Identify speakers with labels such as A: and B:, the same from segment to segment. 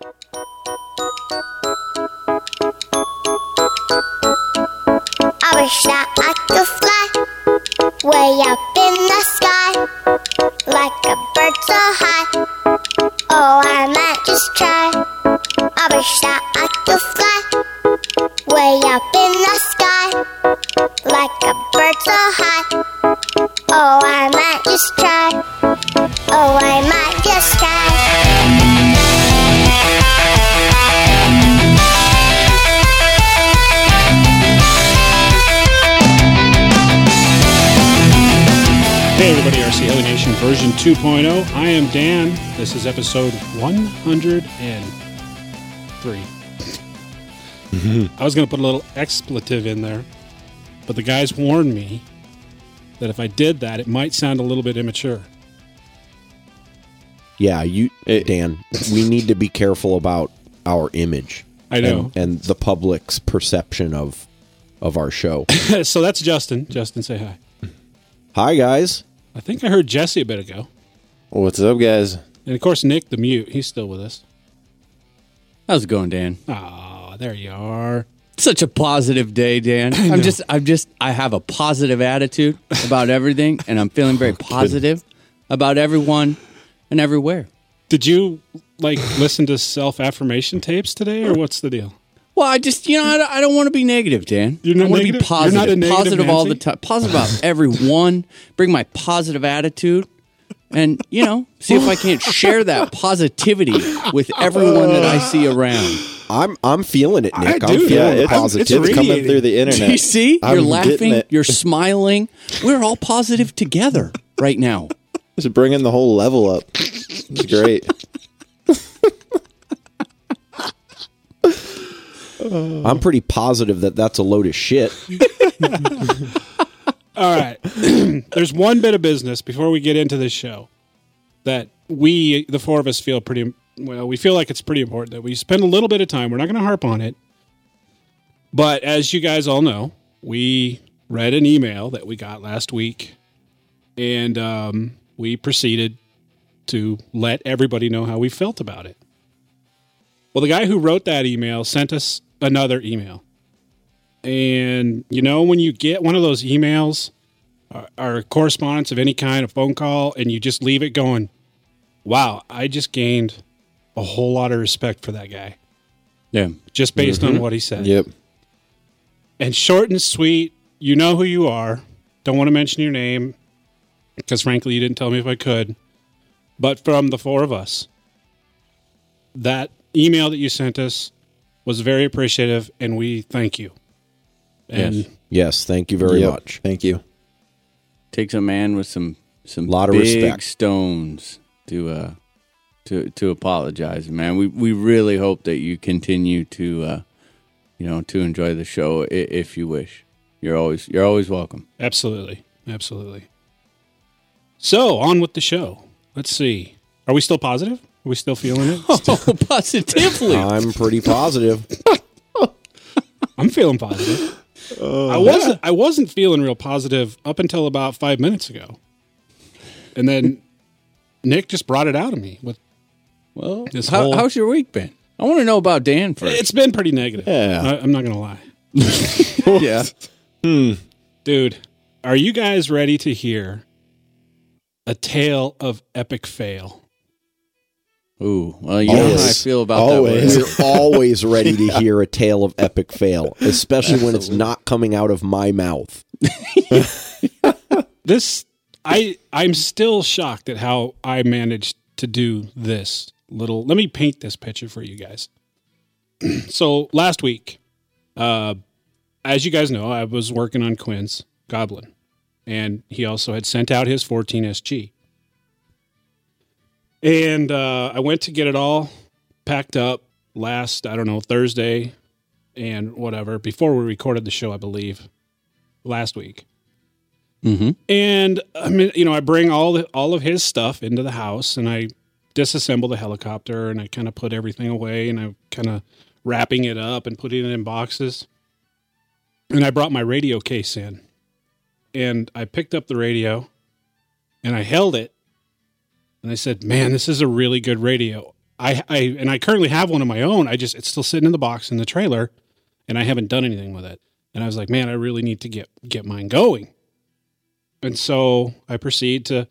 A: Bye. 2.0. I am Dan. This is episode 103. Mm-hmm. I was going to put a little expletive in there, but the guys warned me that if I did that, it might sound a little bit immature.
B: Yeah, you, eh, Dan. We need to be careful about our image.
A: I know.
B: and, and the public's perception of of our show.
A: so that's Justin. Justin, say hi.
B: Hi, guys.
A: I think I heard Jesse a bit ago.
C: What's up, guys?
A: And of course, Nick the mute. He's still with us.
D: How's it going, Dan?
A: Ah, there you are.
D: Such a positive day, Dan. I'm just, I'm just, I have a positive attitude about everything, and I'm feeling very positive about everyone and everywhere.
A: Did you like listen to self affirmation tapes today, or what's the deal?
D: Well, I just, you know, I don't, I don't want to be negative, Dan.
A: You're not
D: I want to be
A: negative? You're
D: positive,
A: not a negative
D: positive all the time, positive about everyone. Bring my positive attitude, and you know, see if I can't share that positivity with everyone that I see around.
B: I'm I'm feeling it, Nick.
A: I
B: I'm
A: do.
B: feeling
A: Yeah,
B: the positivity.
C: Coming through the
D: Do
C: internet.
D: you see?
C: I'm
D: You're laughing. You're smiling. We're all positive together right now.
C: Just bringing the whole level up. It's great.
B: I'm pretty positive that that's a load of shit.
A: All right. There's one bit of business before we get into this show that we, the four of us, feel pretty well. We feel like it's pretty important that we spend a little bit of time. We're not going to harp on it. But as you guys all know, we read an email that we got last week and um, we proceeded to let everybody know how we felt about it. Well, the guy who wrote that email sent us another email. And you know, when you get one of those emails or, or correspondence of any kind, a phone call, and you just leave it going, wow, I just gained a whole lot of respect for that guy
D: Yeah.
A: just based on mm-hmm. what he said.
C: Yep.
A: And short and sweet, you know who you are. Don't want to mention your name because, frankly, you didn't tell me if I could. But from the four of us, that email that you sent us was very appreciative, and we thank you. And
D: Yes.
B: Yes, thank you very
C: Yep.
B: much.
C: Thank you.
D: Takes a man with some some
B: Lot of
D: big
B: respect.
D: stones to uh to to apologize, man. We we really hope that you continue to uh you know to enjoy the show i- if you wish. You're always you're always welcome.
A: Absolutely. Absolutely. So, on with the show. Let's see. Are we still positive? Are we still feeling it?
D: Oh, positively.
B: I'm pretty positive.
A: I'm feeling positive. I wasn't I wasn't feeling real positive up until about 5 minutes ago. And then Nick just brought it out of me with
D: well,
A: This
D: how,
A: whole-
D: how's your week been? I want to know about Dan first.
A: It's been pretty negative.
C: Yeah.
A: I, I'm not going to lie.
C: yeah. Hmm.
A: Dude, are you guys ready to hear a tale of epic fail?
D: Ooh, well, you know how I feel about
C: Always.
D: that.
B: We're always ready to hear a tale of epic fail, especially when it's not coming out of my mouth.
A: This I I'm still shocked at how I managed to do this little let me paint this picture for you guys. so last week, uh as you guys know, I was working on Quinn's Goblin. And he also had sent out his 14SG. And uh, I went to get it all packed up last, I don't know, Thursday and whatever, before we recorded the show, I believe, last week.
D: Mm-hmm.
A: And I mean, you know, I bring all the, all of his stuff into the house, and I disassemble the helicopter, and I kind of put everything away, and I'm kind of wrapping it up and putting it in boxes. And I brought my radio case in, and I picked up the radio, and I held it, and I said, "Man, this is a really good radio." I, I and I currently have one of my own. I just it's still sitting in the box in the trailer, and I haven't done anything with it. And I was like, man, I really need to get get mine going. And so I proceed to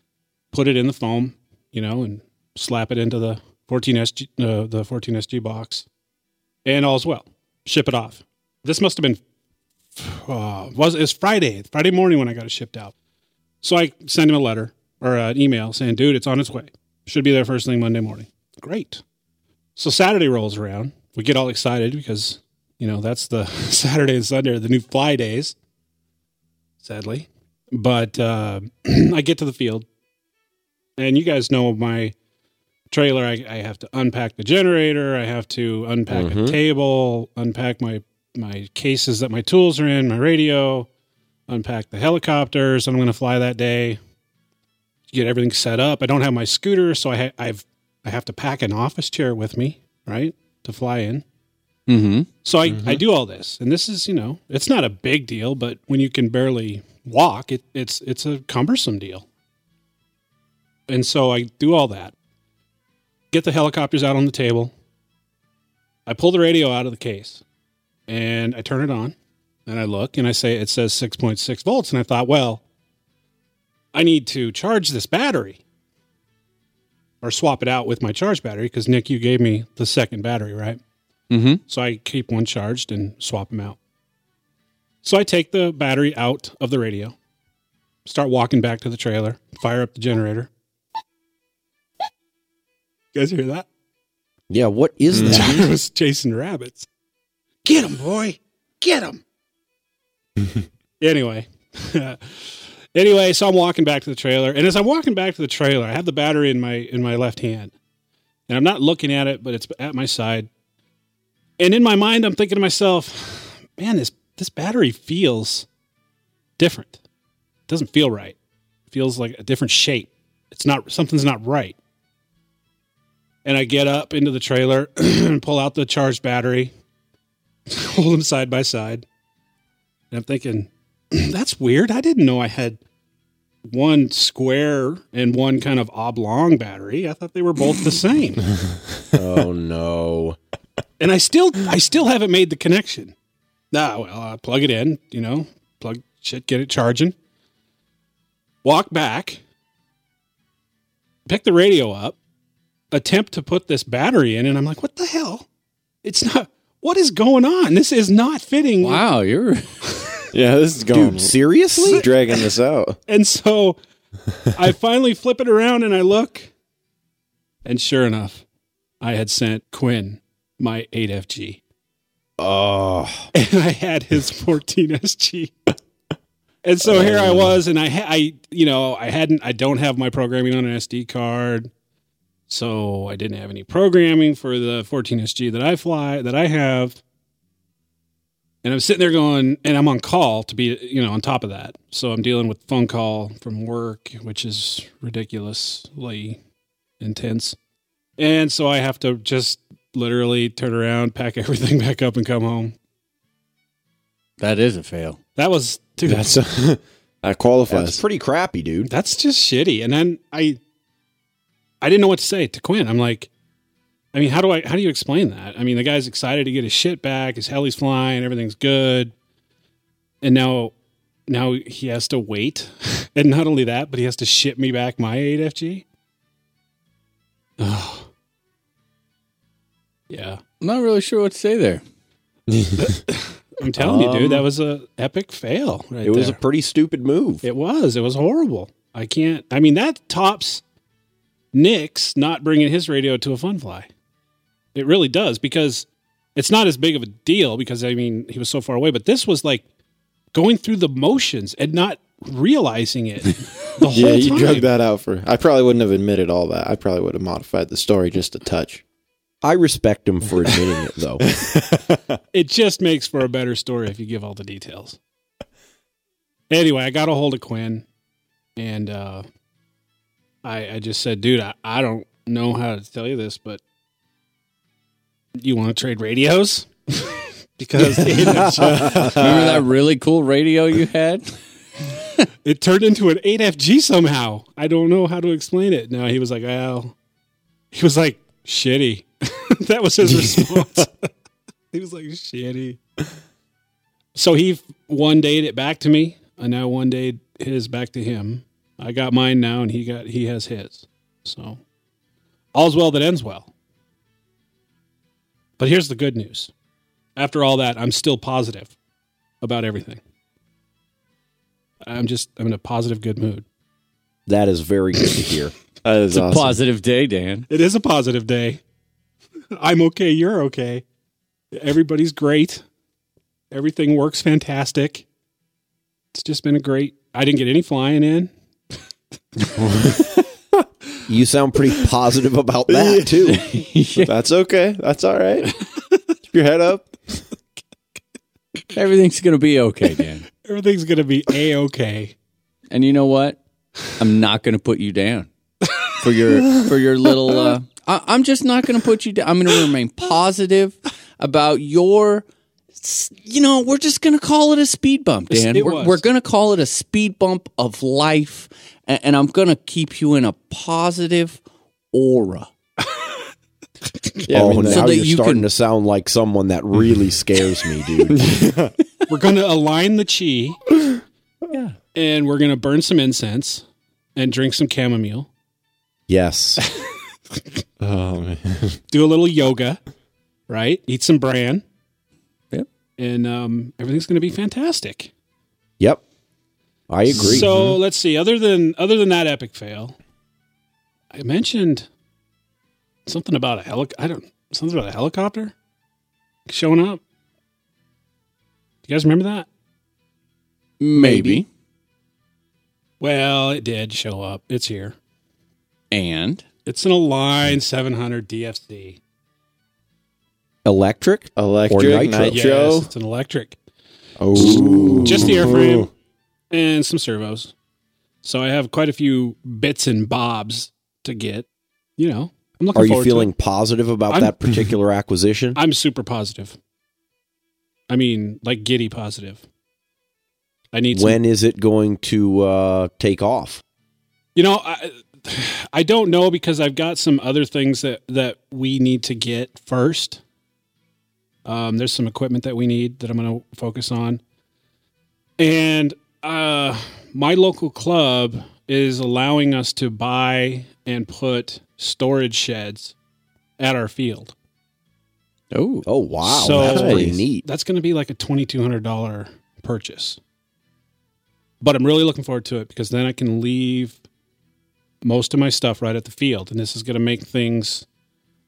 A: put it in the foam, you know, and slap it into the 14SG uh, the 14SG box, and all's well. Ship it off. This must have been uh, was it was Friday Friday morning when I got it shipped out. So I send him a letter or an email saying, dude, it's on its way. Should be there first thing Monday morning. Great. So Saturday rolls around. We get all excited because, you know, that's the Saturday and Sunday are the new fly days, sadly. But uh, I get to the field, and you guys know my trailer. I, I have to unpack the generator. I have to unpack a table, unpack my my cases that my tools are in, my radio, unpack the helicopters. I'm going to fly that day. Get everything set up. I don't have my scooter, so I ha- I've I have to pack an office chair with me, right, to fly in.
D: Mm-hmm.
A: So I, I do all this, and this is you know it's not a big deal, but when you can barely walk, it, it's it's a cumbersome deal. And so I do all that. Get the helicopters out on the table. I pull the radio out of the case, and I turn it on, and I look, and I say it says six point six volts, and I thought, well, I need to charge this battery. Or swap it out with my charge battery because Nick, you gave me the second battery, right?
D: Mm-hmm.
A: So I keep one charged and swap them out. So I take the battery out of the radio, start walking back to the trailer, fire up the generator. You guys hear that?
B: Yeah, what is that?
A: I was chasing rabbits. Get him, boy. Get him. anyway. anyway, so I'm walking back to the trailer, and as I'm walking back to the trailer, I have the battery in my in my left hand. And I'm not looking at it, but it's at my side. And in my mind, I'm thinking to myself, man, this this battery feels different. It doesn't feel right. It feels like a different shape. It's not something's not right. And I get up into the trailer and pull out the charged battery, hold them side by side. And I'm thinking, that's weird. I didn't know I had one square and one kind of oblong battery. I thought they were both the same.
B: oh no.
A: and I still I still haven't made the connection. Nah, well, I plug it in, you know, plug shit, get it charging. Walk back, pick the radio up, attempt to put this battery in, and I'm like, what the hell? It's not. What is going on? This is not fitting.
D: Wow, you're
C: Yeah, this is going.
B: Dude, seriously?
C: dragging this out.
A: And so I finally flip it around and I look, and sure enough, I had sent Quinn my 8FG.
B: Oh.
A: and I had his 14SG. and so here I was, and I, ha- I, you know, I hadn't, I don't have my programming on an SD card, so I didn't have any programming for the 14SG that I fly, that I have. And I'm sitting there going, and I'm on call to be, you know, on top of that. So I'm dealing with phone call from work, which is ridiculously intense. And so I have to just literally turn around, pack everything back up, and come home.
D: that is a fail.
A: That was dude. That's
C: That's that
B: That's pretty crappy, dude.
A: that's just shitty. And then I, I didn't know what to say to Quinn. I'm like, I mean, how do I? How do you explain that? I mean, the guy's excited to get his shit back. His heli's flying. Everything's good. And now, now he has to wait. and not only that, but he has to ship me back my 8FG. Oh, yeah.
D: I'm not really sure what to say there.
A: I'm telling you, dude,
B: Um,
A: that was a epic fail. Right
B: It was a pretty stupid move.
A: It was. It was horrible. I can't. I mean, that tops Nick's not bringing his radio to a fun fly. It really does because it's not as big of a deal because I mean he was so far away. But this was like going through the motions and not realizing it the whole
C: Yeah, you
A: time.
C: drug that out for. I probably wouldn't have admitted all that. I probably would have modified the story just a touch.
B: I respect him for admitting it, though.
A: It just makes for a better story if you give all the details. Anyway, I got a hold of Quinn and uh, I, I just said, dude, I, I don't know how to tell you this, but you want to trade radios? because it,
D: Remember that really cool radio you had?
A: it turned into an 8FG somehow. I don't know how to explain it. No, he was like, well, he was like, shitty. that was his response. he was like, shitty. So he one dayed it back to me, and now one day his back to him. I got mine now, and he got he has his. So all's well that ends well. But here's the good news. After all that, I'm still positive about everything. I'm just I'm in a positive, good mood.
B: That is very good to hear.
C: That is
D: It's a positive day, Dan.
A: It is a positive day. I'm okay. You're okay. Everybody's great. Everything works fantastic. It's just been a great. I didn't get any flying in.
B: You sound pretty positive about that too.
C: That's okay. That's all right. Keep your head up.
D: Everything's gonna be okay, Dan.
A: Everything's gonna be a okay.
D: And you know what? I'm not going to put you down for your for your little. Uh, I, I'm just not going to put you down. I'm going to remain positive about your. You know, we're just going to call it a speed bump, Dan.
A: It
D: we're
A: was.
D: we're going to call it a speed bump of life, and, and I'm going to keep you in a positive aura.
C: Yeah,
B: oh,
C: I mean,
B: now
D: So that
B: you're
D: you
B: starting
D: can-
B: to sound like someone that really scares me, dude.
A: We're gonna align the chi,
D: Yeah.
A: and we're gonna burn some incense and drink some chamomile.
B: yes.
C: oh man.
A: Do a little yoga, right? Eat some bran.
D: Yep.
A: And um, everything's gonna be fantastic.
B: Yep. I agree. Mm-hmm.
A: So let's see. Other than other than that epic fail, I mentioned something about a helic. I don't something about a helicopter showing up. Do you guys remember that?
D: Maybe.
A: Well, it did show up. It's here.
D: And
A: It's an Align 700 DFC.
B: Electric?
C: Electric
B: nitro.
C: nitro.
A: Yes, it's an electric.
C: Oh,
A: Just the airframe and some servos. So I have quite a few bits and bobs to get. You know, I'm looking
B: Are you feeling
A: it.
B: positive about
A: I'm-
B: that particular acquisition?
A: I'm super positive. I mean, like giddy positive. I need some,
B: when is it going to uh, take off?
A: you know, I, I don't know because I've got some other things that that we need to get first. Um, there's some equipment that we need that I'm going to focus on, and uh, my local club is allowing us to buy and put storage sheds at our field.
D: oh,
B: Oh wow,
A: So-
B: that's pretty
C: Nice.
B: neat.
A: That's going to be like a twenty two hundred dollar purchase. But I'm really looking forward to it because then I can leave most of my stuff right at the field, and this is going to make things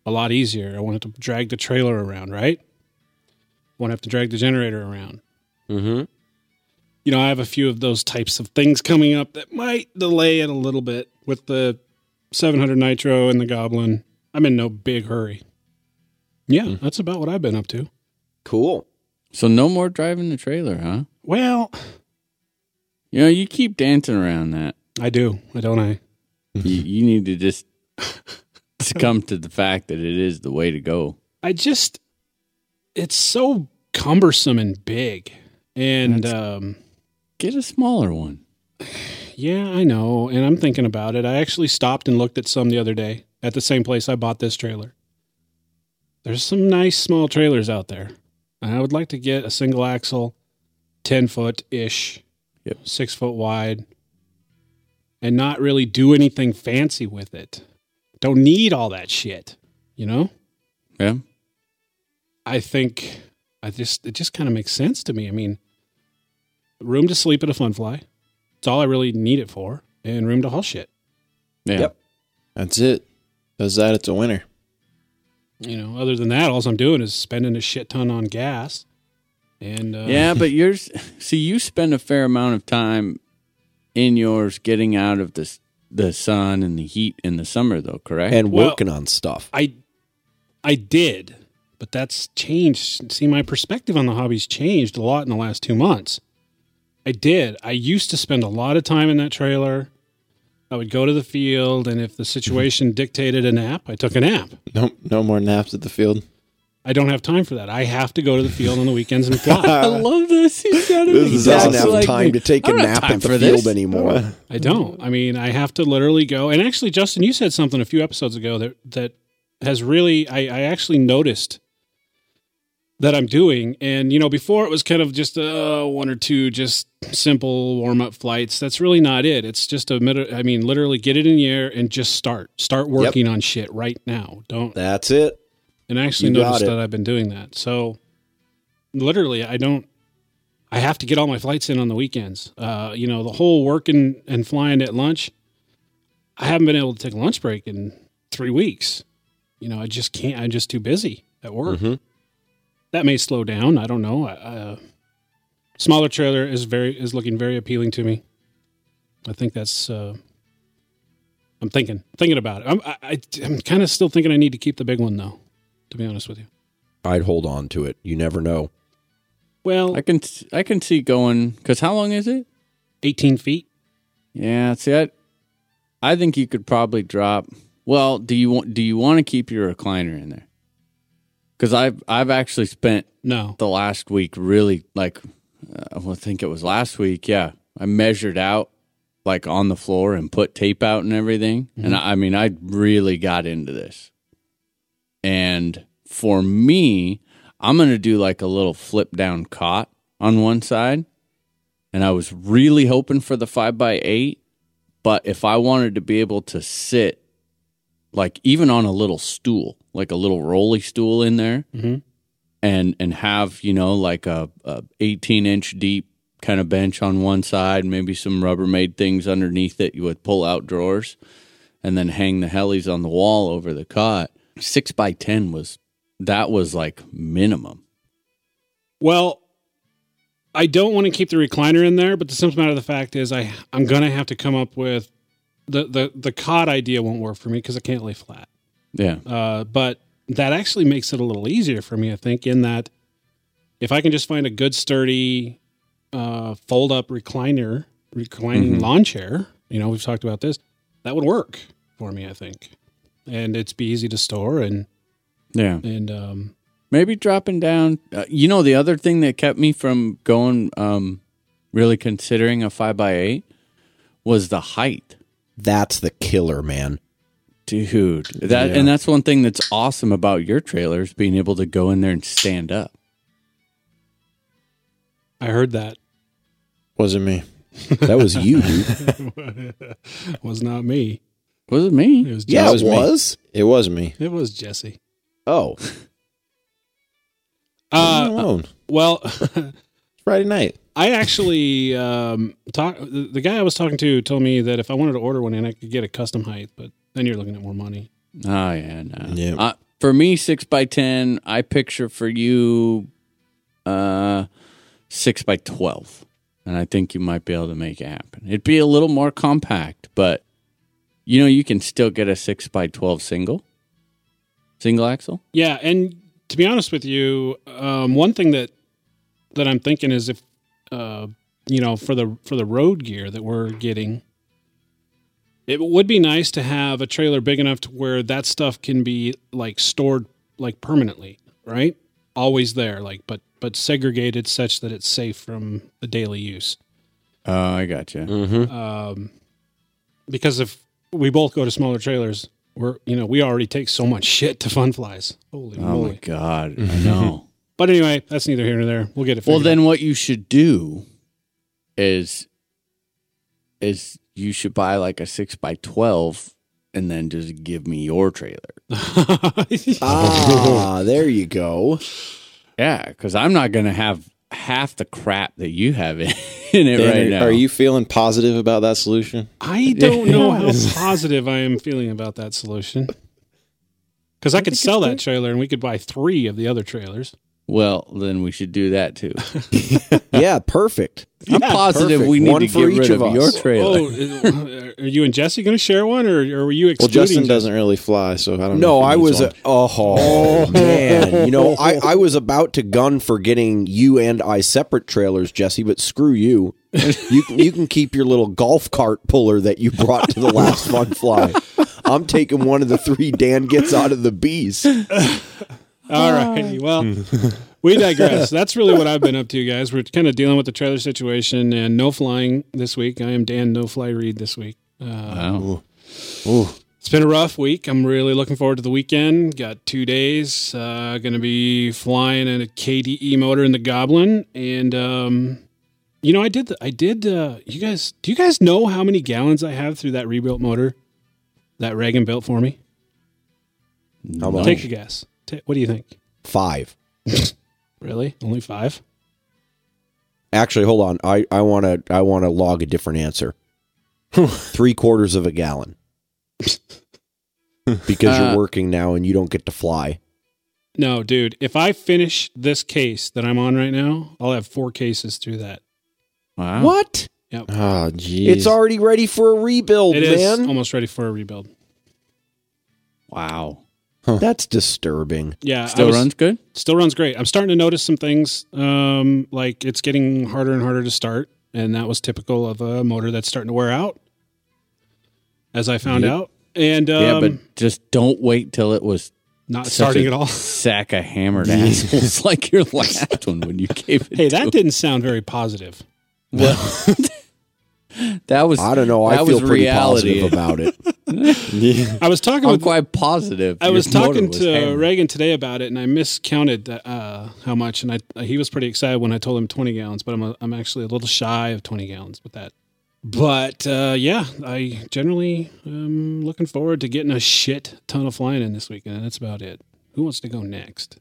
A: a lot easier. I won't have to drag the trailer around, right? Won't have to drag the generator around.
B: Mm-hmm.
A: You know, I have a few of those types of things coming up that might delay it a little bit with the 700 Nitro and the Goblin. I'm in no big hurry. Yeah, that's about what I've been up to.
B: Cool.
D: so no more driving the trailer, huh?
A: Well,
D: You know, you keep dancing around that.
A: I do, I don't I?
D: you, you need to just succumb to the fact that it is the way to go.
A: I just it's so cumbersome and big. And
D: That's-
A: um
D: Get a smaller one.
A: yeah, I know. And I'm thinking about it. I actually stopped and looked at some the other day at the same place I bought this trailer. There's some nice small trailers out there. And I would like to get a single axle, 10 foot ish,
D: Yep.
A: six foot wide, and not really do anything fancy with it. Don't need all that shit, you know?
D: Yeah.
A: I think I just it just kind of makes sense to me. I mean, room to sleep at a fun fly. It's all I really need it for, and room to haul shit.
D: Yeah.
B: Yep.
C: That's it. Does that? It's a winner.
A: You know, other than that, all I'm doing is spending a shit ton on gas. And uh,
D: Yeah, but yours. See, you spend a fair amount of time in yours getting out of the the sun and the heat in the summer, though. Correct.
B: And
A: Well-
B: working on stuff.
A: I I did, but that's changed. See, my perspective on the hobby's changed a lot in the last two months. I did. I used to spend a lot of time in that trailer. I would go to the field, and if the mhm. situation dictated a nap, I took a nap.
C: No, no more naps at the field.
A: I don't have time for that. I have to go to the field on the weekends and fly.
D: I love this. He sounded
C: This
B: He
C: is
B: doesn't have
D: like
B: time
D: me.
B: to take a nap at the
D: for
B: field
D: this.
B: anymore.
A: I don't. I mean, I have to literally go. And actually, Justin, you said something a few episodes ago that that has really I, I actually noticed that I'm doing. And you know, before it was kind of just uh, one or two just simple warm up flights. That's really not it. It's just a minute. I mean, literally get it in the air and just start. Start working on shit right now. Don't
B: That's it.
A: and I actually noticed
B: it.
A: that I've been doing that. So literally, I don't. I have to get all my flights in on the weekends. Uh, you know, the whole working and flying at lunch. I haven't been able to take a lunch break in three weeks. You know, I just can't. I'm just too busy at work.
B: Mhm.
A: That may slow down. I don't know. I- Uh, smaller trailer is very is looking very appealing to me. I think that's. Uh, I'm thinking thinking about it. I'm I, I, I'm kind of still thinking I need to keep the big one though. To be honest with you.
B: I'd hold on to it. You never know.
A: Well,
D: I can I can see going because how long is it?
A: 18 feet.
D: Yeah, see, I, I think you could probably drop. Well, do you want do you want to keep your recliner in there? Because I've I've actually spent
A: No.
D: the last week really like uh, I think it was last week. Yeah, I measured out like on the floor and put tape out and everything. And I, I mean, I really got into this. And for me, I'm gonna do like a little flip down cot on one side, and I was really hoping for the five by eight. But if I wanted to be able to sit, like even on a little stool, like a little rolly stool in there,
A: Mhm.
D: and and have you know like a, a 18 inch deep kind of bench on one side, maybe some Rubbermaid things underneath it. You would pull out drawers, and then hang the helis on the wall over the cot. Six by ten was that was like minimum.
A: Well, I don't want to keep the recliner in there, but the simple matter of the fact is I I'm going to have to come up with the the the cot idea won't work for me because I can't lay flat.
D: Yeah,
A: Uh, but that actually makes it a little easier for me, I think, in that if I can just find a good sturdy uh, fold up recliner, reclining
D: Mhm.
A: lawn chair, you know, we've talked about this, that would work for me, I think. And it's be easy to store and
D: yeah.
A: and um,
D: Maybe dropping down. Uh, you know, the other thing that kept me from going, um, really considering a five by eight, was the height.
B: That's the killer, man.
D: Dude, that and that's one thing that's awesome about your trailers being able to go in there and stand up.
A: I heard that
C: Wasn't me.
B: That was you, dude.
A: was not me.
D: Was it
A: It
D: me?
A: was
B: yeah, it
C: was me.
B: was.
C: It was me.
A: It was Jesse.
B: Oh,
A: Uh,
C: I'm alone.
A: well,
C: Friday night.
A: I actually um, talk. The, the guy I was talking to told me that if I wanted to order one in, I could get a custom height, but then you're looking at more money.
D: Oh yeah, no.
C: Yeah.
D: Uh, for me, six by ten. I picture for you, uh, six by twelve, and I think you might be able to make it happen. It'd be a little more compact, but you know you can still get a six by twelve single, single axle.
A: Yeah, and to be honest with you, um, one thing that that I'm thinking is if uh, you know for the for the road gear that we're getting, it would be nice to have a trailer big enough to where that stuff can be like stored like permanently, right? Always there, like but but segregated such that it's safe from the daily use.
D: Oh, I got you.
B: mm-hmm.
A: Um, because if we both go to smaller trailers, we're you know we already take so much shit to Fun Flies. Holy
D: Oh
A: moly!
D: my god, I know.
A: But anyway, that's neither here nor there. We'll get it.
D: Well,
A: figured
D: then what you should do is is you should buy like a six by twelve and then just give me your trailer.
B: ah, there you go.
D: Yeah, because I'm not gonna have half the crap that you have in, in it
C: Dan,
D: right
C: are,
D: now.
C: are you feeling positive about that solution?
A: I don't know how positive I am feeling about that solution. Because I could sell that trailer and we could buy three of the other trailers.
D: Well, then we should do that too.
B: Yeah, perfect.
D: I'm positive
B: perfect.
D: we need
B: One
D: to get rid
B: of
D: of, your trailer.
A: Oh, uh, are you and Jesse going to share one, or, or were you
C: expecting?
A: Well.
C: Justin
A: Jesse?
C: doesn't really fly, so I don't
B: No,
C: know. if he
B: I was.
C: one.
B: A, oh man, you know, I, I was about to gun for getting you and I separate trailers, Jesse. But screw you. You can you can keep your little golf cart puller that you brought to the last fun fly. I'm taking one of the three Dan gets out of the bees.
A: All righty. Well, we digress. That's really what I've been up to, guys. We're kind of dealing with the trailer situation and no flying this week. I am Dan No Fly Reed this week. Uh,
D: Wow.
A: As It's been a rough week. I'm really looking forward to the weekend. Got two days. Uh, going to be flying in a KDE motor in the Goblin, and um, you know, I did. The, I did. Uh, you guys, do you guys know how many gallons I have through that rebuilt motor that Reagan built for me?
B: How much?
A: Take a guess. Ta what do you think?
B: Five.
A: Really? Only five?
B: Actually, hold on. I I want to I want to log a different answer. Three quarters of a gallon. because
D: Uh,
B: you're working now and you don't get to fly.
A: No, dude. If I finish this case that I'm on right now, I'll have four cases through that.
D: Wow.
B: What?
A: Yep.
C: Oh, geez.
B: It's already ready for a rebuild,
A: It is
B: man.
A: almost ready for a rebuild.
D: Wow.
B: That's disturbing.
A: Yeah,
D: Still
A: was-
D: runs good?
A: Still runs great. I'm starting to notice some things. Um, like it's getting harder and harder to start, and that was typical of a motor that's starting to wear out, as I found out. And um,
D: yeah, but just don't wait till it was
A: not starting at all.
D: Sack of hammered assholes like your last one when you gave it.
A: Hey,
D: to
A: that didn't sound very positive.
D: That was.
B: I don't know. I feel
D: was
B: pretty
D: reality.
B: positive about it.
A: I was talking
D: I'm
A: with
D: quite positive.
A: I was
D: motor
A: talking
D: was
A: to
D: hammered.
A: Reagan today about it, and I miscounted uh, how much, and I he was pretty excited when I told him 20 gallons, but I'm a, I'm actually a little shy of 20 gallons with that. But uh, yeah, I generally am looking forward to getting a shit ton of flying in this weekend, and that's about it. Who wants to go next?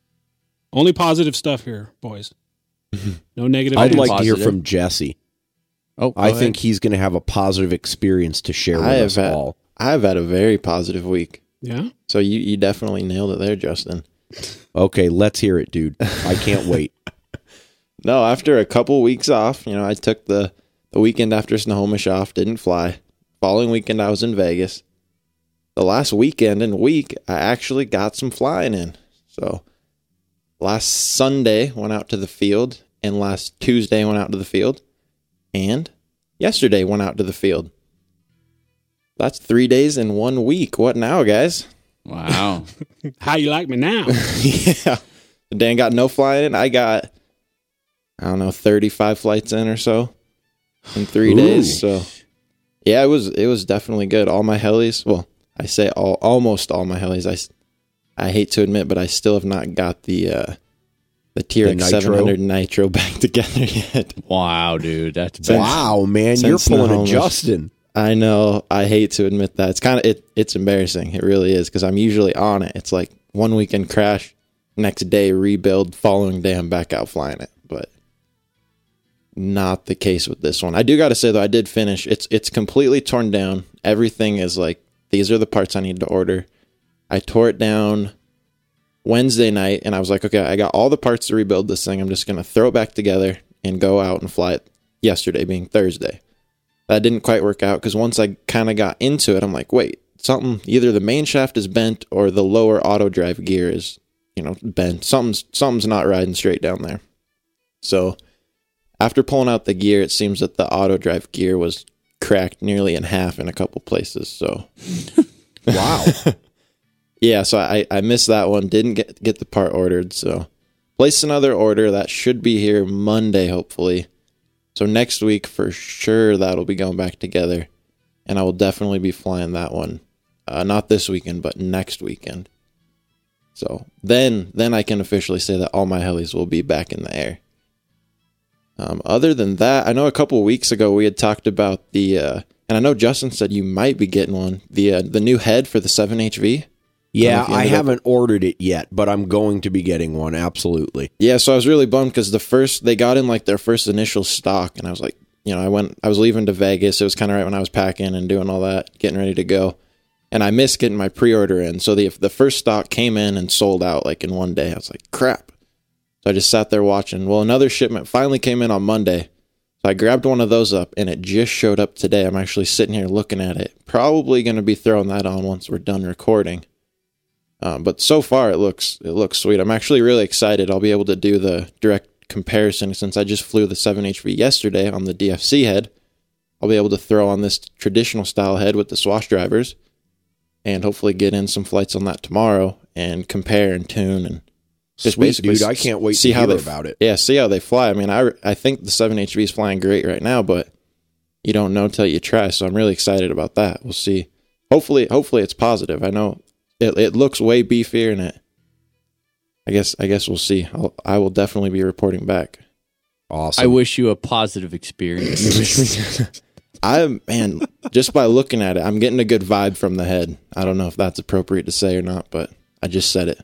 A: Only positive stuff here, boys. No negative.
B: I'd
A: things.
B: like to hear from Jesse.
D: Oh, go
B: I
D: ahead.
B: think he's going to have a positive experience to share with
C: I
B: us
C: had,
B: all.
C: I've had a very positive week.
A: Yeah.
C: So you, you definitely nailed it there, Justin.
B: Okay, let's hear it, dude. I can't wait.
C: No, after a couple weeks off, you know, I took the, the weekend after Snohomish off, didn't fly. Following weekend, I was in Vegas. The last weekend and week, I actually got some flying in. So last Sunday, went out to the field, and last Tuesday, went out to the field, and yesterday, went out to the field. That's three days in one week. What now, guys?
D: Wow.
A: How you like me now?
C: yeah. Dan got no flying in. I got, I don't know, 35 flights in or so in three
B: Ooh.
C: days. So, yeah, it was it was definitely good. All my helis, well, I say all almost all my helis. I, I hate to admit, but I still have not got the uh, the TRX
B: nitro?
C: 700 Nitro back together yet.
D: wow, dude. That's bad.
B: wow, man, you're pulling a Justin.
C: I know. I hate to admit that. It's kind of it. It's embarrassing. It really is because I'm usually on it. It's like one weekend crash, next day rebuild, following day I'm back out flying it. But not the case with this one. I do got to say though, I did finish. It's it's completely torn down. Everything is like these are the parts I need to order. I tore it down Wednesday night, and I was like, okay, I got all the parts to rebuild this thing. I'm just gonna throw it back together and go out and fly it. Yesterday being Thursday that didn't quite work out because once I kind of got into it, I'm like, wait, something either the main shaft is bent or the lower auto drive gear is, you know, bent. Something's something's not riding straight down there. So after pulling out the gear, it seems that the auto drive gear was cracked nearly in half in a couple places. So
B: Wow.
C: Yeah, so I, I missed that one. Didn't get get the part ordered, so place another order that should be here Monday, hopefully. So next week for sure that'll be going back together, and I will definitely be flying that one. Uh, not this weekend, but next weekend. So then then I can officially say that all my helis will be back in the air. Um, other than that, I know a couple weeks ago we had talked about the, uh, and I know Justin said you might be getting one the uh, the new head for the seven HV.
B: Yeah, I
C: up-
B: haven't ordered it yet, but I'm going to be getting one. Absolutely.
C: Yeah, so I was really bummed because the first they got in like their first initial stock, and I was like, you know, I went, I was leaving to Vegas. It was kind of right when I was packing and doing all that, getting ready to go, and I missed getting my pre-order in. So the the first stock came in and sold out like in one day. I was like, crap. So I just sat there watching. Well, another shipment finally came in on Monday. So I grabbed one of those up, and it just showed up today. I'm actually sitting here looking at it. Probably going to be throwing that on once we're done recording. Um, but so far, it looks it looks sweet. I'm actually really excited. I'll be able to do the direct comparison since I just flew the 7HV yesterday on the DFC head. I'll be able to throw on this traditional style head with the swash drivers, and hopefully get in some flights on that tomorrow and compare and tune and just
B: Sweet,
C: basically
B: dude. I can't wait
C: see
B: to
C: how
B: hear
C: they
B: about it.
C: Yeah, see how they fly. I mean, I I think the 7HV is flying great right now, but you don't know till you try. So I'm really excited about that. We'll see hopefully, hopefully it's positive. I know it, it looks way beefier, and it. I guess I guess we'll see. I'll, I will definitely be reporting back.
B: Awesome.
D: I wish you a positive experience.
C: I man, just by looking at it, I'm getting a good vibe from the head. I don't know if that's appropriate to say or not, but I just said it.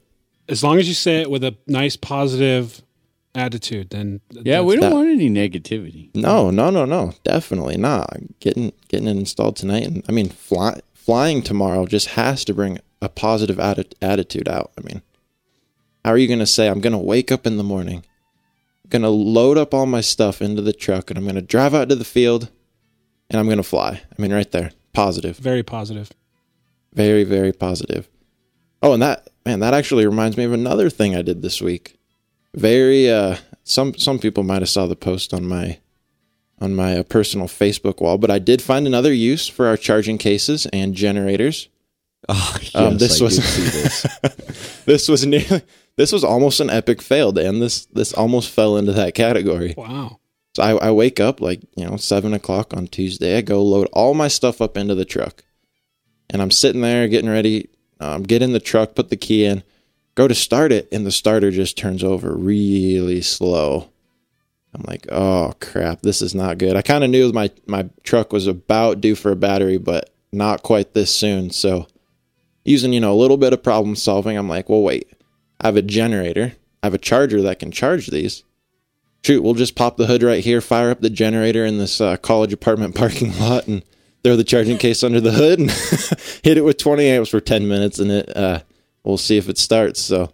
A: As long as you say it with a nice positive attitude, then
D: yeah, we don't
C: That-
D: want any negativity.
C: No, no, no, no, definitely not. Getting getting it installed tonight, and I mean, fly, flying tomorrow just has to bring a positive atti- attitude out. I mean, how are you going to say I'm going to wake up in the morning, going to load up all my stuff into the truck, and I'm going to drive out to the field, and I'm going to fly? I mean, right there, positive.
A: very positive.
C: Very, very positive. Oh, and that man, that actually reminds me of another thing I did this week. Very uh some some people might have saw the post on my on my uh, personal Facebook wall, but I did find another use for our charging cases and generators.
B: Oh, yes,
C: Um, this
B: I
C: was-
B: did see this.
C: This was nearly this was almost an epic fail, Dan. This this almost fell into that category.
A: Wow.
C: So I, I wake up like, you know, seven o'clock on Tuesday. I go load all my stuff up into the truck. And I'm sitting there getting ready. Um, get in the truck, put the key in, go to start it, and the starter just turns over really slow. I'm like, oh crap, this is not good. I kind of knew my, my truck was about due for a battery, but not quite this soon. So using, you know, a little bit of problem solving, I'm like, well, wait, I have a generator. I have a charger that can charge these shoot, we'll just pop the hood right here, fire up the generator in this uh, college apartment parking lot, and throw the charging case under the hood and hit it with 20 amps for 10 minutes, and it uh, we'll see if it starts. So,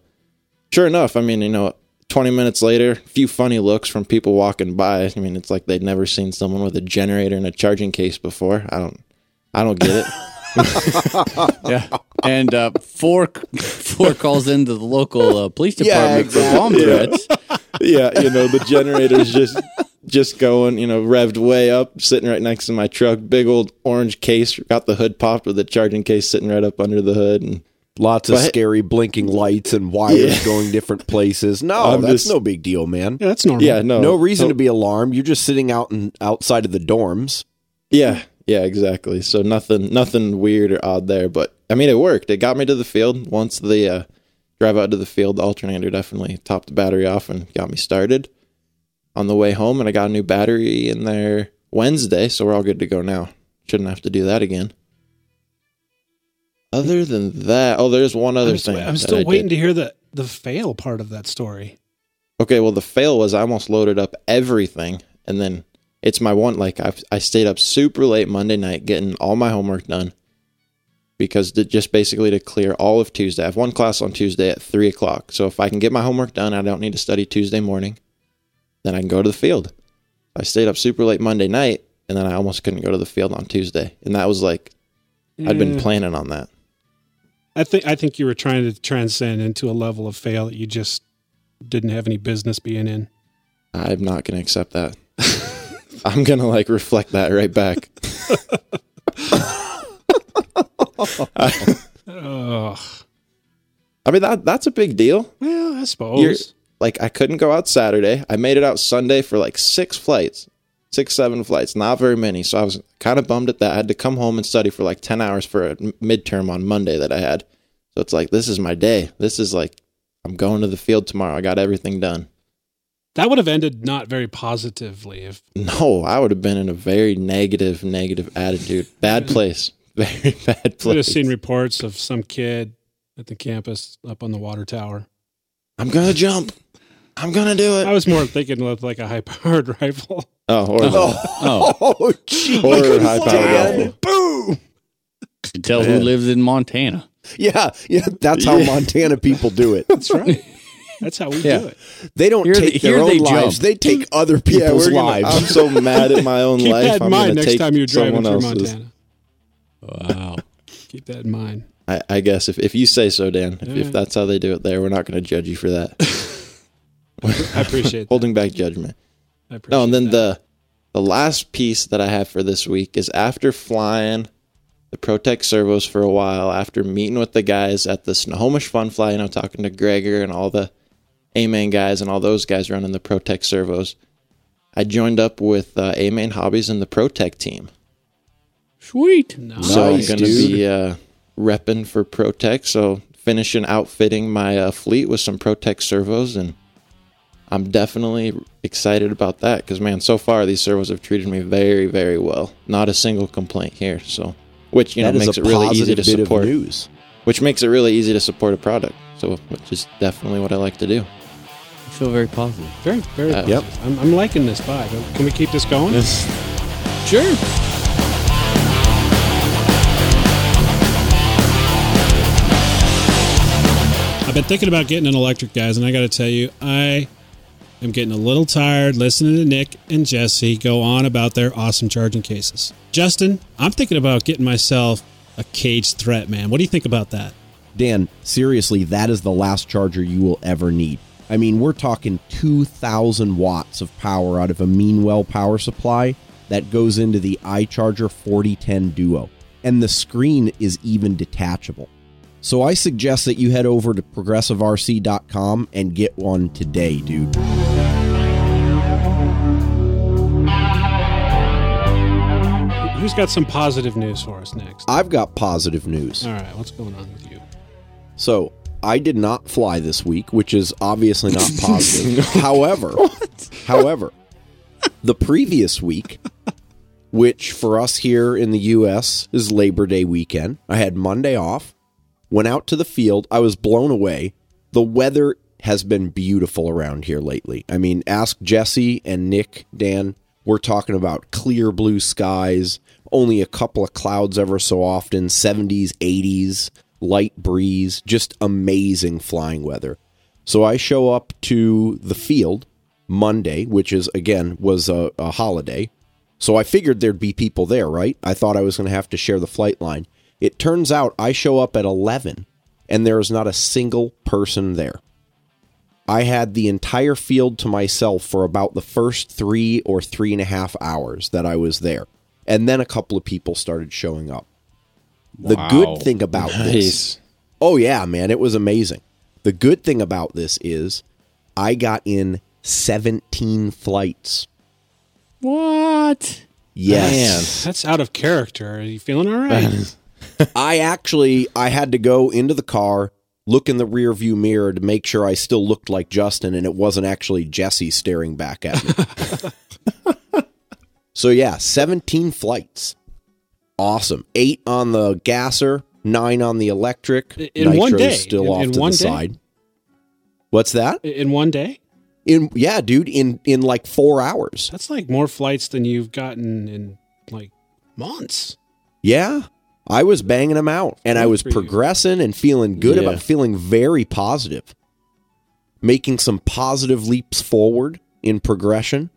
C: sure enough, I mean, you know, 20 minutes later, a few funny looks from people walking by. I mean, it's like they'd never seen someone with a generator and a charging case before. I don't, I don't get it.
D: Yeah, and uh, four four calls into the local uh, police
B: Yeah,
D: department for bomb threats.
C: yeah, you know, the generator's just just going, you know, revved way up, sitting right next to my truck. Big old orange case, got the hood popped with the charging case sitting right up under the hood, and
B: Lots of
C: But-
B: scary blinking lights and wires
C: Yeah.
B: going different places. No,
C: I'm
B: that's
C: just-
B: no big deal, man.
A: Yeah, that's normal.
C: yeah, no,
B: no reason
C: no-
B: to be alarmed. You're just sitting out and outside of the dorms.
C: Yeah, yeah, exactly. So nothing, nothing weird or odd there. But I mean, it worked. It got me to the field. Once the uh, drive out to the field, the alternator definitely topped the battery off and got me started. On the way home, and I got a new battery in there Wednesday, so we're all good to go now. Shouldn't have to do that again. Other than that, oh, there's one other
A: I'm,
C: thing.
A: I'm still waiting to hear the the fail part of that story.
C: Okay, well, the fail was I almost loaded up everything, and then it's my one. Like I, I stayed up super late Monday night getting all my homework done because to, just basically to clear all of Tuesday. I have one class on Tuesday at three o'clock, so if I can get my homework done, I don't need to study Tuesday morning. Then I can go to the field. I stayed up super late Monday night, and then I almost couldn't go to the field on Tuesday, and that was like I'd been
A: mm.
C: planning on that.
A: I think I think you were trying to transcend into a level of fail that you just didn't have any business being in.
C: I'm not going to accept that. I'm going to like reflect that right back.
A: Ugh.
C: I mean that that's a big deal.
A: Well, I suppose.
C: You're, like I couldn't go out Saturday. I made it out Sunday for like six flights, six seven flights, not very many. So I was kind of bummed at that. I had to come home and study for like ten hours for a midterm on Monday that I had. So it's like this is my day. This is like I'm going to the field tomorrow. I got everything done.
A: That would have ended not very positively if
C: No, I would have been in a very negative, negative attitude. Bad place. Very bad place.
A: would have seen reports of some kid at the campus up on the water tower.
C: I'm gonna jump. I'm gonna do it.
A: I was more thinking with like a high powered rifle.
C: Oh, or
D: Oh,
B: oh. oh, gee.
C: or high powered rifle.
B: Boom.
D: you tell who lives in Montana.
B: Yeah, yeah. That's how Montana people do it.
A: That's right. That's how we
D: Yeah.
A: do it.
B: They don't
D: Here they-
B: take their own
D: they
B: lives;
D: jump.
B: they take other people's
C: we're gonna-
B: lives.
C: I'm so mad at my own
A: Keep
C: life.
A: that in
C: I'm
A: mind
C: gonna
A: next
C: take
A: time you're driving through
C: else's.
A: Montana.
D: Wow.
A: Keep that in mind.
C: I, I guess if, if you say so, Dan, if,
A: Yeah.
C: if that's how they do it there, we're not going to judge you for that.
A: I appreciate that.
C: Holding back judgment.
A: I appreciate
C: No, and then
A: that.
C: the the last piece that I have for this week is after flying the ProTek servos for a while, after meeting with the guys at the Snohomish Fun Fly, you know, talking to Gregor and all the A-Main guys and all those guys running the ProTek servos, I joined up with uh, A-Main Hobbies and the ProTek team.
D: Sweet.
A: No.
C: So I'm going to be uh, repping for ProTek. So finishing outfitting my uh, fleet with some ProTek servos, and I'm definitely excited about that because man, so far these servos have treated me very, very well. Not a single complaint here. So, which you
B: That
C: know makes it really easy to support.
B: news.
C: Which makes it really easy to support a product. So, which is definitely what I like to do.
D: You feel very positive.
A: Very, very.
C: Uh,
B: Yep.
A: I'm, I'm liking this vibe. Can we keep this going? Yes.
D: Sure.
A: I've been thinking about getting an electric, guys, and I got to tell you, I am getting a little tired listening to Nick and Jesse go on about their awesome charging cases. Justin, I'm thinking about getting myself a cage threat, man. What do you think about that?
B: Dan, seriously, that is the last charger you will ever need. I mean, we're talking 2,000 watts of power out of a Meanwell power supply that goes into the iCharger 4010 Duo. And the screen is even detachable. So I suggest that you head over to progressiverc.com and get one today, dude.
A: Who's got some positive news for us next?
B: I've got positive news.
A: All right, what's going on with you?
B: So I did not fly this week, which is obviously not positive. however, however, the previous week, which for us here in the U.S. is Labor Day weekend, I had Monday off. Went out to the field. I was blown away. The weather has been beautiful around here lately. I mean, ask Jesse and Nick, Dan. We're talking about clear blue skies, only a couple of clouds ever so often, 70s, 80s, light breeze, just amazing flying weather. So I show up to the field Monday, which is again was a, a holiday. So I figured there'd be people there, right? I thought I was going to have to share the flight line. It turns out I show up at 11 and there is not a single person there. I had the entire field to myself for about the first three or three and a half hours that I was there. And then a couple of people started showing up. The
D: Wow.
B: good thing about this Oh yeah, man, it was amazing. The good thing about this is I got in 17 flights.
D: What?
B: Yes.
A: That's out of character. Are you feeling all right?
B: I actually I had to go into the car, look in the rear view mirror to make sure I still looked like Justin and it wasn't actually Jesse staring back at me. so yeah, 17 flights. Awesome. 8 on the gasser, 9 on the electric.
A: In one day.
B: still
A: In-
B: off
A: in
B: to
A: one
B: the
A: day?
B: side. What's that?
A: In one day?
B: In yeah, dude, in in like 4 hours.
A: That's like more flights than you've gotten in like months.
B: Yeah. I was banging them out and I was progressing and feeling good
C: Yeah.
B: about feeling very positive. Making some positive leaps forward in progression.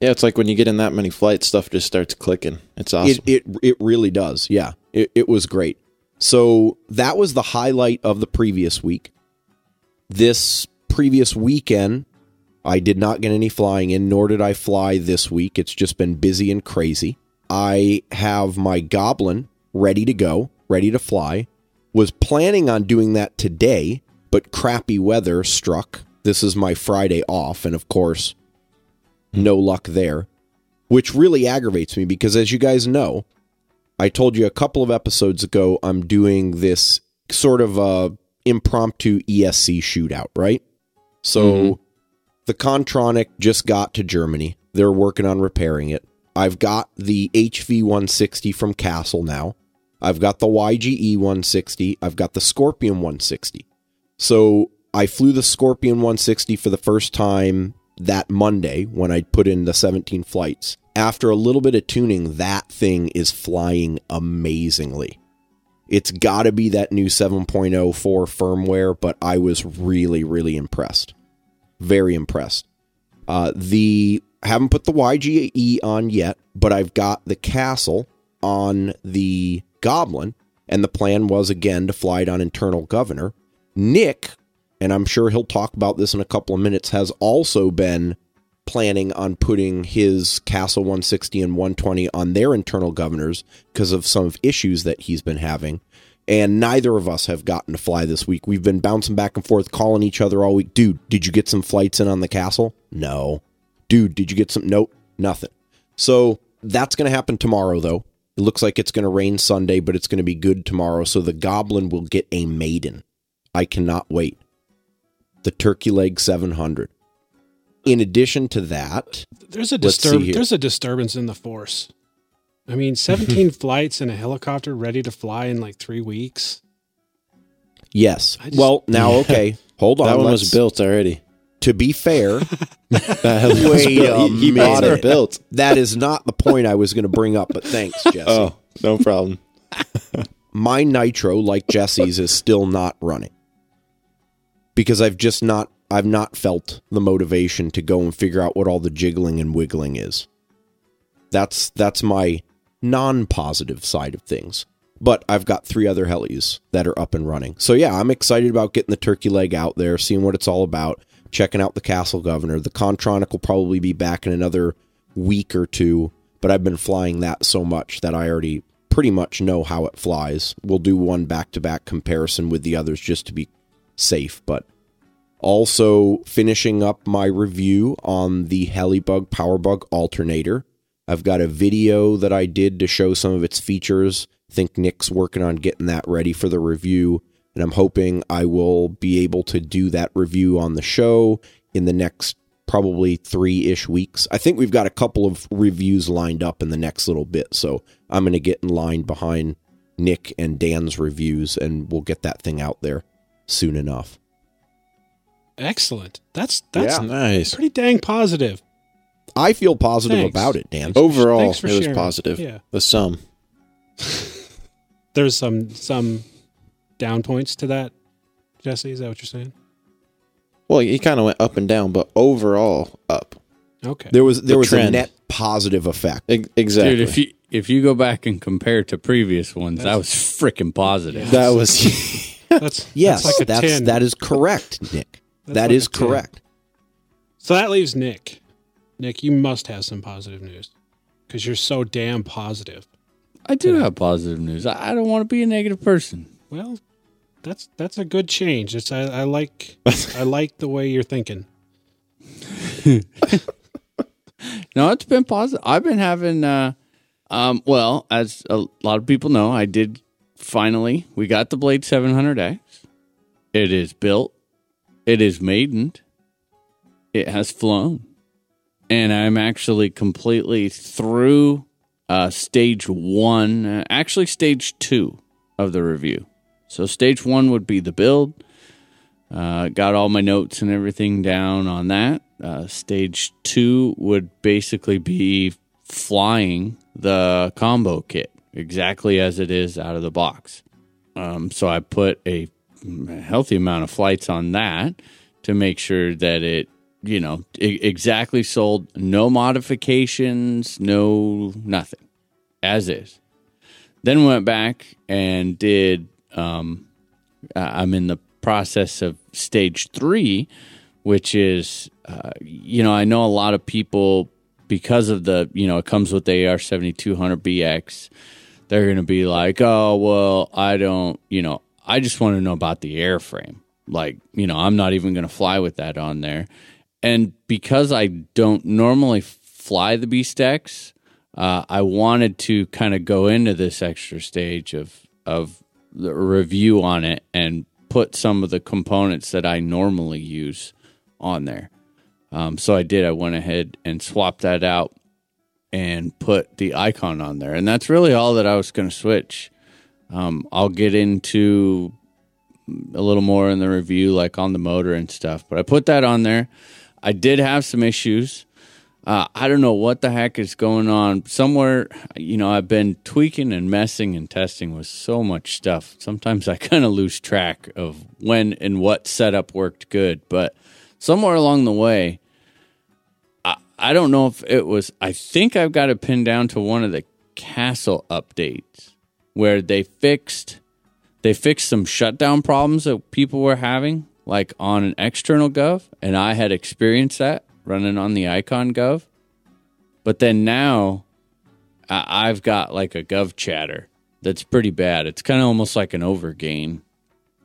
C: Yeah, it's like when you get in that many flights, stuff just starts clicking. It's awesome.
B: It it it really does. Yeah. It it was great. So that was the highlight of the previous week. This previous weekend I did not get any flying in, nor did I fly this week. It's just been busy and crazy. I have my Goblin ready to go, ready to fly. Was planning on doing that today, but crappy weather struck. This is my Friday off, and of course, no luck there, which really aggravates me because, as you guys know, I told you a couple of episodes ago, I'm doing this sort of uh, impromptu ESC shootout, right? So the Kontronik just got to Germany. They're working on repairing it. I've got the HV 160 from Castle now. I've got the YGE 160. I've got the Scorpion 160. So I flew the Scorpion 160 for the first time that Monday when I put in the 17 flights. After a little bit of tuning, that thing is flying amazingly. It's got to be that new 7.04 firmware, but I was really, really impressed. Very impressed. Uh, the haven't put the YGE on yet, but I've got the Castle on the Goblin, and the plan was again to fly it on internal governor. Nick, and I'm sure he'll talk about this in a couple of minutes, has also been planning on putting his Castle 160 and 120 on their internal governors because of some issues that he's been having. And neither of us have gotten to fly this week. We've been bouncing back and forth, calling each other all week. Dude, did you get some flights in on the castle? No. Dude, did you get some? Nope, nothing. So that's going to happen tomorrow, though. It looks like it's going to rain Sunday, but it's going to be good tomorrow. So the Goblin will get a maiden. I cannot wait. The Turkey Leg 700. In addition to that,
A: There's a
B: Let's see
A: disturb.
B: here.
A: There's a disturbance in the force. I mean, 17 flights and a helicopter ready to fly in like three weeks.
B: yes.
A: Just-
B: well, now okay, hold on.
C: that one was built already.
B: To be fair,
C: That heli
B: Wait a
C: He, he bought it built.
B: that is not the point I was going to bring up. But thanks, Jesse.
C: Oh, no problem.
B: my nitro like jesse's is still not running because i've just not i've not felt the motivation to go and figure out what all the jiggling and wiggling is. That's that's my non-positive side of things. But i've got three other helis that are up and running. So yeah i'm excited about getting the turkey leg out there seeing what it's all about checking out the castle governor. The Kontronik will probably be back in another week or two but i've been flying that so much that i already pretty much know how it flies. We'll do one back to back comparison with the others just to be safe, but also finishing up my review on the Helibug Powerbug alternator. I've got a video that I did to show some of its features. I think Nick's working on getting that ready for the review, and I'm hoping I will be able to do that review on the show in the next probably three ish weeks. I think we've got a couple of reviews lined up in the next little bit, so I'm going to get in line behind Nick and Dan's reviews, and we'll get that thing out there soon enough.
A: Excellent. That's that's
B: Yeah.
C: Nice.
A: pretty dang positive.
B: I feel positive
A: Thanks.
B: about it, Dan.
C: Overall,
A: Thanks for
C: it was
A: sharing.
C: positive.
A: Yeah.
C: The sum.
A: There's some some down points to that. Jesse, is that what you're saying?
C: Well, he kind of went up and down, but overall up.
A: Okay.
B: There was there
C: The
B: was a net positive effect.
C: E- exactly.
D: Dude, if you if you go back and compare to previous ones, that was freaking positive.
C: that was
A: That's
B: Yes,
A: that's like a
B: that's
A: 10.
B: that is correct, Nick.
A: That's
B: That
A: like
B: is correct.
A: So that leaves Nick. Nick, you must have some positive news because you're so damn positive.
D: I do have positive news. I, I don't want to be a negative person.
A: Well, that's that's a good change. It's I, I like I like the way you're thinking.
D: No, it's been positive. I've been having, uh, um, well, as a lot of people know, I did finally. We got the Blade 700X. It is built. It is maidened. It has flown, and I'm actually completely through uh, stage one. Uh, actually, stage two of the review. So stage one would be the build. Uh, got all my notes and everything down on that. Uh, stage two would basically be flying the combo kit exactly as it is out of the box. Um, so I put a healthy amount of flights on that to make sure that it, you know, exactly sold, no modifications, no nothing, as is. Then went back and did. Um, I'm in the process of stage three, which is, uh, you know, I know a lot of people because of the, you know, it comes with the AR 7200 BX. They're going to be like, oh, well, I don't, you know, I just want to know about the airframe. Like, you know, I'm not even going to fly with that on there. And because I don't normally fly the BeastX, uh, I wanted to kind of go into this extra stage of of the review on it and put some of the components that I normally use on there. Um, so I did. I went ahead and swapped that out and put the iKON on there, and that's really all that I was going to switch. Um, I'll get into a little more in the review, like on the motor and stuff. But I put that on there. I did have some issues. Uh, I don't know what the heck is going on. Somewhere, you know, I've been tweaking and messing and testing with so much stuff. Sometimes I kind of lose track of when and what setup worked good. But somewhere along the way, I, don't know if it was, I think I've got it pinned down to one of the castle updates where they fixed they fixed some shutdown problems that people were having, like on an external gov, and I had experienced that running on the iKON gov. But then now I've got like a gov chatter that's pretty bad. It's kind of almost like an overgain.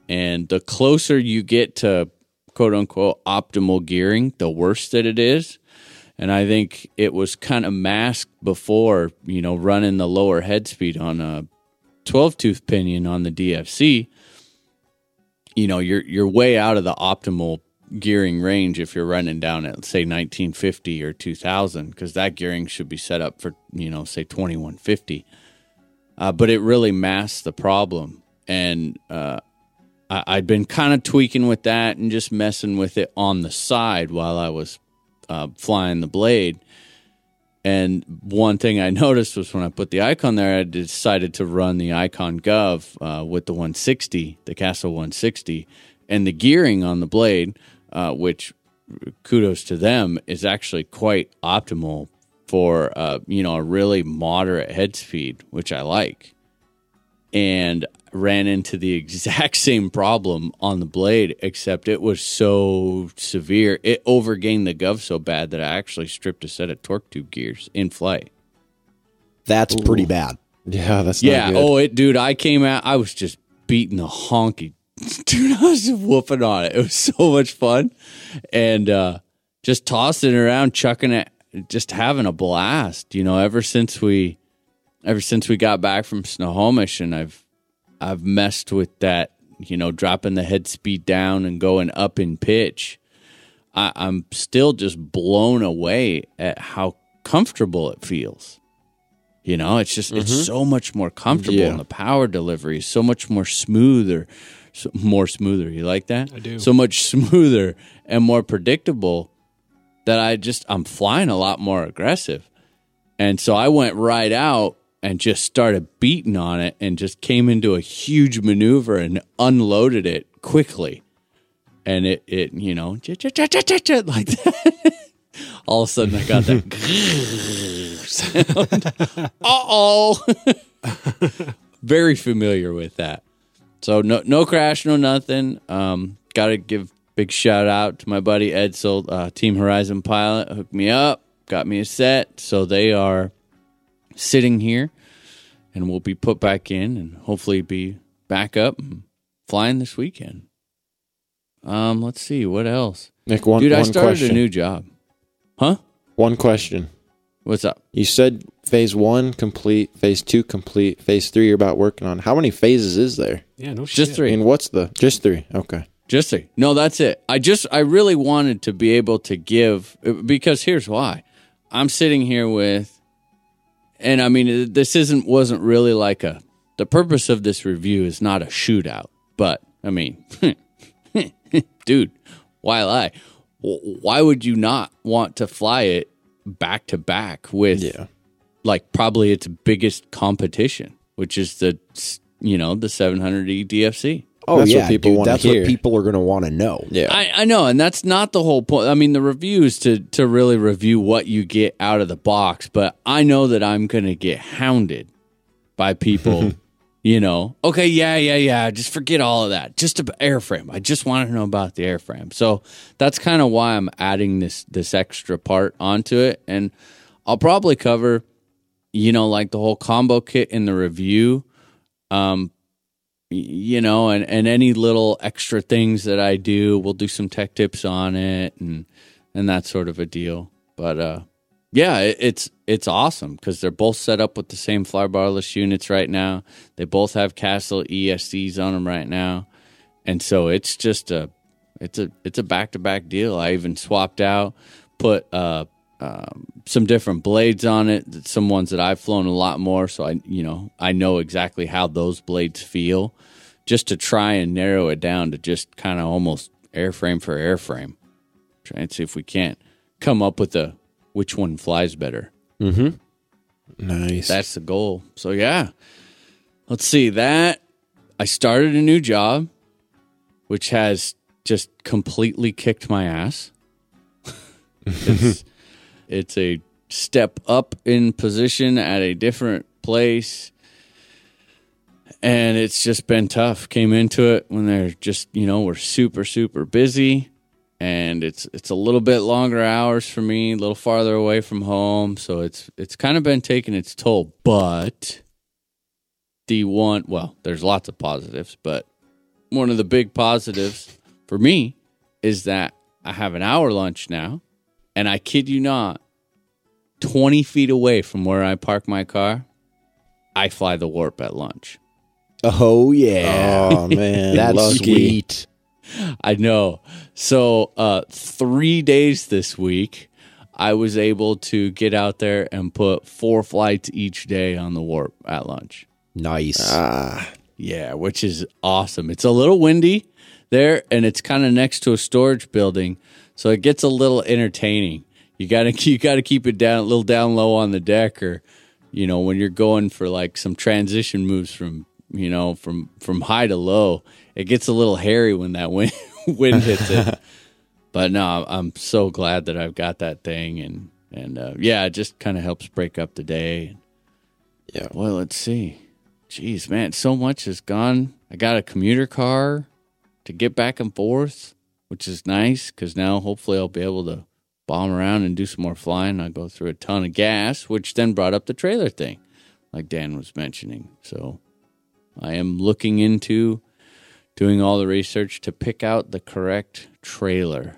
D: And the closer you get to quote unquote optimal gearing, the worse that it is. And I think it was kind of masked before, you know, running the lower head speed on a 12 tooth pinion on the DFC. You know, you're you're way out of the optimal gearing range if you're running down at say 1950 or 2000 because that gearing should be set up for you know say 2150 uh, but it really masks the problem and uh, I, i'd been kind of tweaking with that and just messing with it on the side while i was uh, flying the blade and one thing I noticed was when I put the iKON there, I decided to run the iKON Gov uh, with the 160, the Castle 160, and the gearing on the blade uh, which kudos to them is actually quite optimal for uh, you know a really moderate head speed, which I like. And ran into the exact same problem on the blade, except it was so severe. It overgained the gov so bad that I actually stripped a set of torque tube gears in flight.
B: That's pretty bad.
C: Yeah, that's
D: Yeah.
C: Not good.
D: Oh, it, dude. I came out. I was just beating the honky. Dude, I was just whooping on it. It was so much fun, and uh, just tossing it around, chucking it, just having a blast. You know, ever since we, ever since we got back from Snohomish, and I've, I've messed with that. You know, dropping the head speed down and going up in pitch. I, I'm still just blown away at how comfortable it feels. You know, it's just it's mm-hmm. so much more comfortable,
C: Yeah.
D: and the power delivery is so much more smoother, so, more smoother. You like that?
A: I do.
D: So much smoother and more predictable that I just I'm flying a lot more aggressive, and so I went right out and just started beating on it, and just came into a huge maneuver and unloaded it quickly, and it it you know like that. All of a sudden, I got that sound. Uh oh. Very familiar with that. So no no crash, no nothing. Um, got to give big shout out to my buddy Edsel, uh, Team Horizon pilot, hooked me up, got me a set. So they are sitting here, and we'll be put back in, and hopefully be back up and flying this weekend. Um, let's see what else,
C: Nick, one,
D: dude. I started
C: question.
D: a new job, huh?
C: one question.
D: What's up?
C: You said phase one complete, phase two complete, phase three you're about working on. How many phases is there?
A: Yeah, no shit.
D: Just three.
C: And what's the just three? Okay.
D: Just three. No, that's it. I just, I really wanted to be able to give, because here's why. I'm sitting here with, and I mean, this isn't, wasn't really like a, the purpose of this review is not a shootout, but I mean, dude, why lie? Why would you not want to fly it back to back with,
C: Yeah.
D: like, probably its biggest competition, which is the, you know, the 700E DFC?
B: Oh
C: That's what
B: yeah,
C: people
B: dude, That's
C: hear.
B: what people are going to want to know.
C: Yeah.
D: I, I know, and that's not the whole point. I mean, the review is to to really review what you get out of the box, but I know that I'm going to get hounded by people. you know, okay, yeah, yeah, yeah. Just forget all of that. Just about airframe. I just want to know about the airframe. So that's kind of why I'm adding this this extra part onto it, and I'll probably cover, you know, like the whole combo kit in the review. Um, y- you know, and, and any little extra things that I do, we'll do some tech tips on it and and that sort of a deal. But uh, yeah, it, it's it's awesome because they're both set up with the same flybarless units right now. They both have Castle ESCs on them right now, and so it's just a it's a it's a back to back deal. I even swapped out, put uh, um, some different blades on it. Some ones that I've flown a lot more, so I you know I know exactly how those blades feel, just to try and narrow it down to just kind of almost airframe for airframe. Try and see if we can't come up with a which one flies better. Mm-hmm.
C: nice.
D: That's the goal. So yeah, let's see that. I started a new job, which has just completely kicked my ass. it's, it's a step up in position at a different place. And it's just been tough. Came into it when they're just, you know, we're super, super busy. And it's it's a little bit longer hours for me, a little farther away from home. So it's it's kind of been taking its toll. But the one well, there's lots of positives, but one of the big positives for me is that I have an hour lunch now, and I kid you not, 20 feet away from where I park my car, I fly the warp at lunch.
B: Oh yeah,
C: Oh man,
B: that's
C: lucky.
B: sweet.
D: I know. So, uh, three days this week, I was able to get out there and put four flights each day on the warp at lunch.
B: Nice.
C: Ah,
D: Yeah, which is awesome. It's a little windy there, and it's kind of next to a storage building, so it gets a little entertaining. You gotta you gotta keep it down a little down low on the deck, or you know when you're going for like some transition moves from you know from from high to low, it gets a little hairy when that wind wind hits it. But no, I'm so glad that I've got that thing, and and uh, yeah, it just kind of helps break up the day.
C: yeah.
D: Well, let's see. Jeez, man, so much has gone. I got a commuter car to get back and forth, which is nice because now hopefully I'll be able to bomb around and do some more flying. I'll go through a ton of gas, which then brought up the trailer thing, like Dan was mentioning. So I am looking into doing all the research to pick out the correct trailer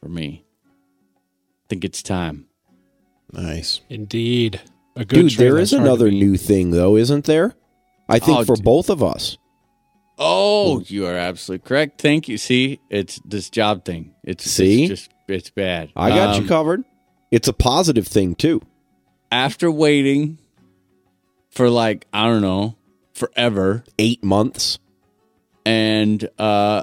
D: for me. I think it's time.
C: Nice.
A: Indeed. A good
B: Dude, there
A: trailer
B: is another new thing though, isn't there? I think
D: Oh,
B: for
D: dude.
B: both of us.
D: Oh, you are absolutely correct. Thank you. See, it's this job thing. It's
B: See?
D: it's just it's bad.
B: I got
D: Um,
B: you covered. It's a positive thing too.
D: After waiting for like I don't know forever,
B: Eight months.
D: and uh,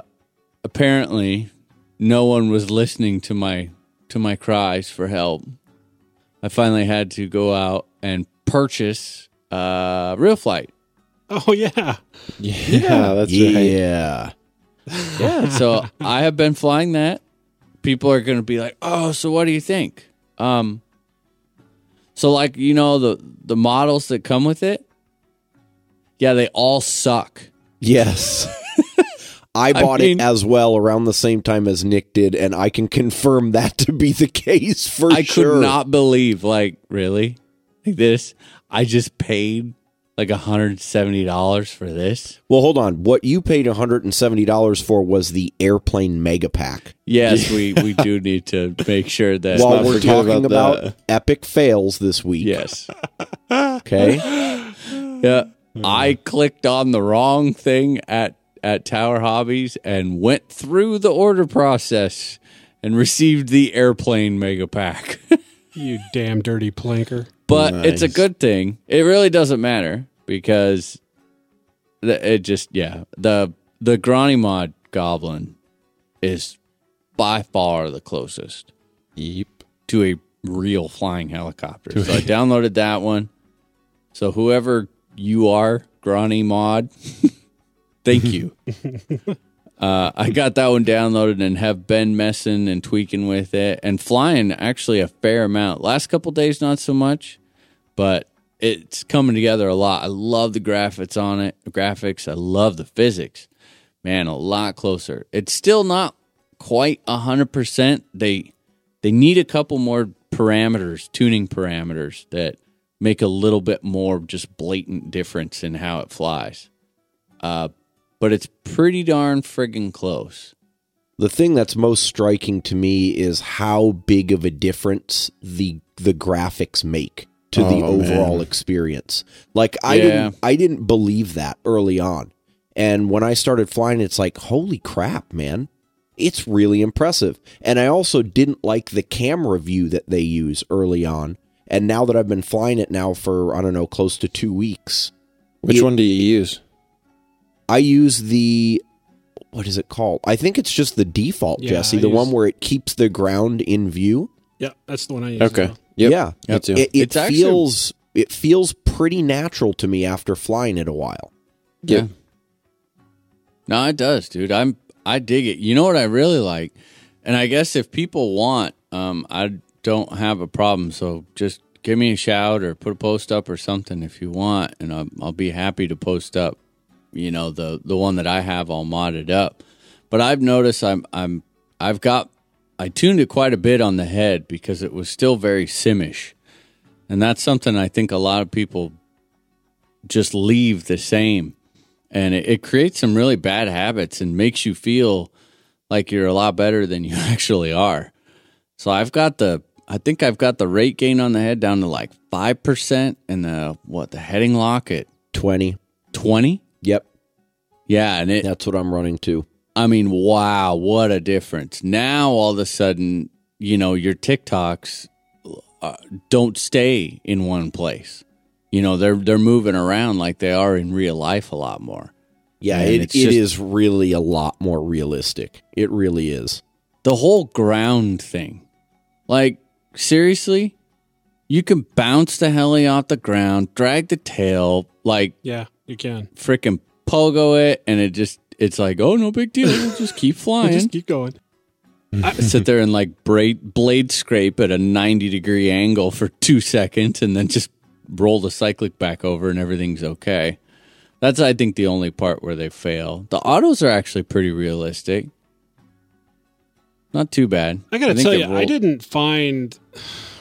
D: apparently no one was listening to my to my cries for help. I finally had to go out and purchase uh, RealFlight.
A: Oh yeah.
C: Yeah, that's right.
B: yeah.
D: Yeah, so I have been flying that. People are going to be like, "Oh, so what do you think?" Um So like, you know the the models that come with it? Yeah, they all suck.
B: Yes. I bought
D: mean-
B: it as well around the same time as Nick did, and I can confirm that to be the case for
D: I
B: sure.
D: could not believe like, really? Like this? I just paid like $170 for this?
B: Well, hold on. What you paid $170 for was the airplane mega pack.
D: Yes, we we do need to make sure that
B: While we're talking
C: about
B: about, epic fails this week.
D: yes.
B: Okay.
D: Yeah. I clicked on the wrong thing at at Tower Hobbies and went through the order process and received the airplane mega pack.
A: You damn dirty planker.
D: but it's a good thing. It really doesn't matter because the, it just yeah, the the Granny Mod Goblin is by far the closest
C: Yep.
D: to a real flying helicopter. So I downloaded that one. So whoever you are, Granny Mod, thank you. uh, I got that one downloaded and have been messing and tweaking with it and flying actually a fair amount. Last couple days, not so much, but it's coming together a lot. I love the graphics on it, graphics. I love the physics. Man, a lot closer. It's still not quite hundred percent. They they need a couple more parameters, tuning parameters that make a little bit more just blatant difference in how it flies. Uh, but it's pretty darn friggin' close.
B: The thing that's most striking to me is how big of a difference the the graphics make to the
C: Oh,
B: overall
C: man.
B: experience. Like I
D: Yeah.
B: didn't I didn't believe that early on. And when I started flying it's like holy crap, man. It's really impressive. And I also didn't like the camera view that they use early on. And now that I've been flying it now for I don't know close to 2 weeks,
C: Which
B: It-
C: one do you use?
B: I use the what is it called? I think it's just the default,
A: Yeah,
B: Jesse,
A: I
B: the
A: use-
B: one where it keeps the ground in view.
A: Yeah, that's the one I use. as
C: Okay.
A: well.
C: Yep.
B: Yeah,
C: Me too.
B: it, it
D: It's actually-
B: feels it feels pretty natural to me after flying it a while.
C: Yeah,
D: No, it does, dude. I'm I dig it. You know what I really like, and I guess if people want, um, I don't have a problem. So just give me a shout or put a post up or something if you want, and I'll, I'll be happy to post up. You know the the one that I have all modded up. But I've noticed I'm I'm I've got I tuned it quite a bit on the head because it was still very simish, and that's something I think a lot of people just leave the same and it, it creates some really bad habits and makes you feel like you're a lot better than you actually are. So I've got the I think I've got the rate gain on the head down to like five percent, and the what the heading lock at
B: 20.
D: twenty.
B: Yep.
D: Yeah, and it.
B: That's what I'm running to.
D: I mean, wow, what a difference! Now all of a sudden, you know, your tic-tocs uh, don't stay in one place. You know, they're they're moving around like they are in real life a lot more.
B: Yeah,
D: And
B: it,
D: it's
B: it
D: just-
B: is really a lot more realistic. It really is.
D: the whole ground thing. Like, seriously? You can bounce the heli off the ground, drag the tail, like
A: Yeah, you can.
D: freaking pogo it, and it just, it's like, oh, no big deal. We'll just keep flying.
A: Just keep going.
D: I sit there and like braid, blade scrape at a 90 degree angle for two seconds and then just roll the cyclic back over and everything's okay. That's, I think, the only part where they fail. The autos are actually pretty realistic. Not too bad.
A: I gotta tell
D: it
A: you, I didn't find.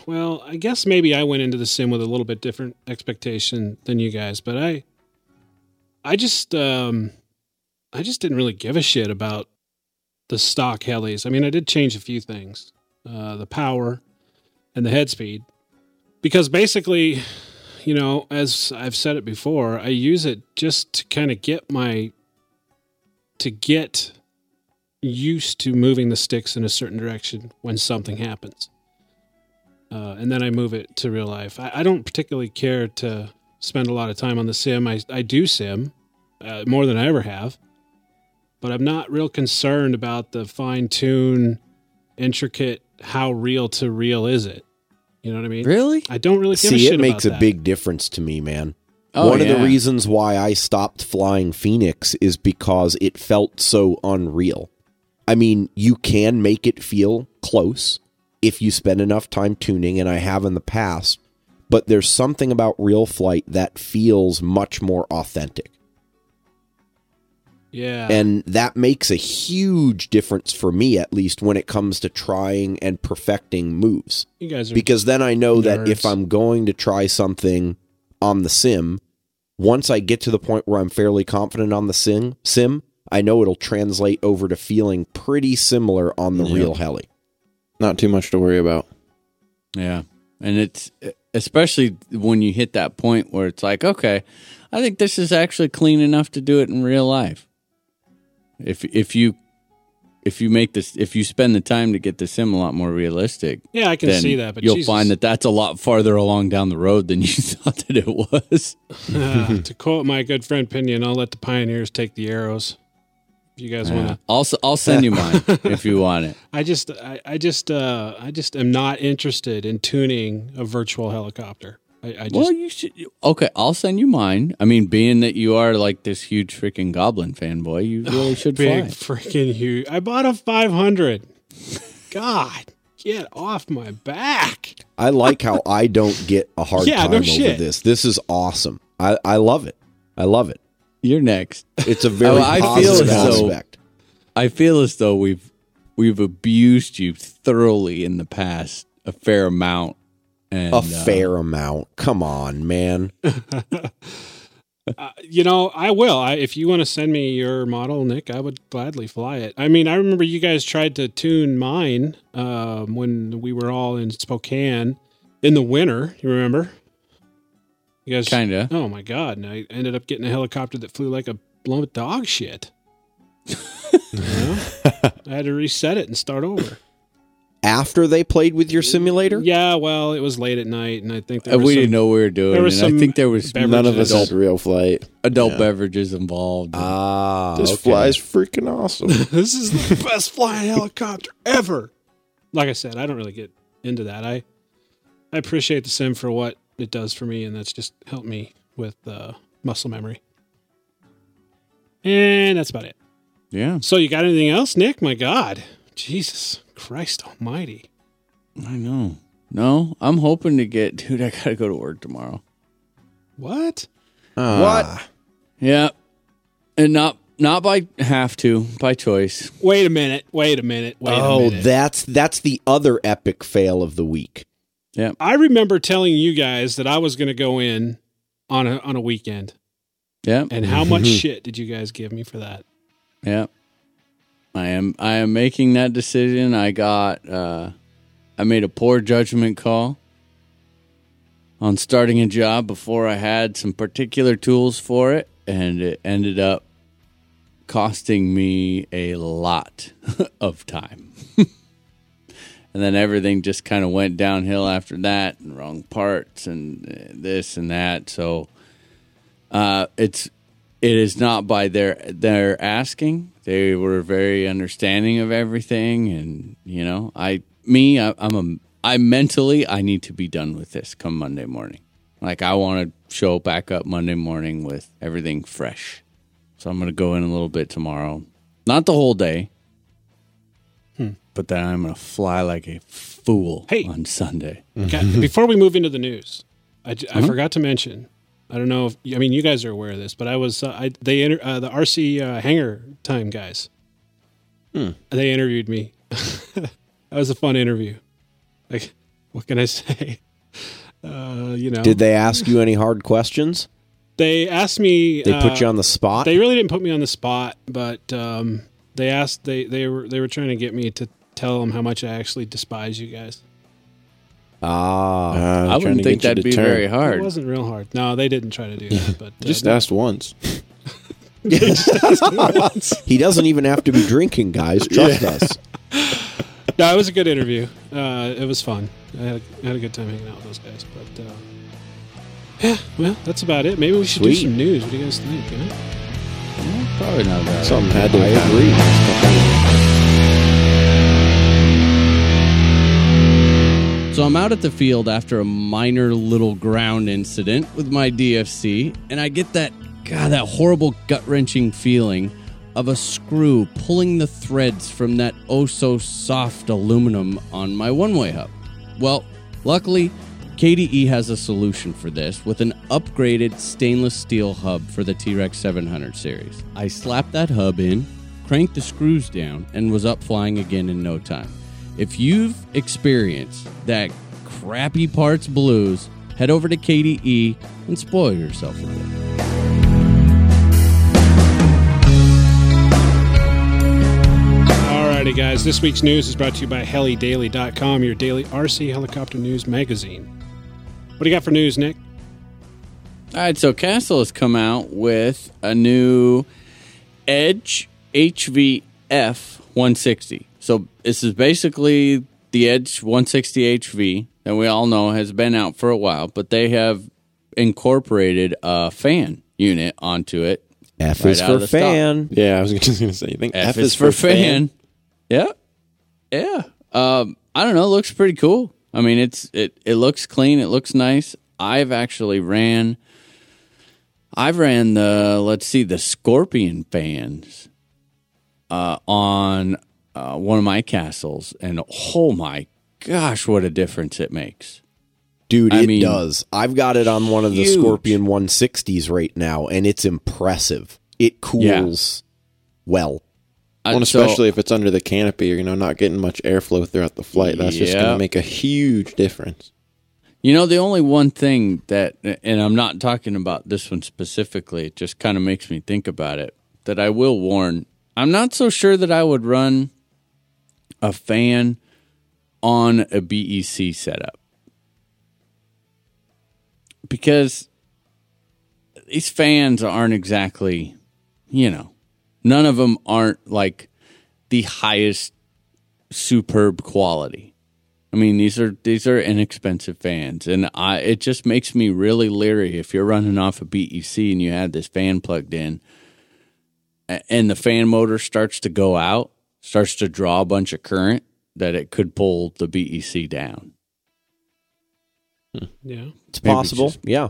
A: Well, I guess maybe I went into the sim with a little bit different expectation than you guys, but I, I just, um, I just didn't really give a shit about the stock helis. I mean, I did change a few things, uh, the power and the head speed, because basically, you know, as I've said it before, I use it just to kind of get my, to get used to moving the sticks in a certain direction when something happens. Uh, and then I move it to real life. I, I don't particularly care to spend a lot of time on the sim. I, I do sim uh, more than I ever have, but I'm not real concerned about the fine tune, intricate, how real to real is it? You know what I mean?
D: Really?
A: I don't really give a
B: See,
A: shit
B: it makes
A: about
B: a
A: that.
B: big difference to me, man.
D: Oh,
B: One of the reasons why I stopped flying Phoenix is because it felt so unreal. I mean, you can make it feel close if you spend enough time tuning, and I have in the past, but there's something about RealFlight that feels much more authentic.
A: Yeah.
B: And that makes a huge difference for me, at least when it comes to trying and perfecting moves
A: you guys are
B: because then I know that if I'm going to try something on the sim, once I get to the point where I'm fairly confident on the sim, sim, I know it'll translate over to feeling pretty similar on the
C: Yeah.
B: real heli.
C: Not too much to worry about.
D: Yeah. And it's especially when you hit that point where it's like, okay, I think this is actually clean enough to do it in real life. If if you if you make this if you spend the time to get the sim a lot more realistic,
A: yeah, I can see that, but
D: you'll
A: Jesus.
D: find that that's a lot farther along down the road than you thought that it was.
A: Uh, to quote my good friend Pinion, I'll let the pioneers take the arrows. If you guys want to,
D: Also, I'll send you mine if you want it.
A: I just, I, I just, uh, I just am not interested in tuning a virtual helicopter. I, I just,
D: Well, you should. Okay, I'll send you mine. I mean, being that you are like this huge freaking Goblin fanboy, you really should
A: big
D: fly.
A: freaking huge. I bought a 500. God, get off my back.
B: I like how I don't get a hard
A: Yeah,
B: time
A: no
B: over
A: shit.
B: this. This is awesome. I, I love it. I love it.
D: You're next.
B: It's a very
D: Oh, I feel
B: positive
D: as though-
B: aspect.
D: I feel as though we've we've abused you thoroughly in the past a fair amount. And
B: A
D: uh,
B: fair amount. Come on, man.
A: Uh, you know, I will. I, if you want to send me your model, Nick, I would gladly fly it. I mean, I remember you guys tried to tune mine um, when we were all in Spokane in the winter. You remember? You guys,
D: Kinda.
A: Oh my god! And I ended up getting a helicopter that flew like a blown with dog shit. You know? I had to reset it and start over.
B: After they played with your simulator?
A: Yeah, well, it was late at night, and I think there
D: uh,
A: was
D: we
A: some-
D: didn't know what we were doing.
A: there was
D: and I think there was
A: beverages.
C: None of us
D: adult,
C: RealFlight.
D: adult
C: Yeah.
D: beverages involved.
B: Ah,
C: This
B: okay.
C: flies freaking awesome.
A: this is the best flying helicopter ever. Like I said, I don't really get into that. I I appreciate the sim for what it does for me, and that's just helped me with uh, muscle memory. And that's about it.
D: yeah,
A: So you got anything else, Nick? My God, Jesus Christ Almighty!
D: I know. No, I'm hoping to get. Dude, I gotta go to work tomorrow.
A: What? Ah.
B: What?
D: Yeah, and not not by have to, by choice.
A: Wait a minute. Wait a minute. Wait a
B: oh,
A: minute.
B: that's that's the other epic fail of the week.
D: Yeah,
A: I remember telling you guys that I was going to go in on a on a weekend,
D: yeah,
A: and how much shit did you guys give me for that?
D: yeah. I am I am making that decision. I got uh I made a poor judgment call on starting a job before I had some particular tools for it, and it ended up costing me a lot of time. and then everything just kind of went downhill after that, and wrong parts, and uh, this and that. So uh, it's it is not by their their asking. They were very understanding of everything, and you know, I me, I, I'm a I mentally I need to be done with this come Monday morning. Like I want to show back up Monday morning with everything fresh. So I'm going to go in a little bit tomorrow, not the whole day, hmm. but then I'm going to fly like a fool
A: Hey.
D: on Sunday.
A: Okay, Before we move into the news, I, j- I uh-huh. forgot to mention. I don't know if I mean you guys are aware of this, but I was uh, I they inter- uh, the RC uh, hangar time guys. They interviewed me. that was a fun interview. Like, what can I say? Uh, you know,
B: Did they ask you any hard questions?
A: they asked me?
B: They
A: uh,
B: put you on the spot.
A: They really didn't put me on the spot, but um, they asked they they were they were trying to get me to tell them how much I actually despise you guys.
B: Ah,
C: Uh,
D: I wouldn't think that'd be
C: turn.
D: very
A: It wasn't real hard. No, they didn't try to do that. But uh,
C: Just
A: no.
C: asked once.
B: he doesn't even have to be drinking, guys. Trust us.
A: No, it was a good interview. Uh, it was fun. I had, a, I had a good time hanging out with those guys. But uh, yeah, well, that's about it. Maybe we should do some news. What do you guys think? Huh?
D: Probably not that.
C: Something had to
B: I agree.
D: So I'm out at the field after a minor little ground incident with my DFC, and I get that God, that horrible gut wrenching feeling of a screw pulling the threads from that oh so soft aluminum on my one way hub. Well, luckily, KDE has a solution for this with an upgraded stainless steel hub for the T Rex 700 series. I slapped that hub in, cranked the screws down, and was up flying again in no time. If you've experienced that crappy parts blues, head over to KDE and spoil yourself a bit.
A: Alrighty, guys. This week's news is brought to you by HeliDaily.com, your daily RC helicopter news magazine. What do you got for news, Nick?
D: All right, so Castle has come out with a new Edge HVF 160. So this is basically the Edge 160 HV that we all know has been out for a while, but they have incorporated a fan unit onto it.
B: F
D: Right
B: is for
D: of the stock.
B: fan.
C: Yeah, I was just going to say, you think
D: F, is for fan. Yeah, yeah. Um, I don't know. It looks pretty cool. I mean, it's it it looks clean. It looks nice. I've actually ran. I've ran the let's see the Scorpion fans uh, on uh, one of my castles, and oh my gosh, what a difference it makes!
B: Dude,
D: I
B: it
D: mean,
B: does. I've got it on one of the
D: huge.
B: Scorpion 160s right now, and it's impressive. It cools well.
D: Uh,
C: Well,
D: so-
C: especially if it's under the canopy, you know, not getting much airflow throughout the flight. That's just going to make a huge difference.
D: You know, the only one thing that, and I'm not talking about this one specifically, it just kind of makes me think about it, that I will warn. I'm not so sure that I would run a fan on a BEC setup. Because these fans aren't exactly, you know, none of them aren't like the highest superb quality. I mean, these are these are inexpensive fans, and I it just makes me really leery if you're running off a BEC and you had this fan plugged in, and the fan motor starts to go out, starts to draw a bunch of current, that it could pull the BEC down.
A: Yeah.
B: It's
D: Maybe
B: possible.
D: just-
B: yeah.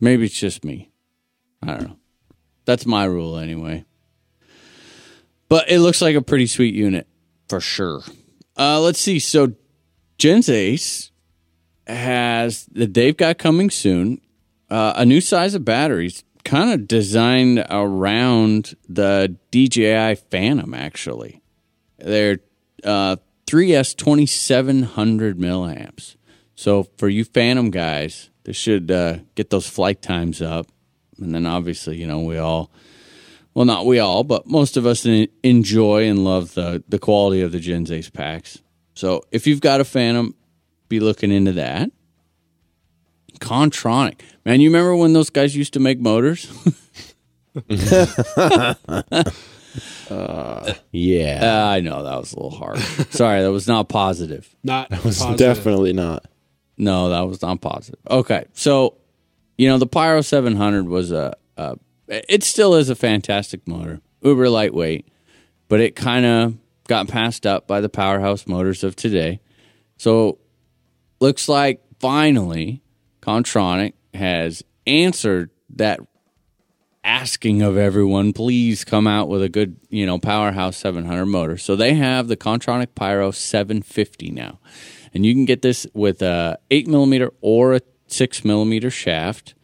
D: Maybe it's just me. I don't know. That's my rule anyway. But it looks like a pretty sweet unit for sure. Uh, let's see. So Gens Ace has that they've got coming soon uh, a new size of batteries, kind of designed around the DJI Phantom. Actually, they're uh, 3S 2700 milliamps. So for you Phantom guys, they should uh, get those flight times up, and then obviously, you know, we all, well, not we all, but most of us enjoy and love the the quality of the Gen Ace packs. So if you've got a Phantom, be looking into that. Kontronik, man, you remember when those guys used to make motors?
B: Yeah.
D: Uh, I know that was a little hard. Sorry, that was not positive.
A: Not that
C: Was
A: positive.
C: definitely not.
D: No, that was not positive. Okay, so you know the Pyro 700 was a, a it still is a fantastic motor, uber lightweight, but it kind of got passed up by the powerhouse motors of today. So looks like finally Kontronik has answered that asking of everyone, please come out with a good, you know, powerhouse 700 motor. So they have the Kontronik Pyro 750 now, and you can get this with a eight millimeter or a six millimeter shaft.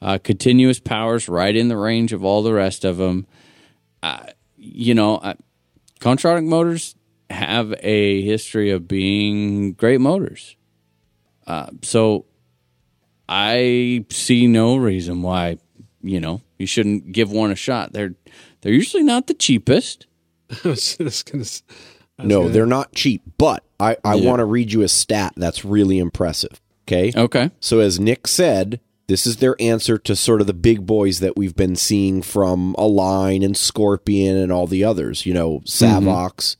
D: Uh, continuous powers right in the range of all the rest of them. Uh, you know, uh, Kontronik motors have a history of being great motors. Uh, so I see no reason why you know you shouldn't give one a shot. They're they're usually not the cheapest.
A: I was just gonna s- I was
B: No,
A: gonna-
B: they're not cheap, but I, I
D: Yeah.
B: want to read you a stat that's really impressive. Okay.
D: Okay,
B: So, as Nick said, this is their answer to sort of the big boys that we've been seeing from Align and Scorpion and all the others, you know, mm-hmm. Savox,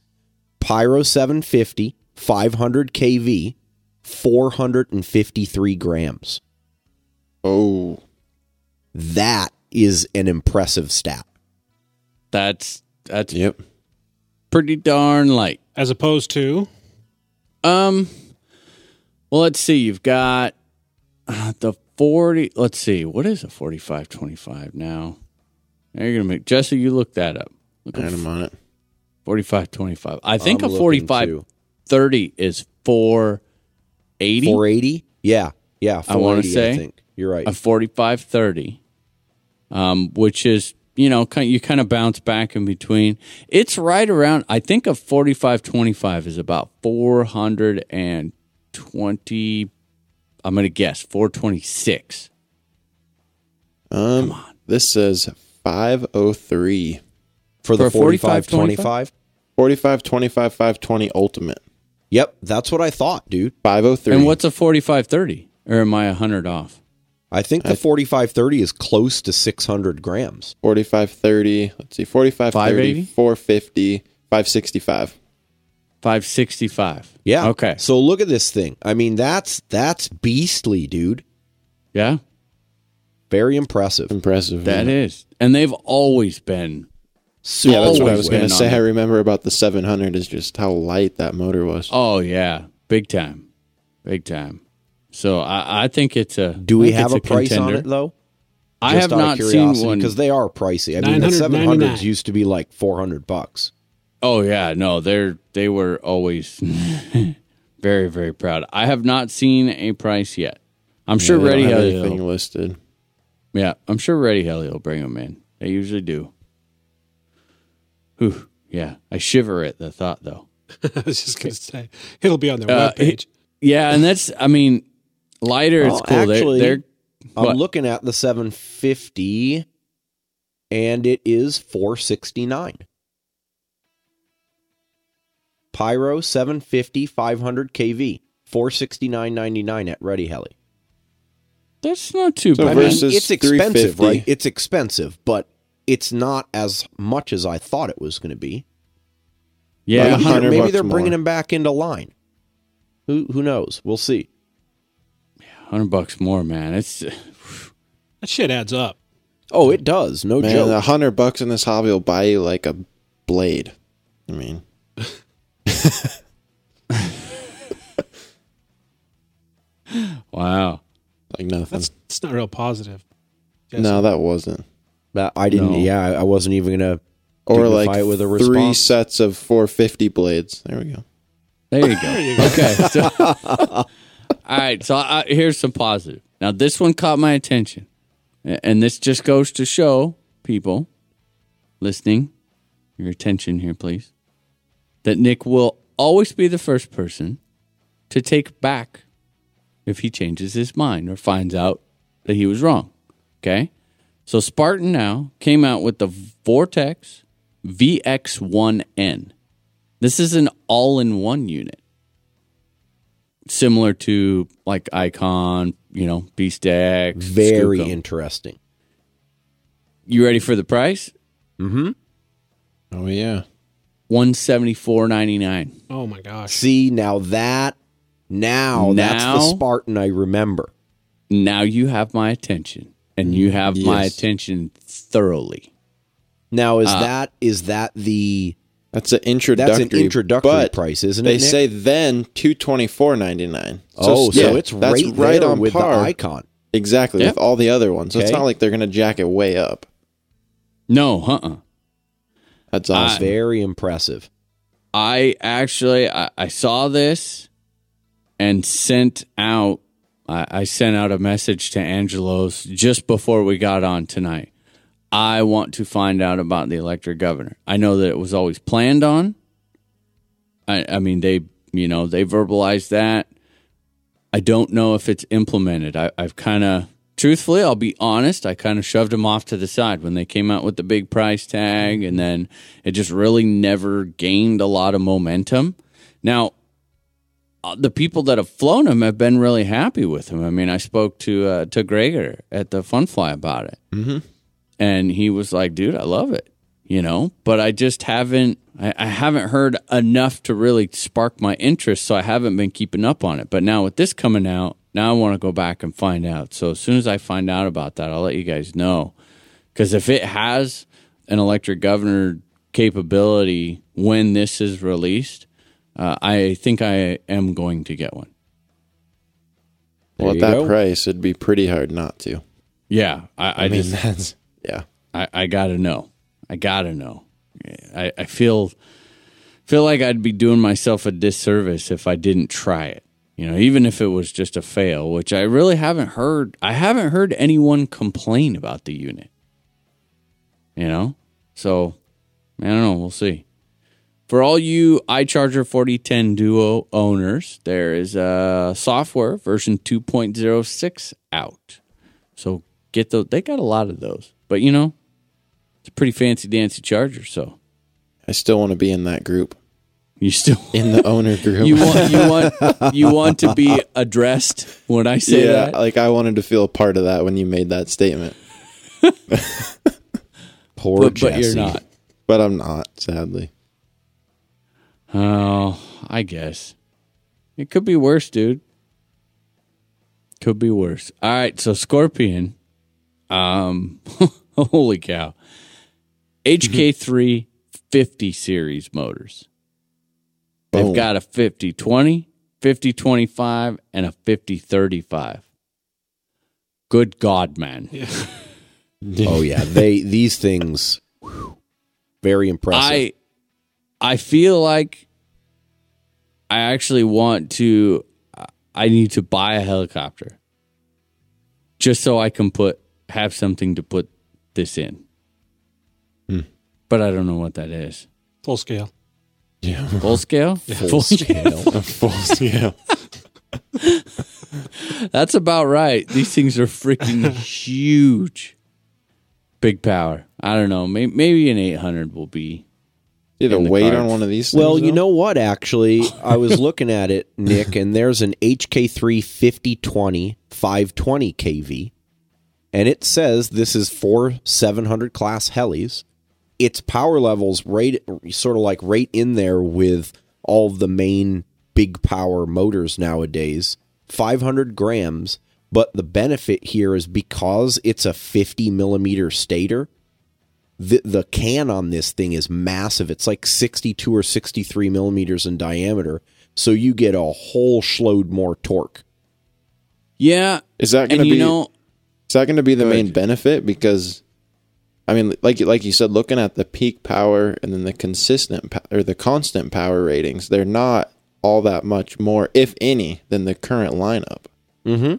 B: Pyro 750, 500 kV, 453 grams.
C: Oh,
B: That is an impressive stat.
D: that's that's
C: yep.
D: pretty darn light.
A: as opposed to
D: Um, well, let's see. You've got uh, the forty. Let's see. What is a forty-five twenty-five now? Now you're gonna make Jesse. You look that up. Look
C: And I'm on it.
D: forty-five twenty-five. I think
B: I'm
D: a
B: looking
D: forty-five thirty is four eighty.
B: 480? Yeah. Yeah.
D: I wanna say
B: I think. You're right.
D: a 4530 um, which is you know kind you kind of bounce back in between it's right around i think a 4525 is about 420 i'm gonna guess 426
C: Um, This says 503.
B: For the
D: For 45,
B: 4525?
C: 45, 25, 520 ultimate.
B: Yep. That's what I thought, dude.
C: 503.
D: and what's a 4530 or am i 100 off
B: I think the 4530 is close to 600 grams.
C: 4530, Let's see. Forty-five thirty.
D: Five
C: eighty. Four
D: fifty. Five sixty-five. Five sixty-five.
B: Yeah.
D: okay
B: So look at this thing. I mean, that's that's beastly, dude.
D: yeah
B: Very impressive.
C: Impressive.
D: that
C: yeah.
D: is and they've always been
C: Yeah, that's what I was going to say. I remember about the 700 is just how light that motor was.
D: Oh yeah, big time, big time. So I, I think it's a.
B: Do we have a
D: it's
B: price
D: contender.
B: on it though?
D: I
B: Just
D: have
B: out of
D: not seen
B: curiosity,
D: one
B: because they are pricey. I mean, the 700s used to be like 400 bucks.
D: Oh yeah, no, they're they were always very very proud. I have not seen a price yet. I'm sure
C: They
D: Ready
C: have
D: Heli.
C: anything
D: will-
C: listed.
D: Yeah, I'm sure Ready Heli will bring them in. They usually do. Whew, yeah, I shiver at the thought though.
A: I was just gonna say it'll be on their
D: Uh,
A: webpage.
D: Yeah, and that's I mean, lighter. It's cool.
B: actually,
D: they're, they're
B: I'm
D: What?
B: looking at the 750 and it is 469. Pyro 750 500 kV. 469.99 at Ready Heli.
D: that's not too
C: So
D: bad.
B: I mean, it's expensive, right? It's expensive, but it's not as much as I thought it was going to be.
D: yeah,
B: maybe, maybe they're bringing
C: more.
B: him back into line. Who who knows? We'll see.
D: Hundred bucks more, man. It's
A: That shit adds up.
B: Oh, it does. No
C: Man,
B: joke.
C: a hundred bucks in this hobby will buy you like a blade. I mean,
D: wow.
C: like nothing.
A: That's it's not real positive.
C: no, that wasn't.
B: That- I didn't.
D: No.
B: Yeah, I I wasn't even gonna.
C: Or like
B: it with a
C: three sets of 450 blades. There we go.
D: There you go. Okay. So, all right. So I, here's some positive. Now this one caught my attention, and this just goes to show people listening, your attention here, please, that Nick will always be the first person to take back if he changes his mind or finds out that he was wrong. Okay. So Spartan now came out with the Vortex VX1N. This is an all in one unit. Similar to like iKON, you know, BeastX.
B: Very
D: Skookum.
B: interesting.
D: You ready for the price? Mm-hmm.
C: Oh yeah.
D: One seventy four ninety nine.
A: Oh my gosh.
B: See, now that, now, that's the Spartan I remember.
D: Now you have my attention, and you have my attention thoroughly.
B: Now,
D: Uh,
B: is that is that the
C: That's an introductory.
B: introductory
C: but
B: price, isn't
C: They
B: it, Nick?
C: say then two twenty four ninety nine.
B: oh, so it's
C: that's
B: right,
C: right
B: there
C: on
B: with
C: par.
B: the iKON.
C: Exactly
D: Yeah.
C: with all the other ones. So it's not like they're gonna jack it way up.
D: No, uh, uh
C: That's awesome.
B: Very impressive.
D: I actually I, I saw this and sent out I, I sent out a message to Angelos just before we got on tonight. I want to find out about the electric governor. I know that it was always planned on. I, I mean they you know they verbalized that. I don't know if it's implemented. I, I've kind of truthfully, I'll be honest, I kind of shoved them off to the side when they came out with the big price tag, and then it just really never gained a lot of momentum. Now, uh, the people that have flown him have been really happy with him. I mean, I spoke to uh, to Gregor at the Fun Fly about it, mm-hmm. And he was like, "Dude, I love it," you know. But I just haven't, I, I haven't heard enough to really spark my interest, so I haven't been keeping up on it. But now with this coming out, now I want to go back and find out. So as soon as I find out about that, I'll let you guys know. Because if it has an electric governor capability when this is released, uh, I think I am going to get one.
C: well, at that
B: go.
C: price, it'd be pretty hard not to.
D: Yeah, I, I,
C: I, mean,
D: just
C: that's yeah.
D: I, I gotta know. I gotta know. I, I feel feel like I'd be doing myself a disservice if I didn't try it. You know, even if it was just a fail, which I really haven't heard. I haven't heard anyone complain about the unit. You know, so I don't know. We'll see. For all you iCharger 4010 Duo owners, there is a software version 2.06 out. So get those. They got a lot of those, but you know, it's a pretty fancy dancy charger. So
C: I still want to be in that group,
D: you still
C: in the owner group.
D: you want you want you want to be addressed when I say
C: yeah,
D: that.
C: like I wanted to feel a part of that when you made that statement,
B: Poor
D: But, but you're not.
C: but I'm not. Sadly,
D: Oh, I guess it could be worse, dude. Could be worse. All right, so Scorpion, um, holy cow, HK3 50 series motors. They've got a 5020, 5025, and a 5035. Good God, man.
B: Oh yeah, they these things, whew, very impressive.
D: I I feel like I actually want to I need to buy a helicopter just so I can put have something to put this in. Hmm. But I don't know what that is.
A: Full scale.
C: yeah,
D: Full scale?
B: Full scale.
C: full scale.
D: That's about right. These things are freaking huge. Big power. I don't know. Maybe, maybe an 800 will be.
C: Did a weight
D: cards.
C: on one of these? Things,
B: Well, you
C: though?
B: know what? Actually, I was looking at it, Nick, and there's an HK3 5020 520 kV, and it says this is for 700 class helis. Its power levels right, sort of like right in there with all the main big power motors nowadays. 500 grams, but the benefit here is because it's a 50 millimeter stator the the can on this thing is massive. It's like 62 or 63 millimeters in diameter. So you get a whole schload more torque.
D: Yeah.
C: is that going to be?
D: know,
C: is that going to be the main benefit? Because, I mean, like like you said, looking at the peak power and then the consistent or the constant power ratings, they're not all that much more, if any, than the current lineup. Mm-hmm. Does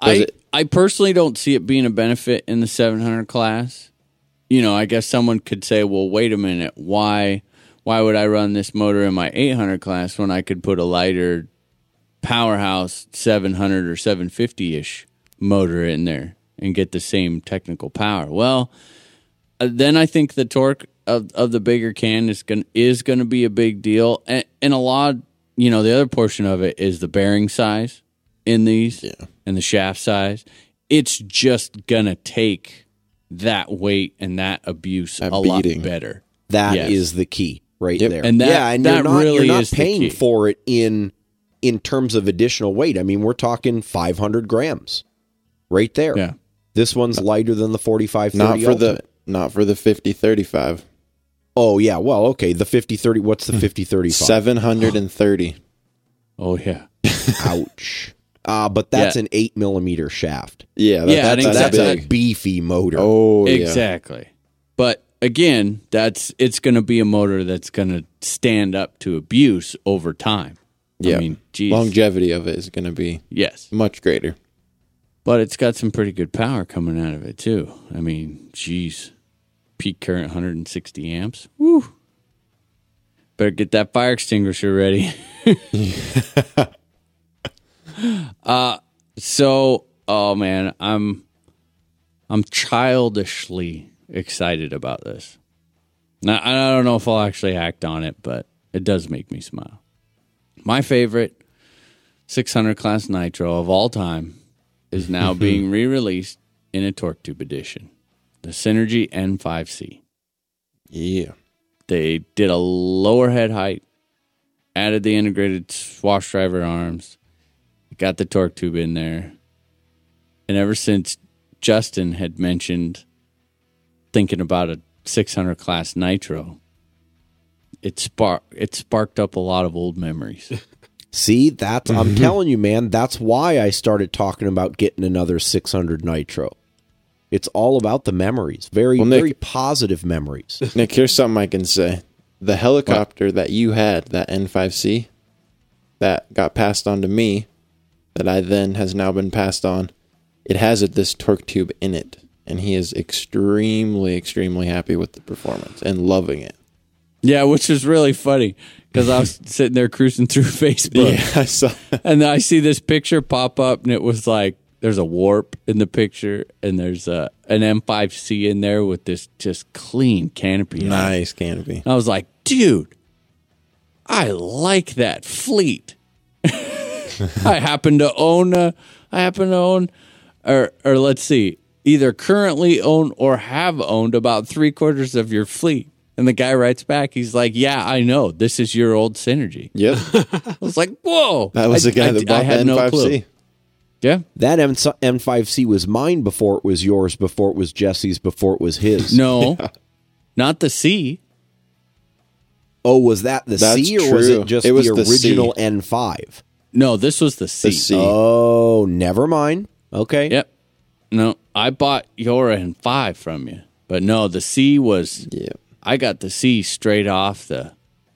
D: I
C: it-
D: I personally don't see it being a benefit in the 700 class. You know, I guess someone could say, "Well, wait a minute. Why why would I run this motor in my 800 class when I could put a lighter powerhouse 700 or 750ish motor in there and get the same technical power?" Well, uh, then I think the torque of, of the bigger can is going is going to be a big deal, and, and a lot you know, the other portion of it is the bearing size in these
C: Yeah.
D: and the shaft size. It's just gonna take that weight and that abuse
C: That
D: a
C: beating.
D: lot better.
B: That is
D: Yes.
B: the key right
C: Yep.
B: there.
D: And that-
B: yeah, and
D: that
B: you're not,
D: really
B: you're not
D: is
B: paying for it in in terms of additional weight. I mean, we're talking 500 grams right there.
D: Yeah.
B: This one's lighter than the 45
C: Not for the not for the 50 35.
B: Oh yeah, well, okay, the 50 30 what's the 50 35?
C: 730.
D: Oh yeah.
B: Ouch. Uh, but that's
D: Yeah.
B: an 8 millimeter shaft.
C: Yeah, that,
D: Yeah,
C: that's,
D: and
B: That's
D: exactly.
B: a beefy motor.
C: Oh, yeah.
D: Exactly. But again, that's it's going to be a motor that's going to stand up to abuse over time.
C: Yeah.
D: I mean, geez.
C: Longevity of it is going to be
D: yes.
C: much greater.
D: But it's got some pretty good power coming out of it too. I mean, geez, peak current 160 amps. Woo! Better get that fire extinguisher ready. uh so, oh man, I'm I'm childishly excited about this. Now, I don't know if I'll actually act on it, but it does make me smile. My favorite 600 class nitro of all time is now mm-hmm. being re-released in a torque tube edition, the Synergy N5C.
C: Yeah.
D: They did a lower head height, added the integrated swash driver arms, got the torque tube in there. And ever since Justin had mentioned thinking about a 600 class nitro, it spark it sparked up a lot of old memories.
B: See, that's I'm mm-hmm. telling you, man, that's why I started talking about getting another 600 nitro. It's all about the memories. Very
C: Well, Nick-
B: very positive memories.
C: Nick, here's something I can say. The helicopter that you had, that N5C, that got passed on to me, that I then has now been passed on, it has a, this torque tube in it. And he is extremely, extremely happy with the performance and loving it.
D: yeah, which is really funny because I was sitting there cruising through Facebook.
C: Yeah, I saw
D: And then I see this picture pop up, and it was like there's a warp in the picture, and there's a an N5C in there with this just clean canopy. on.
C: Nice canopy.
D: I was like, dude, I like that fleet. I happen to own a, I happen to own, or or let's see, either currently own or have owned about three quarters of your fleet. And the guy writes back, he's like, "Yeah, I know. This is your old synergy."
C: Yep.
D: I was like, "Whoa!"
C: That was
D: I-
C: the guy
D: I-
C: that bought the
D: had no clue.
C: N5C.
D: Yeah.
B: That M- N5C was mine before it was yours, before it was Jesse's, before it was his.
D: No, not the C.
B: Oh, was that the
C: That's
B: C or was it just
C: It was
B: the
C: the
B: original N5?
D: No, this was the C.
C: The C.
B: Oh, never mind. Okay.
D: Yep. No, I bought your N5 from you, but no, the C was.
C: Yeah.
D: I got the C straight off the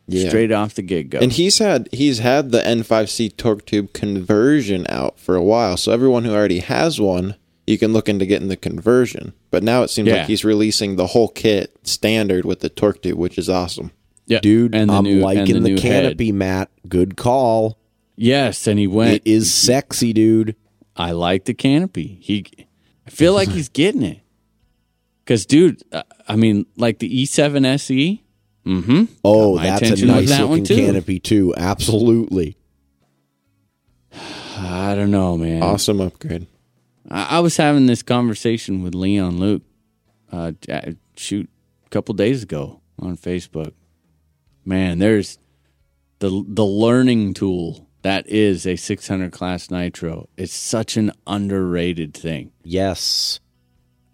C: Yeah.
D: straight off the get go.
C: And he's had he's had the N5C torque tube conversion out for a while. So everyone who already has one, you can look into getting the conversion. But now it seems
D: Yeah.
C: like he's releasing the whole kit standard with the torque tube, which is awesome.
D: yeah,
B: Dude,
D: and
B: I'm
D: new, and
B: liking the, canopy,
D: head.
B: Matt. Good call.
D: Yes, and he went.
B: It is sexy, dude.
D: I like the canopy. He, I feel like he's getting it. Because, dude, uh, I mean, like the E7 SE. Mm-hmm.
B: Oh, that's a nice
D: that
B: looking
D: too.
B: canopy too. Absolutely.
D: I don't know, man.
C: Awesome upgrade.
D: I, I was having this conversation with Leon Luke, uh, shoot, a couple days ago on Facebook. Man, there's the the learning tool that is a 600 class nitro. It's such an underrated thing.
B: Yes.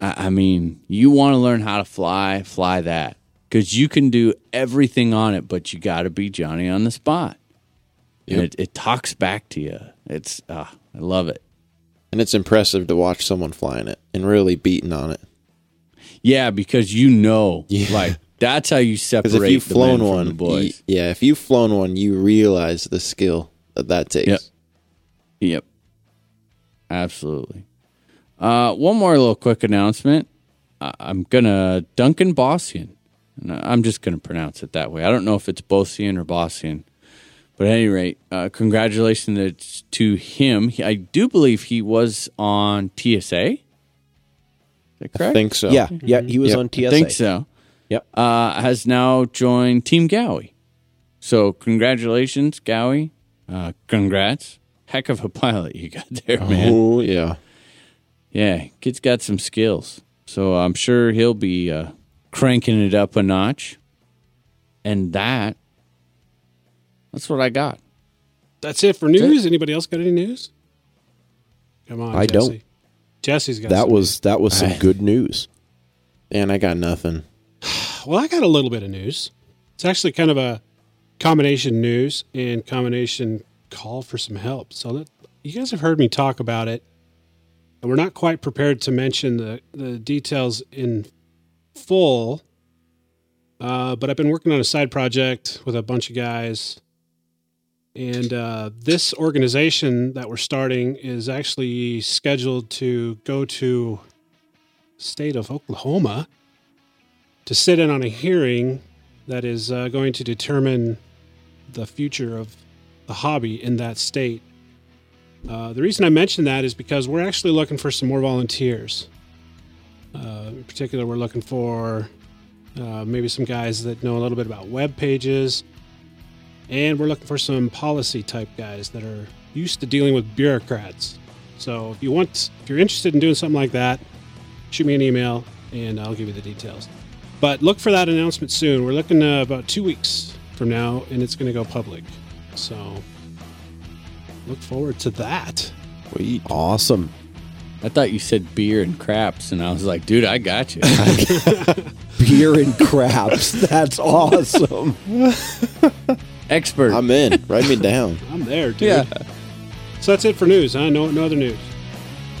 D: I, I mean, you want to learn how to fly, fly that because you can do everything on it, but you got to be Johnny on the spot. And it, it talks back to you. It's uh, I love it.
C: And it's impressive to watch someone flying it and really beating on it.
D: Yeah, because you know,
C: Yeah.
D: like that's how you separate
C: Because if you've
D: the
C: flown one,
D: the boys.
C: y- yeah, if you've flown one, you realize the skill that that takes.
D: Yep. Yep. Absolutely. Uh, one more little quick announcement. I- I'm gonna Duncan Bossian. I'm just gonna pronounce it that way. I don't know if it's Bossian or Bossian, but at any rate, uh, congratulations to him. He, I do believe he was on TSA. Is that correct?
C: I think so.
B: Yeah. Yeah. He was
C: Yep.
B: on TSA.
D: I think so.
B: Yep.
D: Uh, has now joined Team Gaui. So congratulations, Gaui. Uh, congrats. Heck of a pilot you got there, man.
C: Oh yeah.
D: Yeah, kid's got some skills. So I'm sure he'll be uh, cranking it up a notch. And that, that's what I got.
A: That's it for news. Anybody else got any news? Come on,
B: I
A: Jesse.
B: don't.
A: Jesse's got
B: That
A: some
B: was that was some good news.
C: And I got nothing.
A: Well, I got a little bit of news. It's actually kind of a combination news and combination call for some help. So that you guys have heard me talk about it, and we're not quite prepared to mention the the details in full. Uh, but I've been working on a side project with a bunch of guys, and uh, this organization that we're starting is actually scheduled to go to state of Oklahoma to sit in on a hearing that is uh, going to determine the future of the hobby in that state. Uh, the reason I mention that is because we're actually looking for some more volunteers. Uh, in particular, we're looking for uh, maybe some guys that know a little bit about web pages, and we're looking for some policy type guys that are used to dealing with bureaucrats. So if you want, if you're interested in doing something like that, shoot me an email and I'll give you the details. But look for that announcement soon. We're looking uh, about two weeks from now, and it's going to go public. So look forward to that.
C: Sweet.
B: Awesome.
D: I thought you said beer and craps, and I was like, dude, I got you.
B: Beer and craps. That's awesome.
D: Expert.
C: I'm in. Write me down.
A: I'm there, dude.
D: yeah.
A: So that's it for news, huh? No, no other news.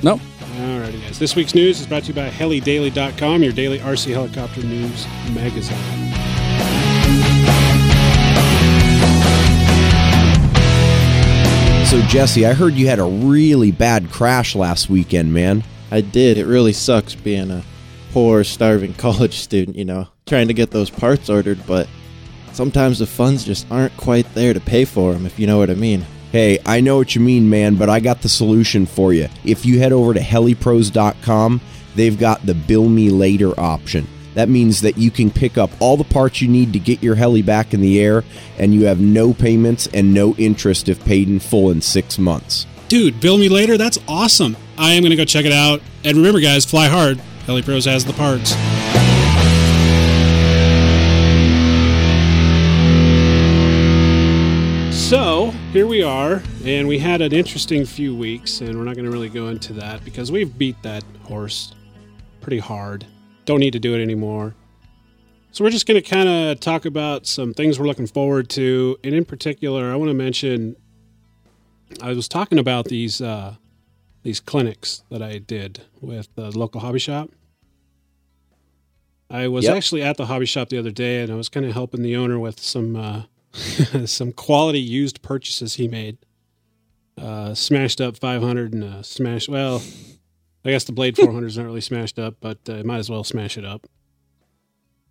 D: Nope.
A: Alrighty, guys. This week's news is brought to you by helidaily.com, your daily RC helicopter news magazine.
B: So Jesse, I heard you had a really bad crash last weekend, man.
C: I did. It really sucks being a poor, starving college student, you know, trying to get those parts ordered, but sometimes the funds just aren't quite there to pay for them, if you know what I mean.
B: Hey, I know what you mean, man, but I got the solution for you. If you head over to helipros.com, they've got the bill me later option. That means that you can pick up all the parts you need to get your heli back in the air, and you have no payments and no interest if paid in full in six months.
A: Dude, bill me later. That's awesome. I am going to go check it out. And remember, guys, fly hard. Heli Pros has the parts. So here we are, and we had an interesting few weeks, and we're not going to really go into that because we've beat that horse pretty hard. Don't need to do it anymore. So we're just going to kind of talk about some things we're looking forward to, and in particular, I want to mention. I was talking about these uh, these clinics that I did with the local hobby shop. I was
B: Yep.
A: actually at the hobby shop the other day, and I was kind of helping the owner with some uh, some quality used purchases he made. Uh, smashed up 500 and uh, smashed. Well, I guess the Blade 400 is not really smashed up, but uh, might as well smash it up.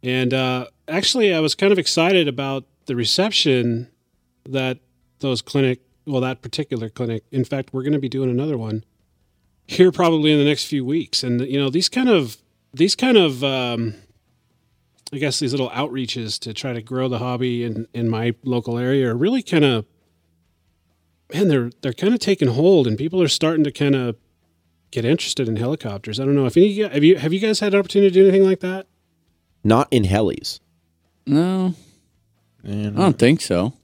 A: And uh, actually, I was kind of excited about the reception that those clinic, well, that particular clinic. In fact, we're going to be doing another one here probably in the next few weeks. And you know, these kind of these kind of um, I guess these little outreaches to try to grow the hobby in in my local area are really kind of man, they're they're kind of taking hold, and people are starting to kind of get interested in helicopters. I don't know if any of you have you have you guys had an opportunity to do anything like that?
B: Not in helis.
D: No,
C: And
D: I don't think so.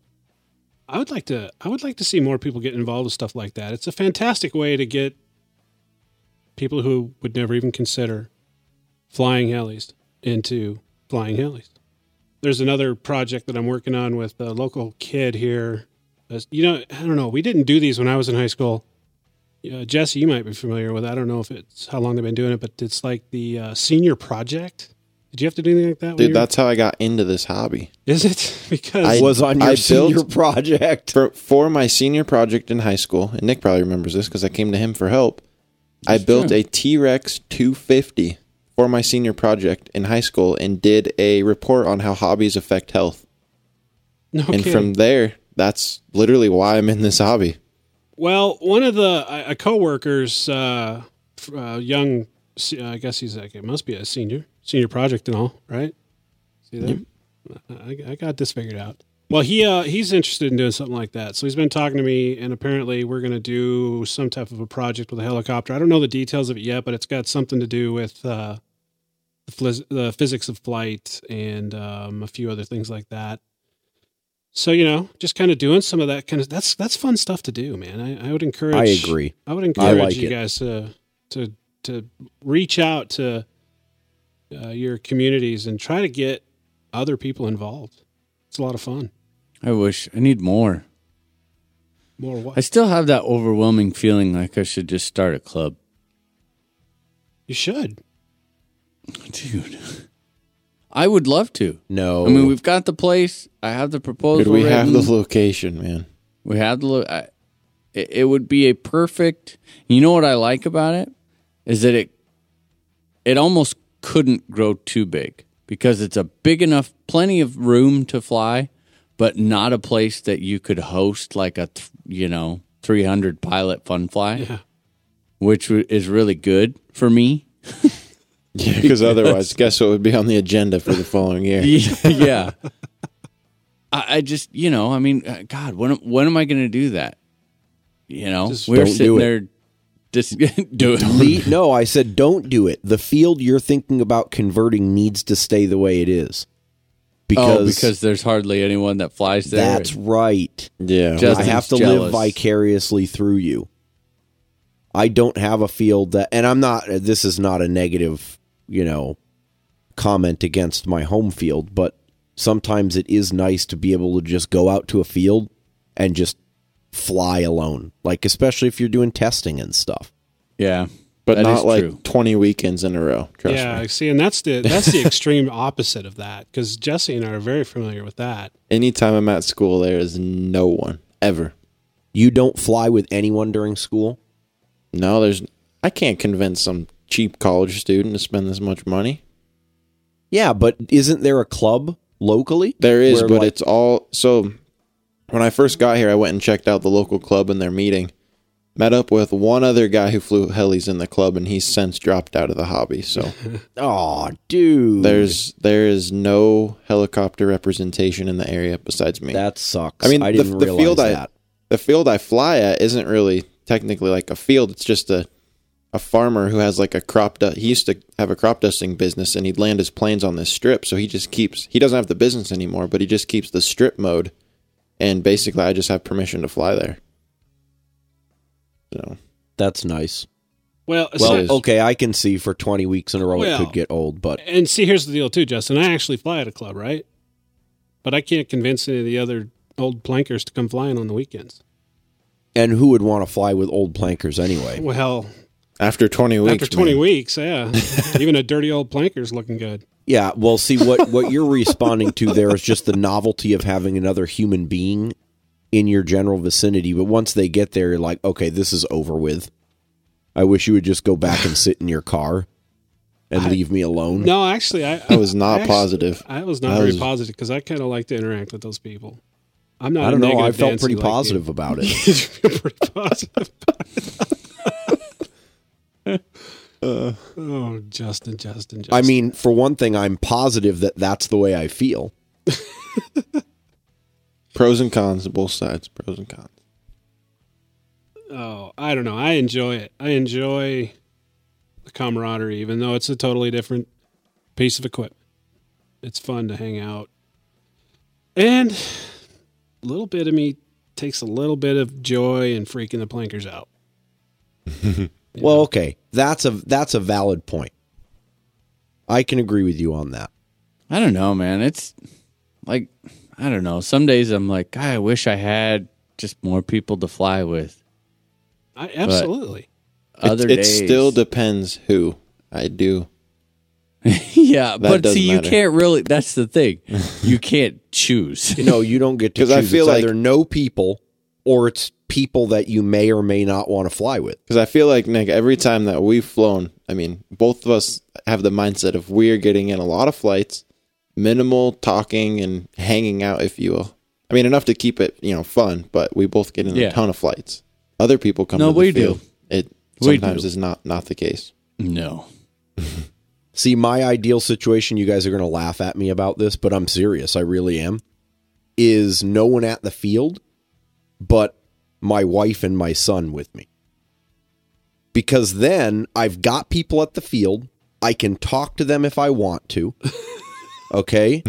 A: I would like to I would like to see more people get involved with stuff like that. It's a fantastic way to get people who would never even consider flying helis into flying helis. There's another project that I'm working on with a local kid here. You know, I don't know. We didn't do these when I was in high school. Uh, Jesse, you might be familiar with. it. I don't know if it's how long they've been doing it, but it's like the uh, senior project. Did you have to do anything like that?
C: dude, that's how I got into this hobby.
A: is it because
C: I-
B: was on your
C: I
B: senior
C: built-
B: project.
C: For for my senior project in high school, and Nick probably remembers this because I came to him for help. I built
D: true.
C: a T Rex 250 for my senior project in high school and did a report on how hobbies affect health.
A: no
C: and
A: kidding.
C: from there, that's literally why I'm in this hobby.
A: Well, one of the a a coworkers, uh, uh, young, I guess he's like it must be a senior, senior project and all, right? See that? I, I got this figured out. Well, he uh, he's interested in doing something like that. So he's been talking to me, and apparently we're going to do some type of a project with a helicopter. I don't know the details of it yet, but it's got something to do with uh, the, phys- the physics of flight and um, a few other things like that. So you know, just kind of doing some of that kind of that's that's fun stuff to do, man. I, I would encourage.
B: I agree.
A: I would encourage
B: like
A: you
B: it.
A: guys to to to reach out to uh, your communities and try to get other people involved. It's a lot of fun.
D: I wish I need more.
A: More what I
D: still have that overwhelming feeling like I should just start a club.
A: You should.
D: Dude. I would love to.
B: No,
D: I mean, we've got the place. I have the proposal.
C: Dude, we have the location, man.
D: We have the. Lo- I, it, it would be a perfect. You know what I like about it is that it it almost couldn't grow too big because it's a big enough, plenty of room to fly, but not a place that you could host like a th- you know three hundred pilot fun fly,
A: Yeah.
D: which is really good for me.
C: Yeah, because otherwise, guess what would be on the agenda for the following year?
D: yeah. I, I just, you know, I mean, uh, God, when when am I going to do that? You know,
A: Just
D: we're sitting
B: it.
D: there, just do it.
B: No, I said don't do it. The field you're thinking about converting needs to stay the way it is. Because,
D: oh, because there's hardly anyone that flies there.
B: that's right.
C: Yeah,
D: Just-
B: I have to
D: Justin's
B: live vicariously through you. I don't have a field that, and I'm not, this is not a negative, you know, comment against my home field, but sometimes it is nice to be able to just go out to a field and just fly alone. Like, especially if you're doing testing and stuff.
D: yeah,
C: but
D: that is
C: not like
D: true.
C: twenty weekends in a row. Trust
A: yeah,
C: me.
A: see, and that's the that's the extreme opposite of that because Jesse and I are very familiar with that.
C: Anytime I'm at school, there is no one ever.
B: You don't fly with anyone during school?
C: No, there's. I can't convince some cheap college student to spend this much money.
B: Yeah, but isn't there a club locally?
C: There is,
B: Where,
C: but
B: like-
C: it's all so. When I first got here, I went and checked out the local club and their meeting. Met up with one other guy who flew helis in the club, and he's since dropped out of the hobby. So
B: Oh, dude.
C: there's there is no helicopter representation in the area besides me.
B: that sucks.
C: I mean,
B: I
C: the,
B: didn't
C: the field
B: that.
C: I the field I fly at isn't really technically like a field. It's just a a farmer who has like a crop. Du- he used to have a crop dusting business, and he'd land his planes on this strip. So he just keeps. He doesn't have the business anymore, but he just keeps the strip mode. And basically, I just have permission to fly there. So
B: That's nice.
A: Well,
B: Well,
A: so-
B: okay, I can see for 20 weeks in a row
A: Well-
B: it could get old, but
A: and see, here's the deal too, Justin. I actually fly at a club, right? But I can't convince any of the other old plankers to come flying on the weekends.
B: and who would want to fly with old plankers anyway?
A: Well,
C: after twenty weeks,
A: after 20
C: man,
A: weeks, yeah, even a dirty old planker's looking good.
B: Yeah, well, see what what you're responding to there is just the novelty of having another human being in your general vicinity, but once they get there you're like, "Okay, this is over with. I wish you would just go back and sit in your car and leave me alone."
A: No, actually, I,
C: I was not
A: actually-
C: positive.
A: I was not
C: I
A: very
C: was-
A: positive because I kind of like to interact with those people. I'm not.
B: I don't know, I felt pretty
A: like you.
B: positive about it.
A: You feel pretty positive. oh, Justin, Justin, Justin.
B: I mean, for one thing, I'm positive that that's the way I feel.
C: Pros and cons, both sides. Pros and cons.
A: oh, I don't know. I enjoy it. I enjoy the camaraderie, even though it's a totally different piece of equipment. It's fun to hang out, and a little bit of me takes a little bit of joy in freaking the plankers out.
B: Well, okay, that's a that's a valid point. I can agree with you on that.
D: I don't know, man. It's like I don't know. Some days I'm like, God, I wish I had just more people to fly with.
A: I absolutely.
D: Other
C: it, it
D: days,
C: still depends who I do.
D: yeah, but
C: doesn't
D: see, you can't really. That's the thing. You can't choose.
B: No, you don't get to
C: 'Cause
B: choose.
C: I feel
B: it's
C: like-
B: either no people or it's people that you may or may not want to fly with.
C: Because I feel like Nick, every time that we've flown, I mean, both of us have the mindset of we're getting in a lot of flights, minimal talking and hanging out, if you will. I mean, enough to keep it, you know, fun, but we both get in
D: Yeah.
C: a ton of flights. Other people come
D: No,
C: to the
D: we do.
C: It sometimes
D: do.
C: is not not the case.
D: No.
B: See, my ideal situation, you guys are going to laugh at me about this, but I'm serious. I really am. is no one at the field, but my wife and my son with me. Because then I've got people at the field. I can talk to them if I want to. Okay.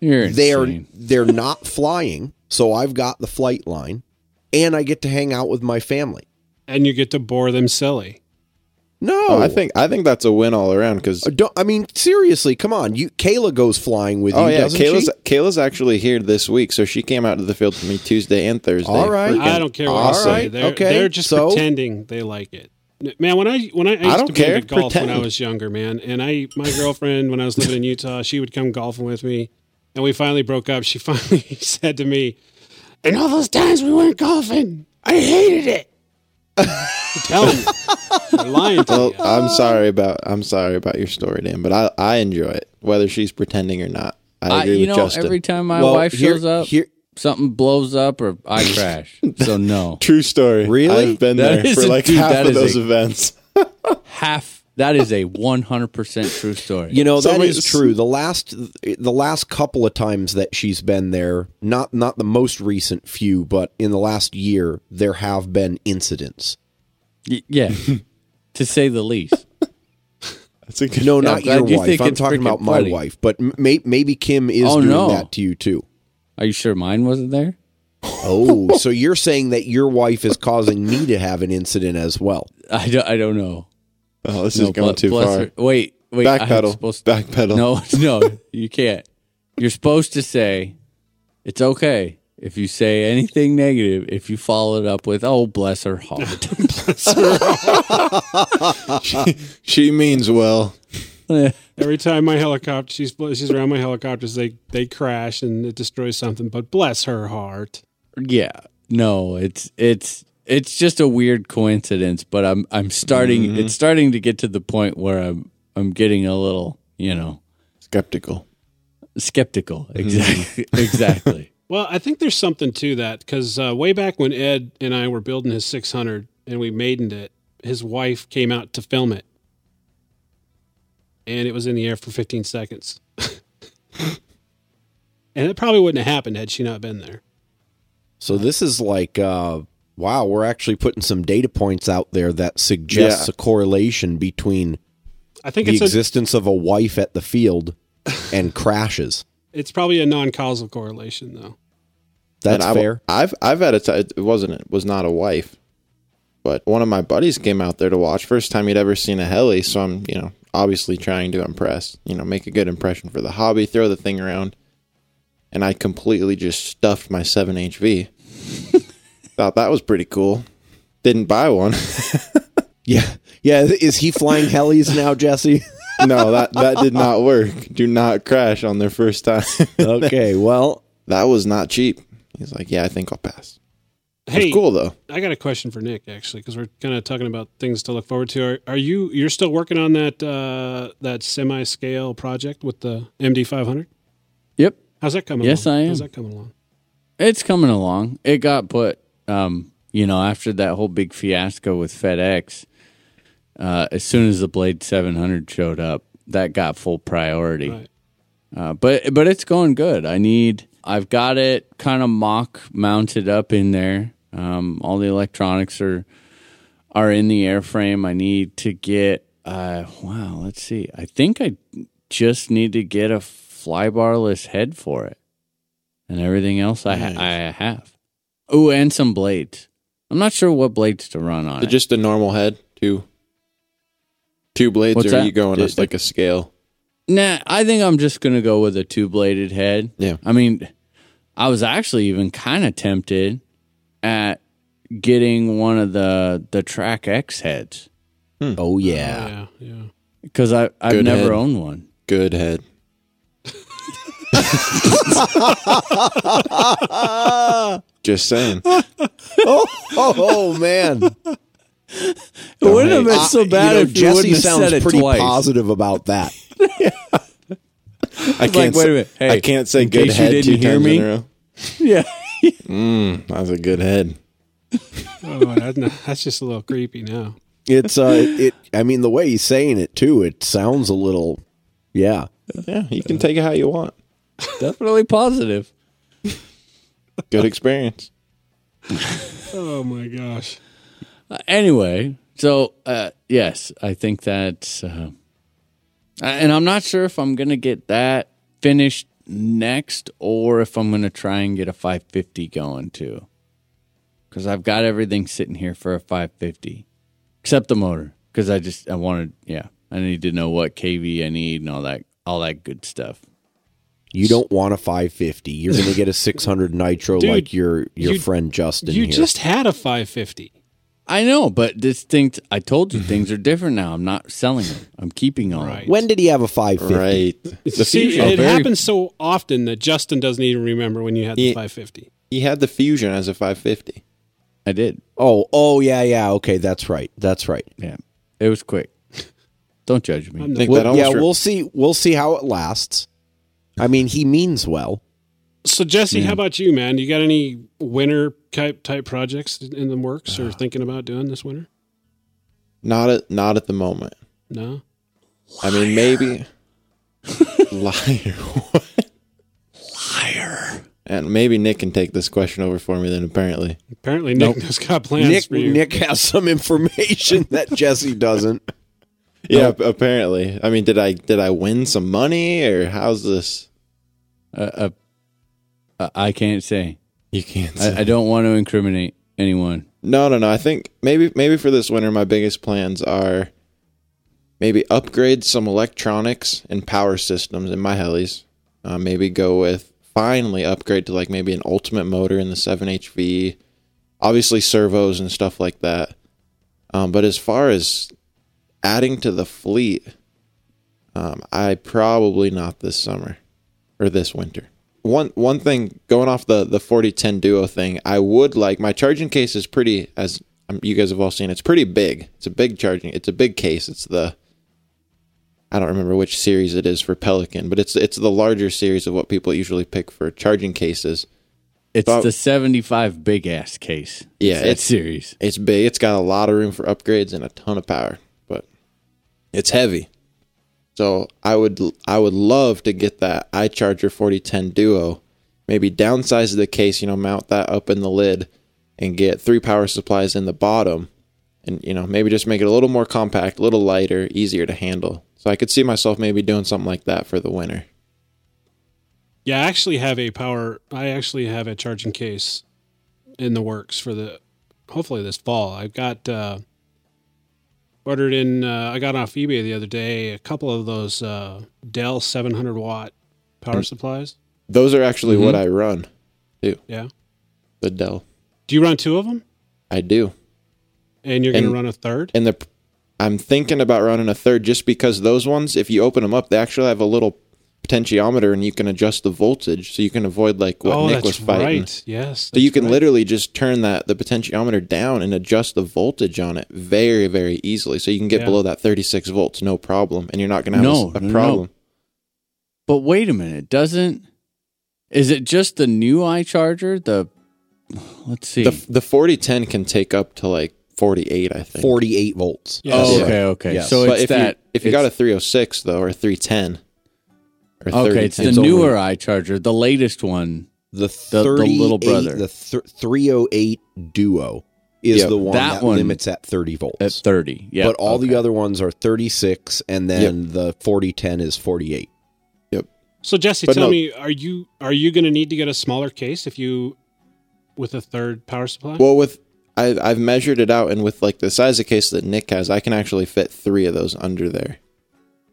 D: You're
B: they're they're not flying, so I've got the flight line, and I get to hang out with my family.
A: And you get to bore them silly.
B: No,
C: Oh, I think I think that's a win all around because
B: Uh, Don't, I mean, seriously, come on. You Kayla goes flying with
C: oh
B: you,
C: yeah,
B: doesn't
C: Kayla's
B: she?
C: Kayla's actually here this week, so she came out to the field with me Tuesday and Thursday.
B: All right.
C: Freaking
A: I don't care what
B: All
A: you say.
B: right,
A: They're,
B: okay,
A: they're just
B: so-
A: pretending they like it. Man, when I when I, I used
C: don't
A: to be
C: care.
A: into golf when I was younger, man, and I my girlfriend when I was living in Utah, she would come golfing with me, and we finally broke up. She finally said to me, "And all those times we went golfing, I hated it." Tell them they're lying to
C: Well,
A: you.
C: I'm sorry about I'm sorry about your story, Dan, but I I enjoy it whether she's pretending or not. I
D: I,
C: agree
D: you
C: with
D: know,
C: Justin.
D: every time my
B: Well,
D: wife
B: here-
D: shows up,
B: here-
D: something blows up or I crash. so no,
C: True story.
B: Really?
C: I've been
D: That
C: there
D: is
C: for
D: a-
C: like
D: dude,
C: half of those
D: a-
C: events.
D: half. That is a 100% true story.
B: You know
C: So
B: that
C: wait,
B: is true. The last the last couple of times that she's been there, not not the most recent few, but in the last year, there have been incidents.
D: Y- yeah, to say the least.
C: That's a good.
B: No, not
D: I'm
B: your
D: you
B: wife. I'm talking
D: freaking
B: about my
D: funny.
B: wife. But may, maybe Kim is
D: Oh,
B: doing
D: no.
B: that to you too.
D: Are you sure mine wasn't there?
B: Oh, so you're saying that your wife is causing me to have an incident as well?
D: I don't, I don't know.
C: Oh, this
D: No,
C: is going
D: bl-
C: too
D: bless
C: far.
D: her. Wait, wait. I'm
C: Backpedal.
D: supposed-
C: Backpedal.
D: No, no, you can't. You're supposed to say it's okay if you say anything negative. If you follow it up with "Oh, bless her heart,"
C: She means well.
A: Every time my helicopter, she's she's around my helicopters, they they crash and it destroys something. But bless her heart.
D: yeah, no, it's it's it's just a weird coincidence. But I'm I'm starting. It's starting to get to the point where I'm I'm getting a little, you know,
C: Skeptical.
D: skeptical. Exactly. exactly.
A: Well, I think there's something to that because uh, way back when Ed and I were building his 600 and we maidened it, his wife came out to film it, and it was in the air for 15 seconds. and it probably wouldn't have happened had she not been there.
B: So this is like, uh, wow, we're actually putting some data points out there that suggests
C: Yeah.
B: a correlation between
A: I think
B: the
A: it's a,
B: existence of a wife at the field and crashes.
A: it's probably a non-causal correlation though.
B: That's
C: I-
B: fair.
C: I've I've had a t- it wasn't it was not a wife, but one of my buddies came out there to watch. First time he'd ever seen a heli, so I'm you know obviously trying to impress. You know, make a good impression for the hobby. Throw the thing around, and I completely just stuffed my seven HV. Thought that was pretty cool. Didn't buy one.
B: Yeah. Yeah. Is he flying helis now, Jesse?
C: no, that that did not work. Do not crash on their first time.
B: okay. Well,
C: that was not cheap. He's like, yeah, I think I'll pass.
A: Hey,
C: It's cool though.
A: I got a question for Nick actually because we're kind of talking about things to look forward to. Are, are you you're still working on that uh, that semi scale project with the MD 500?
D: Yep.
A: How's that coming?
D: Yes,
A: along?
D: I am.
A: How's that coming along?
D: It's coming along. It got put, um, you know, after that whole big fiasco with FedEx. Uh, as soon as the Blade 700 showed up, that got full priority.
A: Right.
D: Uh, but but it's going good. I need. I've got it kind of mock mounted up in there. Um, all the electronics are are in the airframe. I need to get. Uh, wow. Let's see. I think I just need to get a flybarless head for it, and everything else I ha- I have. Oh, and some blades. I'm not sure what blades to run on it.
C: Just a normal head, two two blades,
D: What's
C: or are you going
B: Just
C: like a scale?
D: Nah, I think I'm just gonna go with a two bladed head.
C: Yeah.
D: I mean, I was actually even kind of tempted at getting one of the the Track X heads hmm.
B: oh, oh yeah.
A: yeah, yeah.
D: because I I've
C: Good
D: never
C: head.
D: owned one.
C: Good head. Just saying.
B: Oh, oh man.
D: It wouldn't have been
B: Uh,
D: so bad
B: you know,
D: if you
B: Jesse
D: wouldn't have
B: sounds
D: said it
B: pretty
D: twice.
B: positive about that.
C: I can't.
D: wait a
C: say,
D: minute. Hey,
C: I can't say good
D: case you
C: head
D: didn't
C: two
D: hear
C: times
D: me.
C: in a row.
D: Yeah.
C: Mm, that was a good head.
A: Oh, that, that's just a little creepy now.
B: It's uh, it. I mean, the way he's saying it too, it sounds a little, yeah.
C: Yeah, you can take it how you want.
D: Definitely positive.
C: Good experience.
A: Oh my gosh.
D: Uh, anyway, so uh, yes, I think that, uh, and I'm not sure if I'm gonna get that finished next or if I'm gonna try and get a 550 going too, because I've got everything sitting here for a 550, except the motor, because I just I wanted, yeah, I need to know what kV I need and all that, all that good stuff.
B: You don't want a 550. You're going to get a 600 nitro
A: Dude,
B: like your your
A: you-
B: friend Justin
A: You
B: here.
A: just had a 550.
D: I know, but this thing, I told you things are different now. I'm not selling them. I'm keeping all
A: Right.
D: right.
B: when did he have a 550?
C: Right. The
A: See,
C: fusion.
A: it
D: very-
A: happens so often that Justin doesn't even remember when you had the
C: He-
A: 550.
C: He had the fusion as a 550.
D: I did.
B: Oh, oh yeah, yeah. Okay, that's right. That's right.
D: Yeah, it was quick. Don't judge me.
A: I'm
C: think
B: Well,
C: that
B: yeah,
C: re-
B: we'll see. We'll see how it lasts. I mean, he means well.
A: So Jesse, how about you, man? You got any winter type type projects in the works or uh. thinking about doing this winter?
C: not at not at the moment.
A: No.
C: I mean, maybe liar.
D: Liar.
C: and maybe Nick can take this question over for me. Then apparently,
A: Apparently, Nick has got plans
B: Nick
A: for you.
B: Nick has some information that Jesse doesn't.
C: yeah. ap- Apparently, I mean, did I did I win some money or how's this?
D: Uh, uh, uh, I can't say.
C: You can't. Say.
D: I, I don't want to incriminate anyone.
C: No, no, no. I think maybe maybe for this winter, my biggest plans are maybe upgrade some electronics and power systems in my helis. Uh, maybe go with finally upgrade to like maybe an ultimate motor in the 7HV. Obviously servos and stuff like that. Um, but as far as adding to the fleet, um, I probably not this summer or this winter. One one thing going off the the 4010 Duo thing, I would like my charging case is pretty as um, you guys have all seen. It's pretty big. It's a big charging. It's a big case. It's the I don't remember which series it is for Pelican, but it's it's the larger series of what people usually pick for charging cases.
D: It's
C: But-
D: the 75 big ass case.
C: Yeah,
D: it's
C: it's-
D: series.
C: It's big. It's got a lot of room for upgrades and a ton of power, but it's heavy. So I would I would love to get that iCharger 4010 Duo. Maybe downsize the case, you know, mount that up in the lid and get three power supplies in the bottom and you know, maybe just make it a little more compact, a little lighter, easier to handle. So I could see myself maybe doing something like that for the winter.
A: Yeah, I actually have a power. I actually have a charging case in the works for the hopefully this fall. I've got uh, ordered in. Uh, I got off eBay the other day a couple of those uh, Dell 700 watt power supplies.
C: Those are actually what I run. Too.
A: Yeah.
C: The Dell.
A: Do you run two of them?
C: I do.
A: And you're going to run a third?
C: and the I'm thinking about running a third just because those ones, if you open them up, they actually have a little potentiometer and you can adjust the voltage, so you can avoid like what
A: oh,
C: Nick
A: that's
C: was fighting.
A: right. Yes.
C: So you can
A: right.
C: literally just turn that the potentiometer down and adjust the voltage on it very very easily, so you can get
A: Yeah.
C: below that 36 volts no problem, and you're not going to have
D: No,
C: a, a
D: no, no.
C: problem.
D: But wait a minute, doesn't is it just the new eye charger The let's see.
C: The the 4010 can take up to like 48, I think.
B: 48 volts.
A: Yes.
D: oh,
C: Yeah.
D: okay, okay.
B: Yes.
D: So
C: but
D: it's
C: if
D: that.
C: you if you got a 306 though or a 310 or
D: okay, it's the
C: 3010,
D: newer iCharger, the latest one.
B: The,
D: the
B: 38
D: little brother.
B: the th- 308 Duo is
C: Yep.
B: the one
D: That
B: that,
D: one-
B: limits at 30 volts.
D: At thirty, yeah.
B: but all the other ones are 36 and then the 4010 is 48. Yep.
A: So Jesse,
C: But
A: tell
C: no.
A: me, are you are you going to need to get a smaller case if you with a third power supply?
C: Well, with I, I've measured it out, and with like the size of case that Nick has, I can actually fit three of those under there.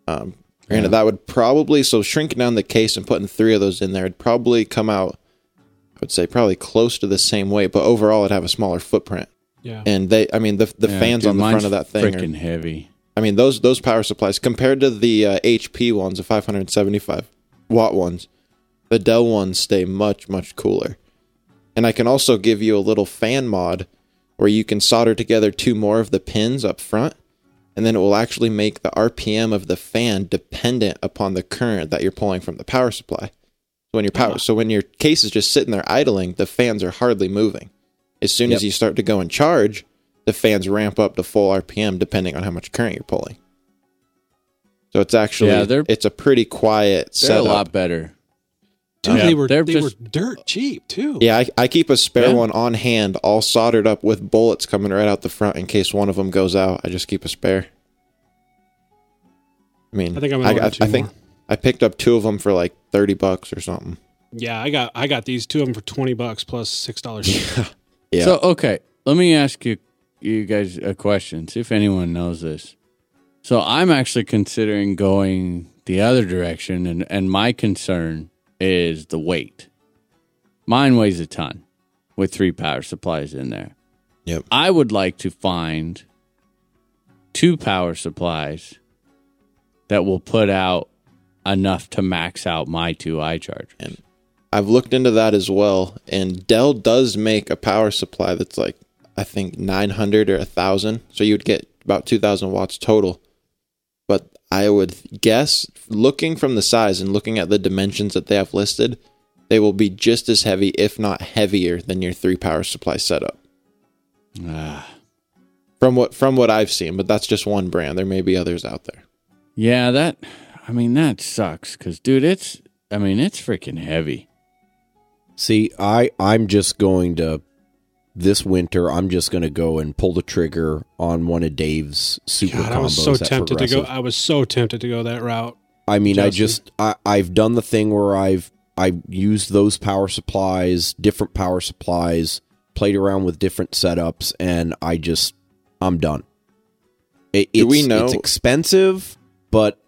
C: Um, granted, that would probably so shrinking down the case and putting three of those in there, it'd probably come out. I would say probably close to the same weight, but overall, it'd have a smaller footprint.
A: yeah.
C: And they, I mean, the the
D: Yeah,
C: fans
D: dude,
C: on the front of that thing. Are,
D: freaking heavy.
C: I mean, those those power supplies compared to the uh, HP ones, the 575 watt ones, the Dell ones stay much much cooler. And I can also give you a little fan mod where you can solder together two more of the pins up front, and then it will actually make the RPM of the fan dependent upon the current that you're pulling from the power supply. So when your power, ah. so when your case is just sitting there idling, the fans are hardly moving. As soon as you start to go and charge, the fans ramp up to full RPM depending on how much current you're pulling. So it's actually
D: Yeah,
C: it's a pretty quiet
D: They're a lot better.
A: Dude,
D: Yeah,
A: they were
D: they're
A: they
D: just-
A: were dirt cheap too.
C: Yeah, I, I keep a spare
D: Yeah.
C: one on hand, all soldered up with bullets coming right out the front in case one of them goes out. I just keep a spare. I mean,
A: I think I'm gonna
C: I,
A: order two
C: I think. I picked up two of them for like thirty bucks or something.
A: Yeah, I got I got these two of them for twenty bucks plus six dollars.
C: Yeah.
D: So okay, let me ask you you guys a question. See if anyone knows this. So I'm actually considering going the other direction, and and my concern is the weight. Mine weighs a ton with three power supplies in there.
C: Yep.
D: I would like to find two power supplies that will put out enough to max out my two iChargers.
C: I've looked into that as well, and Dell does make a power supply that's like I think 900 or 1000, so you'd get about 2000 watts total. But I would guess looking from the size and looking at the dimensions that they have listed, they will be just as heavy if not heavier than your 3 power supply setup.
D: Ah.
C: From what from what I've seen, but that's just one brand. There may be others out there.
D: Yeah, that. I mean, that sucks because, dude, it's. I mean, it's freaking heavy.
B: See, I I'm just going to this winter. I'm just going to go and pull the trigger on one of Dave's super
A: God,
B: combos.
A: I was so tempted to go. I was so tempted to go that route.
B: I mean, I just I, I've done the thing where I've I've used those power supplies, different power supplies, played around with different setups, and I just I'm done. It,
C: Do
B: it's,
C: we know-
B: it's expensive, but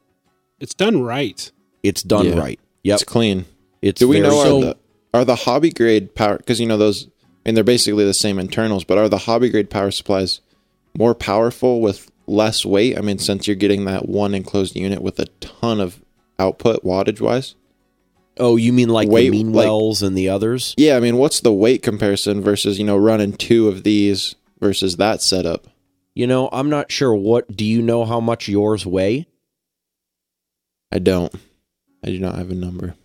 A: It's done right.
B: it's done
C: Yeah.
B: right. Yep,
C: It's clean.
B: it's
C: Do we
B: very
C: know
D: So-
C: are the are the hobby grade power because you know those and they're basically the same internals, but are the hobby grade power supplies more powerful with less weight? I mean, since you're getting that one enclosed unit with a ton of output wattage wise.
B: Oh, you mean like
C: Wait,
B: the
C: like-
B: Meanwells and the others?
C: Yeah, I mean, what's the weight comparison versus you know running two of these versus that setup?
B: You know, I'm not sure. What do you know? How much yours weigh?
C: I don't. I do not have a number.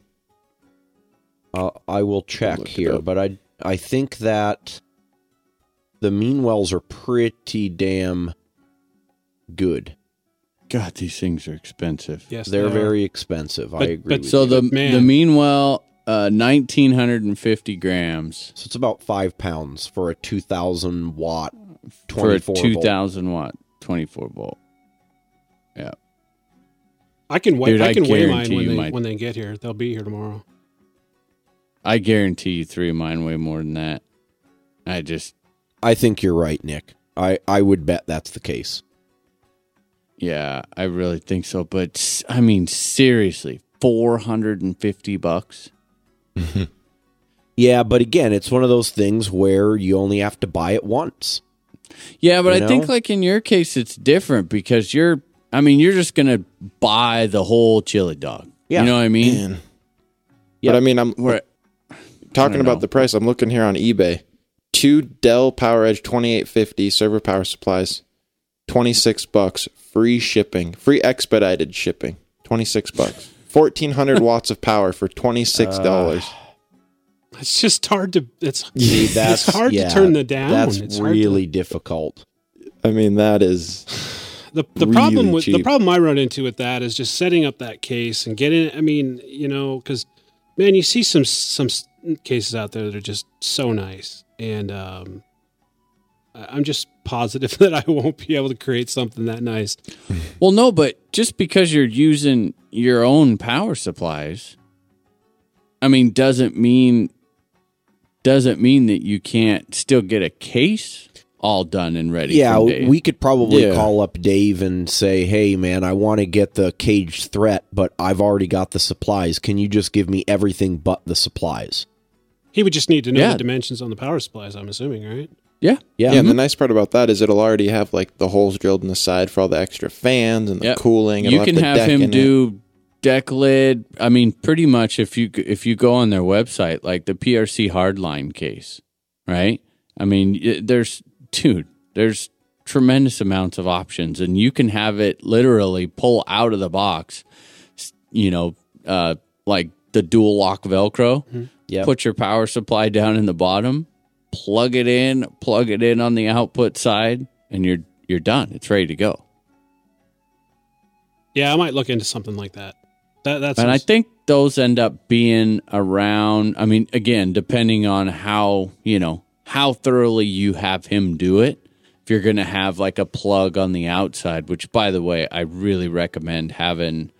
B: Uh, I will check here, but I I think that the Meanwells are pretty damn good.
D: God, these things are expensive.
A: Yes,
B: They're
A: they
B: very expensive. I agree.
A: but
B: with
D: So
B: you.
D: the
A: man.
D: the Meanwell, uh, nineteen hundred and fifty grams
B: so it's about five pounds for a two thousand watt,
D: for
B: twenty
D: a
B: four
D: two
B: volt.
D: thousand watt, twenty four volt. Yeah,
A: I can wait.
D: Dude,
A: I
D: I
A: can weigh mine when they
D: my-
A: when they get here. They'll be here tomorrow.
D: I guarantee you three of mine weigh more than that. I just,
B: I think you're right, Nick. I I would bet that's the case.
D: yeah, I really think so. But I mean, seriously, four hundred and fifty bucks.
B: Yeah, but again, it's one of those things where you only have to buy it once.
D: Yeah, but
B: You
D: I think like in your case, it's different because you're. I mean, you're just gonna buy the whole chili dog.
B: Yeah.
D: You know what I mean?
C: Man.
B: Yeah.
C: But I mean, I'm
D: Where
C: talking about
D: know.
C: the price. I'm looking here on eBay. Two Dell PowerEdge 2850 server power supplies, 26 bucks, free shipping, free expedited shipping, 26 bucks. 1400 watts of power for $26. Ah.
A: It's just hard to. It's
B: See, that's
A: it's hard
B: yeah,
A: to turn the down.
B: That's
A: It's hard to-
B: really difficult.
C: I mean, that is
A: the the
C: really
A: problem with the problem I run into with that is just setting up that case and getting. I mean, you know, because man, you see some some cases out there that are just so nice, and um, I'm just positive that I won't be able to create something that nice.
D: Well, no, but just because you're using your own power supplies, I mean, doesn't mean doesn't mean that you can't still get a case all done and ready.
B: Yeah, we could probably
C: Yeah.
B: call up Dave and say, "Hey, man, I want to get the cage threat, but I've already got the supplies. Can you just give me everything but the supplies?"
A: He would just need to know
D: Yeah.
A: the dimensions on the power supplies. I'm assuming, right?
D: yeah,
B: Yeah,
C: Yeah, and the mm-hmm. nice part about that is it'll already have like the holes drilled in the side for all the extra fans and the
D: Yep.
C: cooling. It'll
D: you can
C: the
D: have
C: deck in
D: him
C: it.
D: do deck lid. I mean, pretty much if you if you go on their website, like the PRC hardline case, right? I mean, there's dude, there's tremendous amounts of options, and you can have it literally pull out of the box. You know, uh, like the dual lock Velcro.
B: Yep.
D: Put your power supply down in the bottom, plug it in, plug it in on the output side, and you're you're done. It's ready to go.
A: Yeah, I might look into something like that. That, that's
D: And I think those end up being around. I mean, again, depending on how you know how thoroughly you have him do it. If you're going to have like a plug on the outside, which by the way, I really recommend having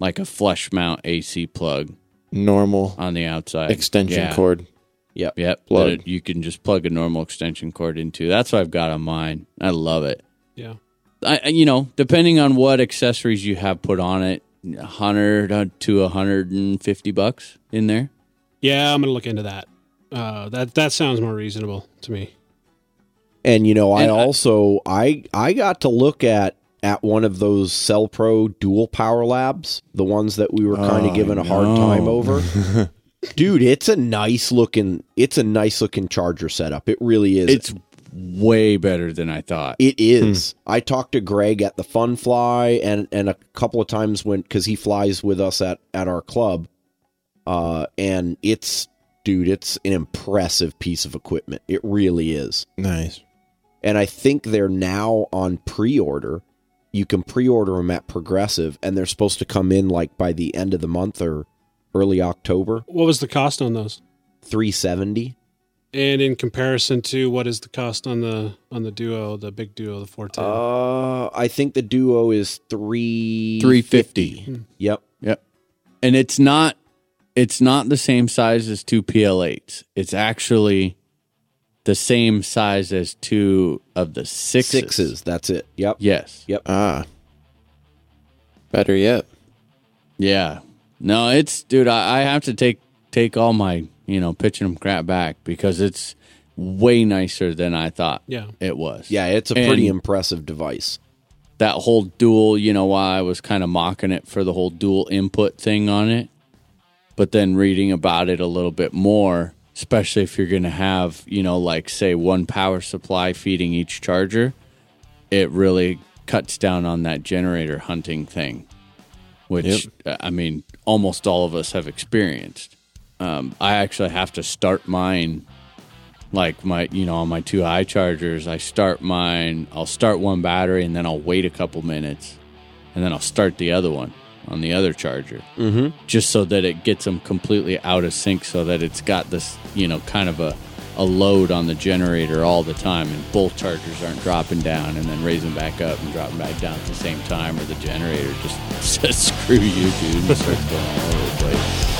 D: like a flush mount AC plug
C: Normal
D: on the outside
C: extension
D: Yeah.
C: cord.
B: Yep.
D: Yep,
C: Plug.
D: it- you can just plug a normal extension cord into. That's what I've got on mine. I love it.
A: yeah.
D: I, I- you know, depending on what accessories you have put on it, hundred uh, to hundred and fifty bucks in there.
A: Yeah, I'm gonna look into that. Uh, that that sounds more reasonable to me.
B: And you know, I
D: And I-
B: also I I got to look at at one of those CellPro dual power labs, the ones that we were kind of
C: Oh,
B: given a hard time over. Dude, it's a nice looking it's a nice looking charger setup. It really is.
D: It's way better than I thought.
B: It is. I talked to Greg at the Fun Fly and and a couple of times when because he flies with us at at our club, uh, and it's dude, it's an impressive piece of equipment. It really is.
C: Nice.
B: And I think they're now on pre-order. You can pre-order them at Progressive, and they're supposed to come in like by the end of the month or early October.
A: What was the cost on those?
B: Three seventy.
A: And in comparison to what is the cost on the on the Duo, the big Duo, the 410?
B: Uh, I think the Duo is three
D: Three fifty.
B: Yep.
D: Yep. And it's not it's not the same size as two PL8s. It's actually the same size as two of the sixes.
B: Sixes. That's it. Yep.
D: Yes. Yep.
C: Ah. Better yet.
D: Yeah. No, it's dude, I, I have to take take all my, you know, pitching them crap back because it's way nicer than I thought
A: yeah.
D: it was.
B: Yeah, it's a pretty
D: And-
B: impressive device.
D: that whole dual, you know, why I was kind of mocking it for the whole dual input thing on it. But then reading about it a little bit more, especially if you're going to have, you know, like say one power supply feeding each charger, it really cuts down on that generator hunting thing, which uh, I mean, almost all of us have experienced. Um, I actually have to start mine like my you know on my two iChargers i start mine i'll start one battery and then i'll wait a couple minutes and then i'll start the other one on the other charger mm-hmm. just so that it gets them completely out of sync so that it's got this you know kind of a, a load on the generator all the time and both chargers aren't dropping down and then raising back up and dropping back down at the same time or the generator just says screw you dude and starts going all over the place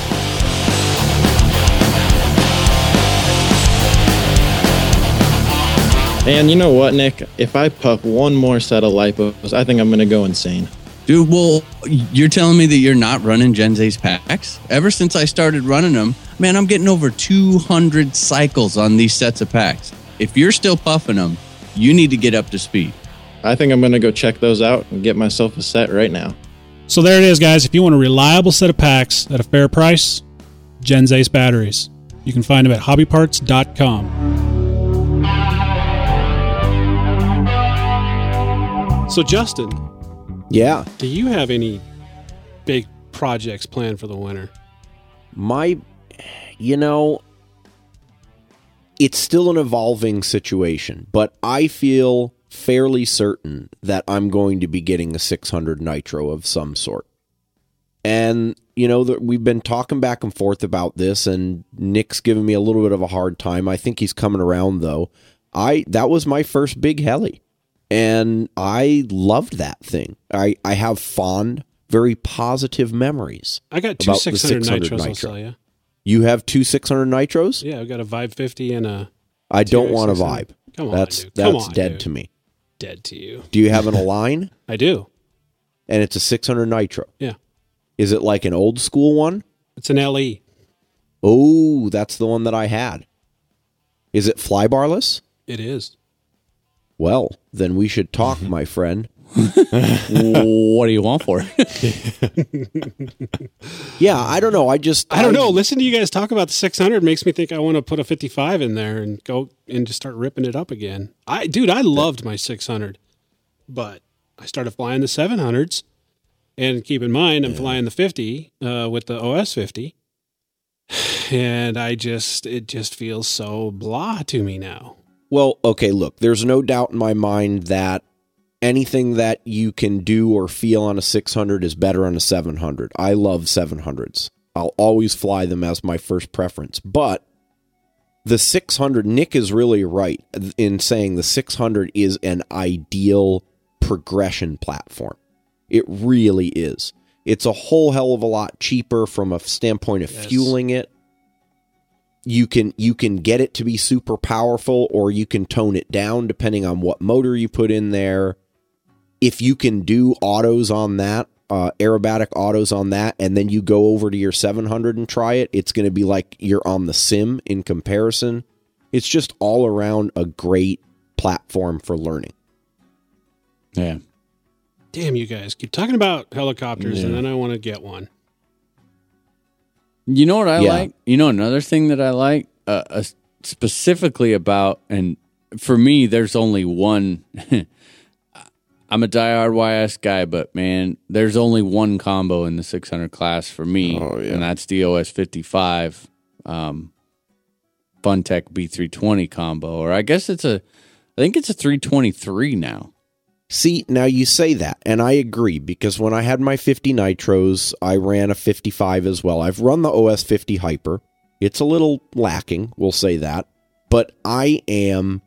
C: And you know what, Nick? If I puff one more set of lipos, I think I'm going to go insane.
D: Dude, well, you're telling me that you're not running Gens Ace packs? Ever since I started running them, man, I'm getting over 200 cycles on these sets of packs. If you're still puffing them, you need to get up to speed.
C: I think I'm going to go check those out and get myself a set right now.
A: So there it is, guys. If you want a reliable set of packs at a fair price, Gens Ace batteries. You can find them at hobbyparts.com. So, Justin,
B: Yeah.
A: do you have any big projects planned for the winter?
B: My, you know, it's still an evolving situation, but I feel fairly certain that I'm going to be getting a 600 nitro of some sort. And, you know, that we've been talking back and forth about this, and Nick's giving me a little bit of a hard time. I think he's coming around, though. I That was my first big heli, and I loved that thing. I, I have fond, very positive memories.
A: I got two 600,
B: 600
A: nitros, I'll
B: nitro.
A: sell you.
B: You have two 600 nitros?
A: Yeah, I've got a Vibe 50 and a
B: I don't want a vibe.
A: Come on,
B: that's
A: dude. Come
B: that's
A: on,
B: dead
A: dude.
B: to me.
A: dead to you.
B: Do you have an Align?
A: I do.
B: and it's a 600 nitro.
A: Yeah.
B: Is it like an old school one?
A: It's an. LE.
B: Oh, that's the one that I had. Is it flybarless?
A: It is.
B: Well, then we should talk, my friend.
D: what do you want for?
B: Yeah, I don't know. I just
A: I don't know. Listen to you guys talk about the 600 makes me think I want to put a 55 in there and go and just start ripping it up again. I, dude, I loved my 600, but I started flying the 700s. And keep in mind, I'm flying the 50 uh, with the OS 50, and I just it just feels so blah to me now.
B: Well, okay, look, there's no doubt in my mind that anything that you can do or feel on a 600 is better on a 700. I love 700s. I'll always fly them as my first preference. But the 600, Nick is really right in saying the 600 is an ideal progression platform. It really is. It's a whole hell of a lot cheaper from a standpoint of
A: Yes.
B: fueling it. You can you can get it to be super powerful or you can tone it down depending on what motor you put in there. If you can do autos on that, uh, aerobatic autos on that, and then you go over to your 700 and try it, it's going to be like you're on the sim in comparison. It's just all around a great platform for learning.
D: Yeah.
A: Damn, you guys keep talking about helicopters, and then I want to get one.
D: You know what I
B: Yeah.
D: like? You know another thing that I like uh, uh, specifically about, and for me, there's only one. I'm a diehard YS guy, but man, there's only one combo in the 600 class for me,
C: Oh, yeah.
D: and that's the OS 55 um, Funtech B320 combo, or I guess it's a, I think it's a 323 now.
B: See, now you say that, and I agree because when I had my 50 nitros, I ran a 55 as well. I've run the OS 50 Hyper. It's a little lacking, we'll say that, but I am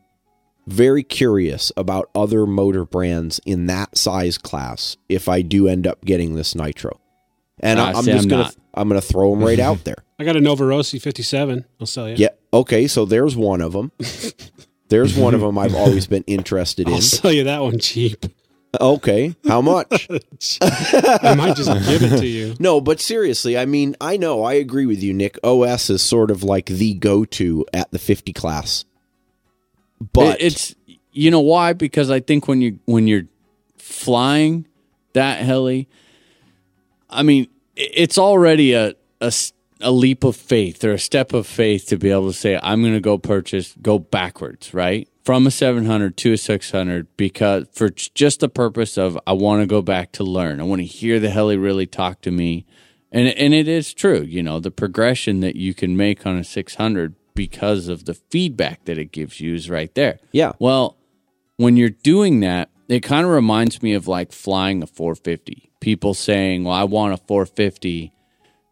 B: very curious about other motor brands in that size class if I do end up getting this nitro. And
D: Ah,
B: I- I'm
D: see,
B: just
D: I'm
B: gonna
D: not.
B: I'm gonna throw them right out there.
A: I got a Novarossi 57. I'll sell you.
B: Yeah. Okay. So there's one of them. There's one of them I've always been interested in.
A: I'll sell you that one cheap.
B: Okay. How much?
A: I might just give it to you.
B: No, but seriously, I mean, I know, I agree with you, Nick. OS is sort of like the go to at the 50 class. But
D: It- it's you know why? Because I think when you when you're flying that heli, I mean, it's already a a s- a leap of faith or a step of faith to be able to say I'm going to go purchase go backwards, right? From a 700 to a 600 because for just the purpose of I want to go back to learn. I want to hear the heli really talk to me. And and it is true, you know, the progression that you can make on a 600 because of the feedback that it gives you is right there.
B: yeah,
D: Well, when you're doing that, it kind of reminds me of like flying a 450. People saying, "Well, I want a 450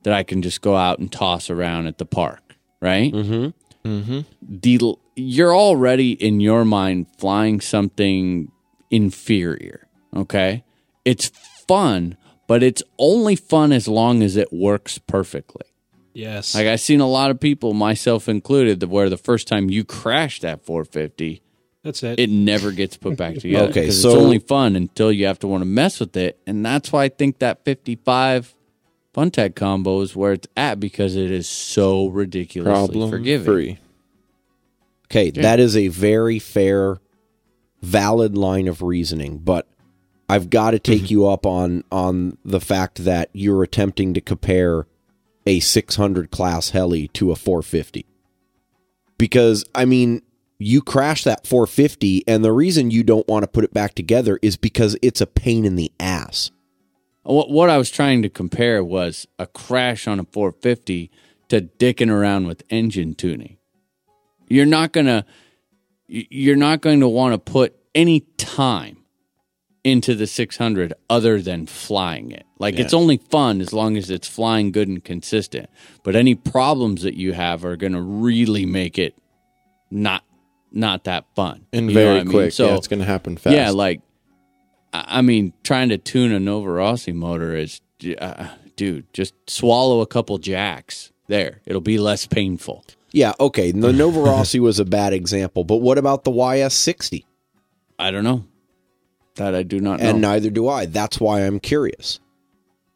D: that I can just go out and toss around at the park," right? Mm-hmm. Mm-hmm. The you're already in your mind flying something inferior. Okay, it's fun, but it's only fun as long as it works perfectly.
A: Yes.
D: Like I've seen a lot of people, myself included, that where the first time you crash that 450,
A: That's it.
D: it never gets put back together.
B: Okay,
D: 'Cause
B: so-
D: it's only fun until you have to want to mess with it, and that's why I think that 55 Funtech combo is where it's at because it is so ridiculously
C: Problem
D: forgiving.
C: free.
B: okay, that is a very fair, valid line of reasoning, but I've got to take you up on on the fact that you're attempting to compare a 600 class heli to a 450. Because I mean, you crash that 450 and the reason you don't want to put it back together is because it's a pain in the ass.
D: What, what I was trying to compare was a crash on a 450 to dicking around with engine tuning. You're not gonna you're not going to want to put any time into the 600 other than flying it. Like it's only fun as long as it's flying good and consistent. But any problems that you have are going to really make it not not that fun
C: And
D: You know
C: very
D: what I mean?
C: quick.
D: So
C: yeah, it's going to happen fast.
D: yeah, like I I mean, trying to tune a Nova Rossi motor is, uh, dude, just swallow a couple jacks. There, it'll be less painful.
B: Yeah, okay. The Nova Rossi was a bad example, but what about the YS60?
D: I don't know. That I do not know.
B: And neither do I. That's why I'm curious.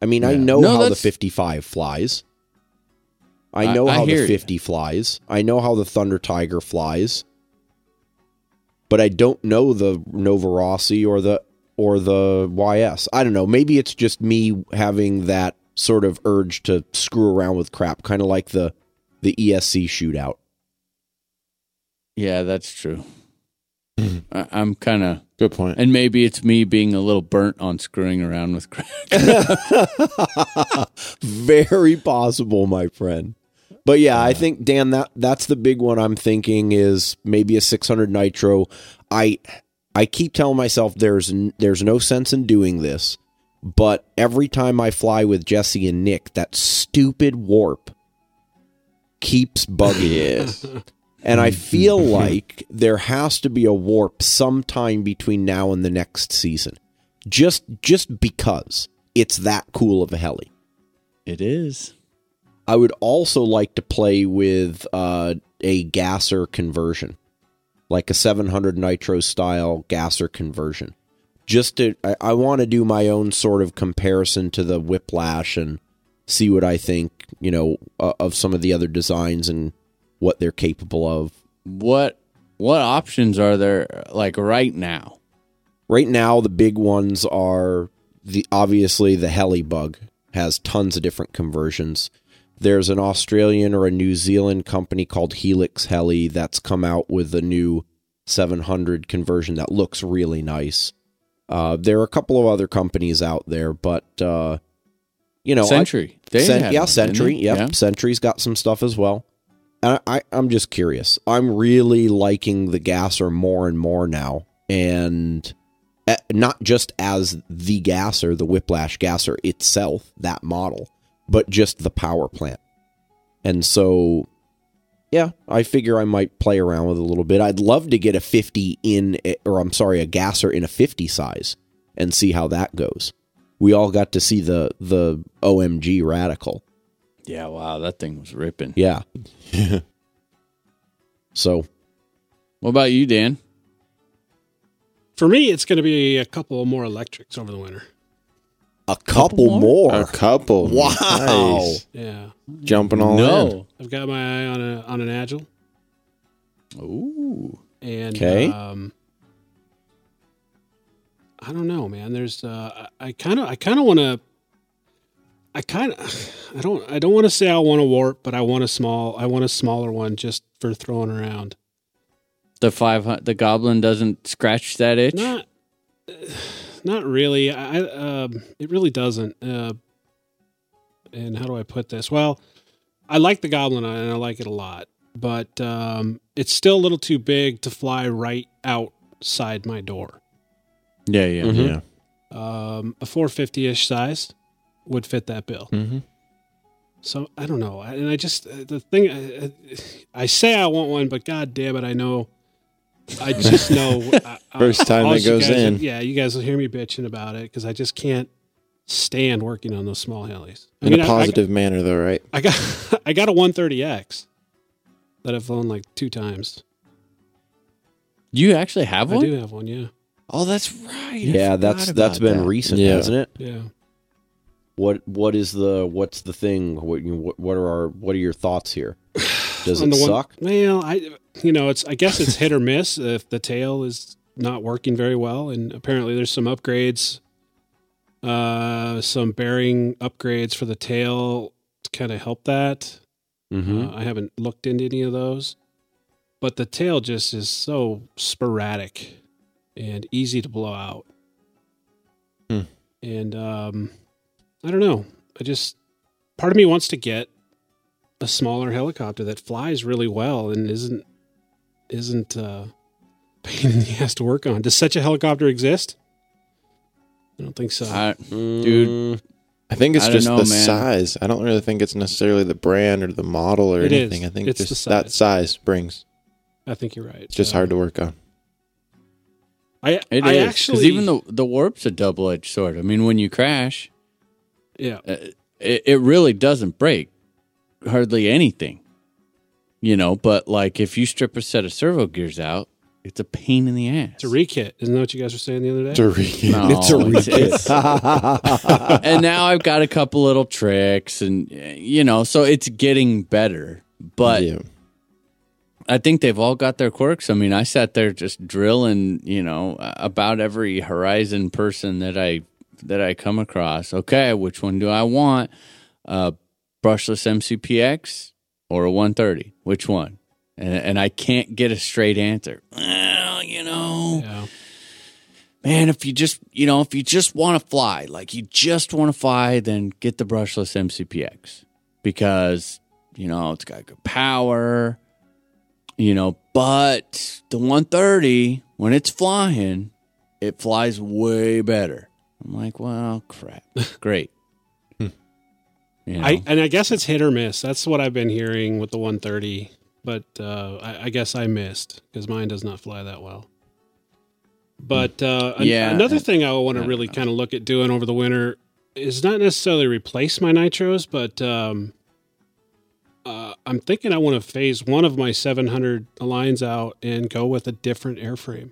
B: I mean, I know
D: No,
B: how the 55 flies. I
D: I-
B: know
D: I
B: how
D: hear
B: the
D: ya.
B: 50 flies. I know how the Thunder Tiger flies. But I don't know the Nova Rossi or the or the YS. I don't know. Maybe it's just me having that sort of urge to screw around with crap, kind of like the the ESC shootout.
D: yeah, that's true. I, I'm kind of,
C: Good point.
D: and maybe it's me being a little burnt on screwing around with crap.
B: Very possible, my friend. But yeah, I think Dan that that's the big one I'm thinking is maybe a 600 nitro. I I keep telling myself there's n- there's no sense in doing this, but every time I fly with Jesse and Nick, that stupid warp keeps bugging me. And I feel like there has to be a warp sometime between now and the next season. Just just because it's that cool of a heli.
D: It is.
B: I would also like to play with uh, a gasser conversion, like a 700 nitro style gasser conversion. Just to, I, I want to do my own sort of comparison to the Whiplash and see what I think, you know, uh, of some of the other designs and what they're capable of.
D: What what options are there like right now?
B: Right now, the big ones are the obviously the Helibug has tons of different conversions. There's an Australian or a New Zealand company called Helix Heli that's come out with a new 700 conversion that looks really nice. Uh, there are a couple of other companies out there, but uh, you know, I-
D: Century. They
B: Cent- yeah,
D: one,
B: Century. Yep,
D: Yeah.
B: Century's got some stuff as well. And I, I, I'm just curious. I'm really liking the gasser more and more now, and uh, not just as the gasser, the Whiplash gasser itself, that model, but just the power plant. And so, yeah, I figure I might play around with it a little bit. I'd love to get a 50 in, or I'm sorry, a gasser in a 50 size, and see how that goes. We all got to see the the OMG Radical.
D: Yeah, wow, that thing was ripping.
B: Yeah. so
D: What about you, Dan?
A: For me, it's going to be a couple more electrics over the winter.
B: A couple, more.
C: A couple.
B: Wow.
C: Nice.
A: Yeah,
C: Jumping all in.
D: no.
A: I've got my eye on a on an agile,
D: Ooh.
A: and
B: 'Kay.
A: um, I don't know, man. There's uh, I kind of I kind of want to. I kind of I don't I don't want to say I want a warp, but I want a small I want a smaller one just for throwing around.
D: The five the goblin doesn't scratch that itch.
A: Not not really. I I, um, it really doesn't. Uh, and how do I put this? Well, I like the goblin and I like it a lot, but um, it's still a little too big to fly right outside my door.
D: Yeah, yeah.
B: Mhm.
C: Yeah.
A: Um, a 450 ish size would fit that bill.
C: Mm-hmm.
A: So I don't know, and I just uh, the thing I, I say I want one, but god damn it, I know. I just know. I- I-
C: First time
A: all
C: that goes
A: guys-
C: in.
A: yeah, you guys will hear me bitching about it because I just can't stand working on those small helis. I
C: In
A: mean,
C: a
A: I-
C: positive manner, though, right?
A: I, I got I got a 130x that I've flown like two times.
D: You actually have one?
A: I do have one, yeah,
D: Oh, that's right.
B: Yeah, that's
D: forgot
B: that's
D: about
B: been
D: that.
B: recent,
C: Yeah.
B: hasn't it?
A: yeah.
B: What what is the what's the thing? What what, what are our what are your thoughts here? Does it
A: the one-
B: suck?
A: Well, I you know it's I guess it's hit or miss if the tail is not working very well, and apparently there's some upgrades, uh, some bearing upgrades for the tail to kind of help that.
B: Mm-hmm.
A: Uh, I haven't looked into any of those, but the tail just is so sporadic and easy to blow out.
C: Hmm.
A: And um, I don't know. I just part of me wants to get a smaller helicopter that flies really well and isn't isn't uh, pain in the ass to work on. Does such a helicopter exist? I don't think so.
D: I, Dude.
C: I think it's
D: I
C: just
D: know,
C: the
D: man.
C: size. I don't really think it's necessarily the brand or the model or
A: It is.
C: anything. I think
A: It's the
C: just that
A: size.
C: size brings.
A: I think you're right.
C: It's just
A: Uh,
C: hard to work on.
A: I
D: it is
A: I
D: because
A: actually
D: even the the warp's a double edged sword. I mean, when you crash,
A: yeah
D: uh, it, it really doesn't break hardly anything, you know. But like if you strip a set of servo gears out, it's a pain in the ass.
A: it's a rekit. Isn't that what you guys were saying the other day?
C: To re-
D: No,
B: It's a rekit.
D: it's- and now I've got a couple little tricks, and you know, so it's getting better. But
C: yeah.
D: I think they've all got their quirks. I mean, I sat there just drilling, you know, about every Horizon person that I that I come across. Okay, which one do I want? Uh, brushless MCPX or a 130? Which one? And, and I can't get a straight answer. Well, you know,
A: Yeah.
D: man, if you just, you know, if you just want to fly, like you just want to fly, then get the brushless MCPX because, you know, it's got good power. you know, but the 130 when it's flying, it flies way better. I'm like, well, crap, great. You know?
A: I and I guess it's hit or miss. That's what I've been hearing with the 130. But uh, I, I guess I missed because mine does not fly that well. But uh, an-
D: Yeah.
A: another thing I want to really kind of look at doing over the winter is not necessarily replace my nitros, but um, uh, I'm thinking I want to phase one of my 700 lines out and go with a different airframe.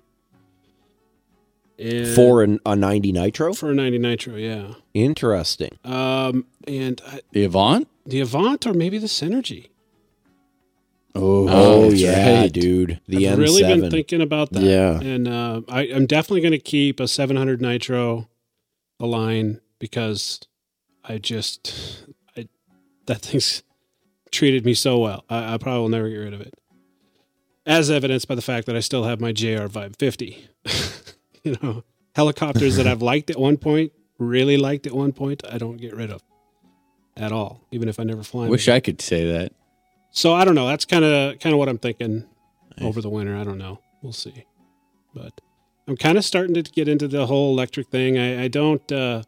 A: And
B: For an, a 90 nitro?
A: for a 90 nitro, yeah.
B: Interesting.
A: Um, and I,
D: the Avant?
A: the Avant or maybe the Synergy.
D: Oh,
B: Oh, yeah,
C: right.
B: dude. The
A: I've
B: N7.
A: really been thinking about that.
C: Yeah.
A: And uh, I, I'm definitely going to keep a 700 Nitro Align because I just, I, that thing's treated me so well. I, I probably will never get rid of it. As evidenced by the fact that I still have my JR Vibe 50. you know, helicopters that I've liked at one point, really liked at one point, I don't get rid of at all, even if I never fly. them
D: wish
A: again.
D: I could say that.
A: So I don't know. That's kind of kind of what I'm thinking over the winter. I don't know. We'll see. But I'm kind of starting to get into the whole electric thing. I, I don't. Uh,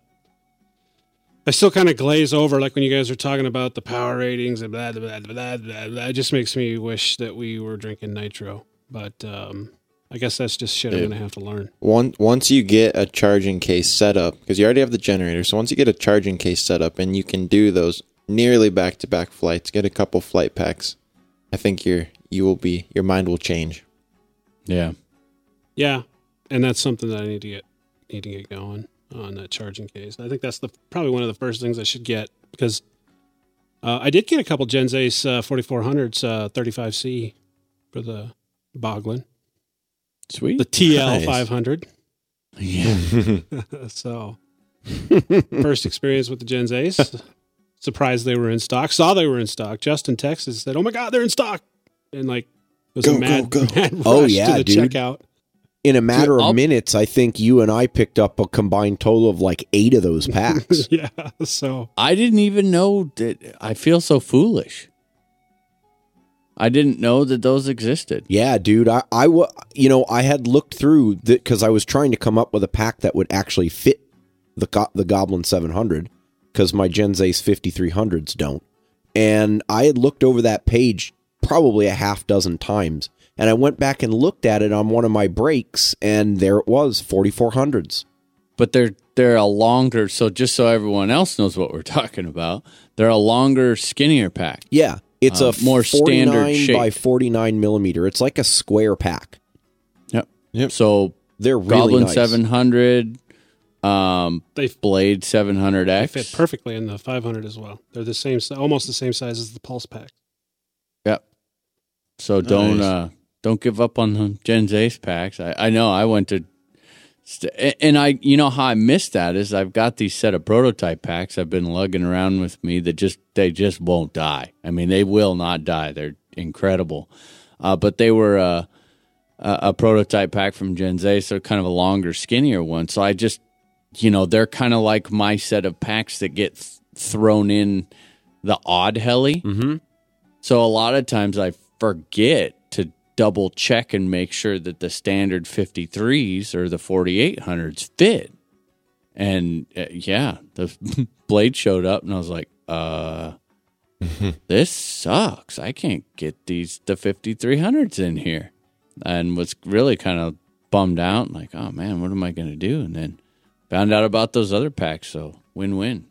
A: I still kind of glaze over, like when you guys are talking about the power ratings and blah blah blah blah blah. blah. It just makes me wish that we were drinking nitro. But um, I guess that's just shit I'm going to have to learn.
C: One, once you get a charging case set up, because you already have the generator, so once you get a charging case set up and you can do those nearly back to back flights, get a couple flight packs, I think your you will be your mind will change.
D: Yeah.
A: Yeah, and that's something that I need to get need to get going on that charging case. I think that's the probably one of the first things I should get because uh, I did get a couple Gens Ace uh, 4400s uh, 35C for the Goblin,
D: Sweet.
A: the TL
C: Nice.
A: 500.
D: yeah.
A: so first experience with the Gens Ace. Surprised they were in stock. Saw they were in stock. Justin texted said, "Oh my god, they're in stock!" And like was
C: Go,
A: a mad,
C: go, go.
A: mad oh, rush
B: Oh, yeah,
A: to the
B: dude.
A: checkout.
B: In a matter
D: I'll-
B: of minutes, I think you and I picked up a combined total of like eight of those packs.
A: yeah. So
D: I didn't even know that. I feel so foolish. I didn't know that those existed.
B: yeah, dude. I, I, wa- you know, I had looked through because I was trying to come up with a pack that would actually fit the go- the Goblin 700 because my Gens Ace 5300s don't. And I had looked over that page probably a half dozen times, and I went back and looked at it on one of my breaks, and there it was, 4400s.
D: but they're they're a longer. So just so everyone else knows what we're talking about, they're a longer, skinnier pack.
B: Yeah, it's
D: Uh,
B: a
D: more standard shape.
B: by 49 millimeter. It's like a square pack.
D: Yep.
C: Yep.
D: So
B: They're really
D: Goblin
B: nice.
D: seven hundred, um,
A: they
D: Blade seven hundred
A: They
D: X.
A: fit perfectly in the 500 as well. They're the same, almost the same size as the Pulse Pack.
D: Yep. So don't
C: Nice.
D: uh don't give up on the Gens Ace packs. I, I know I went to st- and I you know how I missed that is I've got these set of prototype packs I've been lugging around with me that just they just won't die. I mean they will not die. They're incredible. Uh, but they were uh, a, a prototype pack from Gens Ace, so kind of a longer, skinnier one. So I just you know they're kind of like my set of packs that get th- thrown in the odd heli.
B: Mm-hmm.
D: So a lot of times I forget double check and make sure that the standard 53s or the 4800s fit. And uh, yeah, the blade showed up and I was like, uh this sucks. I can't get these the 5300s in here. And was really kind of bummed out like, oh man, what am I going to do? And then found out about those other packs, so win-win.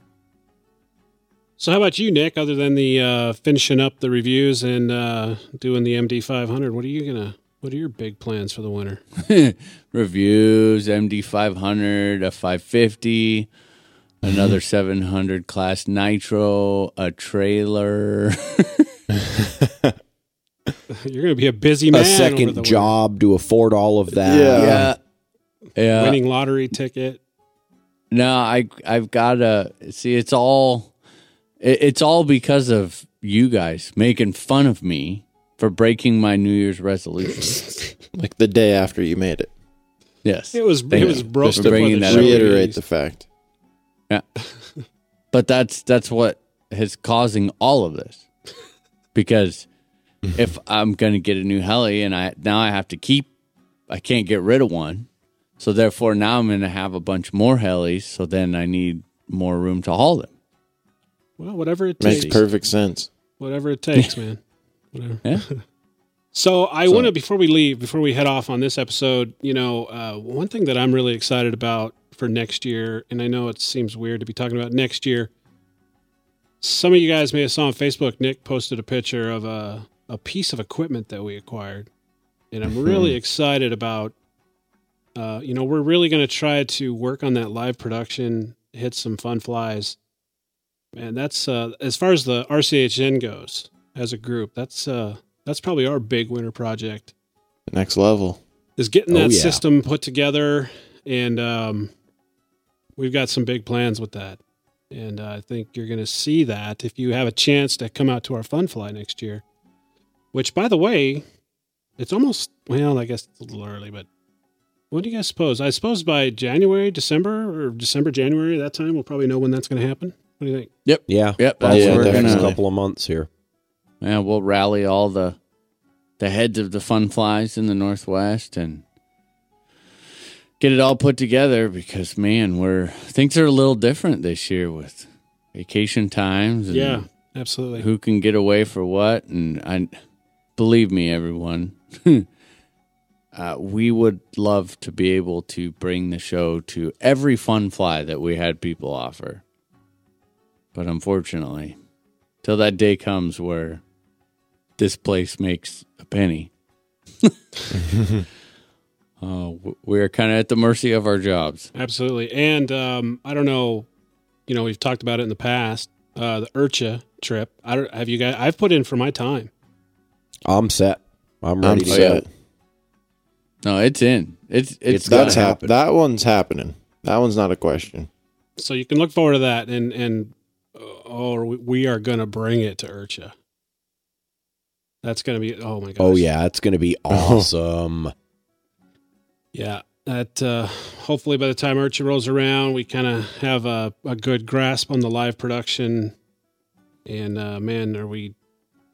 A: So, how about you, Nick? Other than the uh, finishing up the reviews and uh, doing the MD 500, what are you gonna? What are your big plans for the winter?
D: reviews, MD 500, a 550, another 700 class nitro, a trailer.
A: You're gonna be a busy man.
B: A
A: over the
B: second
A: winter.
B: job to afford all of that.
C: Yeah.
D: yeah.
A: winning lottery ticket.
D: No, I I've got to see it's all it, it's all because of you guys making fun of me for breaking my New Year's resolution.
C: Like the day after you made it.
D: yes.
A: It was
D: Thank
A: it was
D: you.
A: broke
D: Just
A: to
D: bringing that.
C: Reiterate the fact.
D: Yeah. But that's that's what is causing all of this. Because if I'm going to get a new heli and I now I have to keep I can't get rid of one. So therefore now I'm going to have a bunch more helis, so then I need more room to haul them.
A: Well, whatever it takes.
C: Makes
A: takes.
C: perfect sense.
A: Whatever it takes, man. Whatever.
D: Yeah.
A: So I want to before we leave, before we head off on this episode, you know, uh, one thing that I'm really excited about for next year, and I know it seems weird to be talking about next year. Some of you guys may have saw on Facebook. Nick posted a picture of a a piece of equipment that we acquired, and I'm really excited about. Uh, you know, we're really going to try to work on that live production, hit some fun flies, and that's uh, as far as the RCHN goes as a group. That's uh, that's probably our big winter project
C: Next level.
A: is getting
B: Oh,
A: that
B: yeah.
A: system put together and um, we've got some big plans with that and uh, i think you're going to see that if you have a chance to come out to our fun fly next year which by the way it's almost well i guess it's a little early but what do you guys suppose i suppose by january december or december january that time we'll probably know when that's going to happen what do you think
D: Yep.
B: Yeah.
D: Yep.
B: Probably
D: That's
C: Yeah,
B: the
D: we're
B: next
D: gonna.
B: couple of months here.
D: Yeah, we'll rally all the the heads of the fun flies in the northwest and get it all put together because man, we're things are a little different this year with vacation times and
A: yeah absolutely
D: who can get away for what and I believe me everyone uh, we would love to be able to bring the show to every fun fly that we had people offer but unfortunately till that day comes where this place makes a penny uh, we're kind of at the mercy of our jobs
A: Absolutely. And um, I don't know, you know, we've talked about it in the past. Uh, the IRCHA trip. I don't have you guys. I've put in for my time.
B: I'm set. I'm
C: I'm
B: ready to
C: set.
B: go.
D: no it's in it's it's,
B: It's
C: That's
B: gonna
C: hap-
B: happen.
C: That one's happening. That one's not a question.
A: So you can look forward to that. And and oh, we- are gonna bring it to IRCHA. That's gonna be. Oh my gosh.
B: Oh yeah, it's going to be awesome.
A: Yeah. That uh, hopefully by the time IRCHA rolls around, we kind of have a, a good grasp on the live production. And uh, man, are we?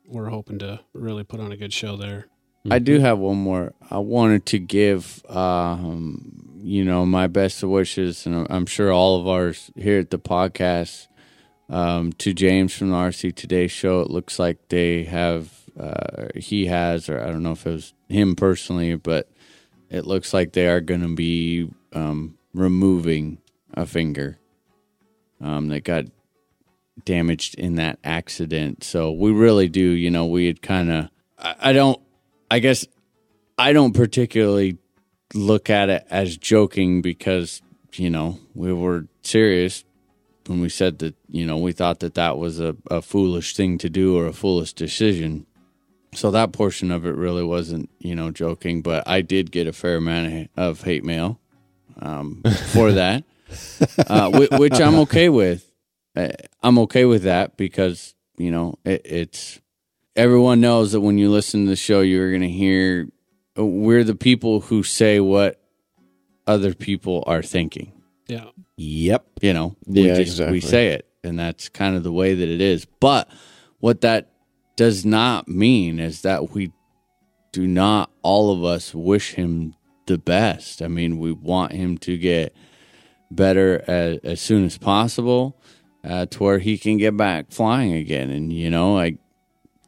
A: We're hoping to really put on a good show there.
D: I do have one more. I wanted to give, um, you know, my best wishes, and I'm sure all of ours here at the podcast, um, to James from the RC Today show. It looks like they have, uh, he has, or I don't know if it was him personally, but it looks like they are going to be um, removing a finger um, that got damaged in that accident. So we really do, you know, we had kind of, I, I don't, I guess I don't particularly look at it as joking because, you know, we were serious when we said that, you know, we thought that that was a, a foolish thing to do or a foolish decision. So that portion of it really wasn't, you know, joking, but I did get a fair amount of hate mail um, for that, uh, which I'm okay with. Uh, I'm okay with that because, you know, it, it's everyone knows that when you listen to the show, you're going to hear we're the people who say what other people are thinking.
A: Yeah.
B: Yep.
D: You know, we
C: Yeah,
D: just
C: exactly.
D: we say it, and that's kind of the way that it is. But what that does not mean is that we do not all of us wish him the best. I mean, we want him to get better as, as soon as possible uh, to where he can get back flying again. And you know, like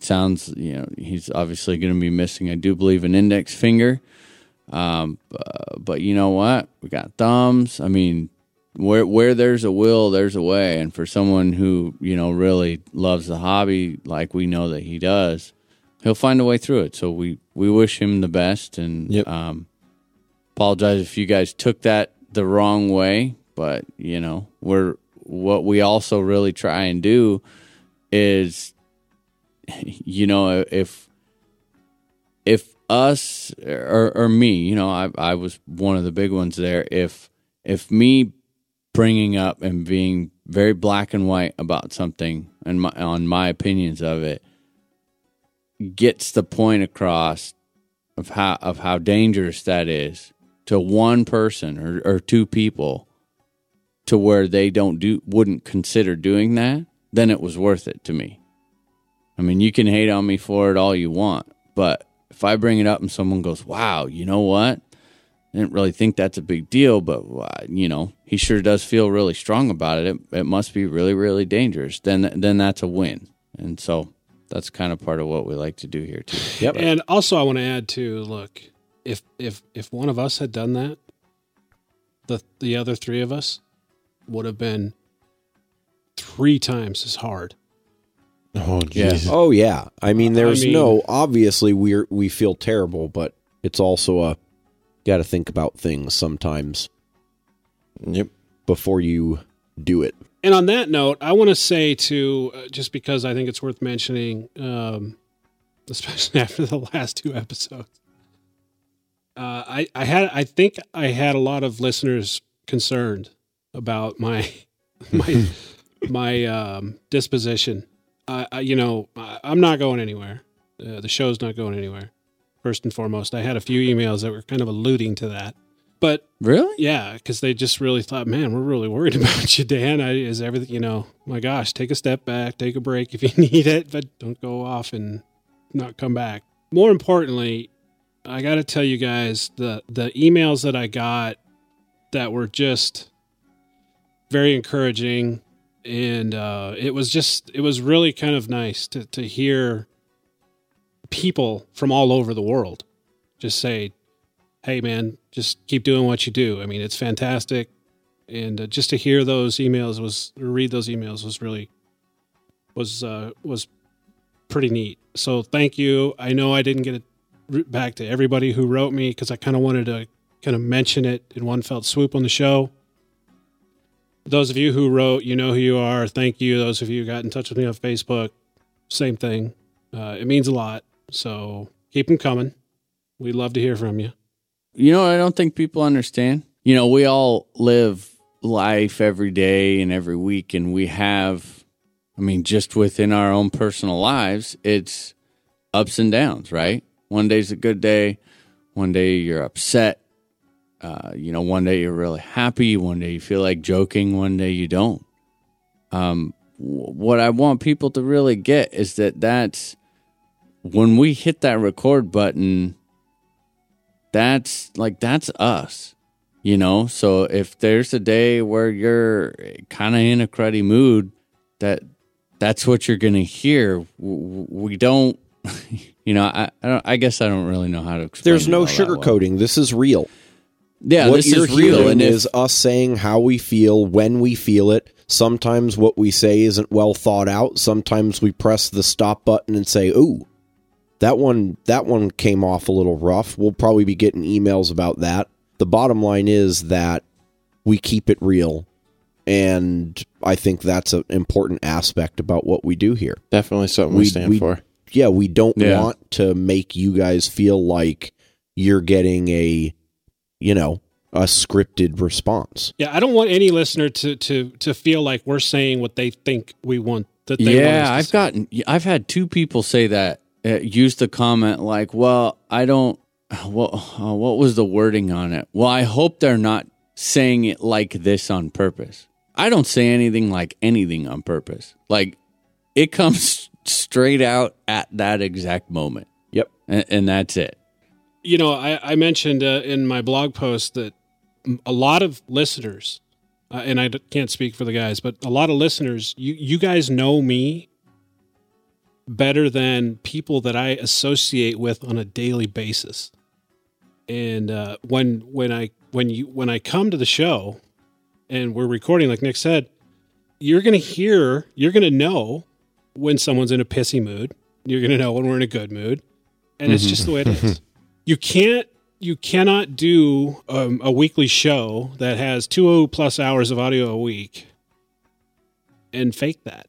D: sounds, you know, he's obviously going to be missing. I do believe an index finger. Um, uh, but you know what? We got thumbs. I mean, where where there's a will, there's a way. And for someone who you know really loves the hobby, like we know that he does, he'll find a way through it. So we we wish him the best, and
C: Yep.
D: um, apologize if you guys took that the wrong way. But you know, we're what we also really try and do is, you know, if if us or, or me, you know, I I was one of the big ones there. If if me bringing up and being very black and white about something and my, on my opinions of it gets the point across of how of how dangerous that is to one person or, or two people to where they don't do wouldn't consider doing that, then it was worth it to me. I mean, you can hate on me for it all you want, but if I bring it up and someone goes, "Wow, you know what? I didn't really think that's a big deal, but uh, you know, he sure does feel really strong about it. It, it must be really, really dangerous." Then, then that's a win, and so that's kind of part of what we like to do here too.
B: Yep.
A: And also, I want to add to look if if if one of us had done that, the the other three of us would have been three times as hard.
C: Oh,
D: Yeah.
B: Oh yeah. I mean, there's
A: mean-
B: no obviously we're we feel terrible, but it's also a got to think about things sometimes
C: Yep.
B: before you do it.
A: And on that note, I want to say to uh, just because I think it's worth mentioning, um, especially after the last two episodes. Uh, I I had I think I had a lot of listeners concerned about my my my um, disposition. I, I you know I, I'm not going anywhere. Uh, the show's not going anywhere. First and foremost, I had a few emails that were kind of alluding to that, but
D: Really?
A: yeah, because they just really thought, man, we're really worried about you, Dan. I, is everything, you know, my gosh, take a step back, take a break if you need it, but don't go off and not come back. More importantly, I got to tell you guys the the emails that I got that were just very encouraging, and uh, it was just it was really kind of nice to to hear people from all over the world just say, hey man just keep doing what you do. I mean it's fantastic. And uh, just to hear those emails was read those emails was really was uh was pretty neat. So thank you. I know i didn't get it back to everybody who wrote me because i kind of wanted to kind of mention it in one felt swoop on the show those of you who wrote you know who you are thank you those of you who got in touch with me on facebook same thing uh, it means a lot so keep them coming we'd love to hear from you
D: You know, I don't think people understand. You know, we all live life every day and every week, and we have, I mean, just within our own personal lives, it's ups and downs, right? One day's a good day, one day you're upset. Uh, you know, one day you're really happy, one day you feel like joking, one day you don't. Um, w- what I want people to really get is that that's when we hit that record button that's like that's us you know so if there's a day where you're kind of in a cruddy mood that that's what you're gonna hear W- we don't you know i I, don't, I guess i don't really know how to explain
B: There's no
D: that well.
B: sugarcoating. This is real.
D: Yeah
B: what
D: this
B: you're
D: is real and
B: is us saying how we feel when we feel it. Sometimes what we say isn't well thought out. Sometimes we press the stop button and say, "Ooh, that one that one came off a little rough." We'll probably be getting emails about that. The bottom line is that we keep it real, and I think that's an important aspect about what we do here.
C: Definitely something we,
B: We-
C: stand
B: we-
C: for.
B: Yeah, we don't
D: Yeah.
B: want to make you guys feel like you're getting a, you know, a scripted response.
A: Yeah, I don't want any listener to to to feel like we're saying what they think we want that they want
D: yeah
A: to
D: i've
A: say.
D: gotten i've had two people say that uh, use the comment like well i don't what uh, what was the wording on it well i hope they're not saying it like this on purpose i don't say anything like anything on purpose like it comes straight out at that exact moment
B: Yep.
D: and, and that's it
A: You know, I, I mentioned uh, in my blog post that a lot of listeners, uh, and I d- can't speak for the guys, but a lot of listeners, you you guys know me better than people that I associate with on a daily basis. And uh, when when I when you when I come to the show and we're recording, like Nick said, you're gonna hear, you're gonna know when someone's in a pissy mood. You're gonna know when we're in a good mood, and it's just the way it is. You can't, you cannot do um, a weekly show that has two plus hours of audio a week and fake that.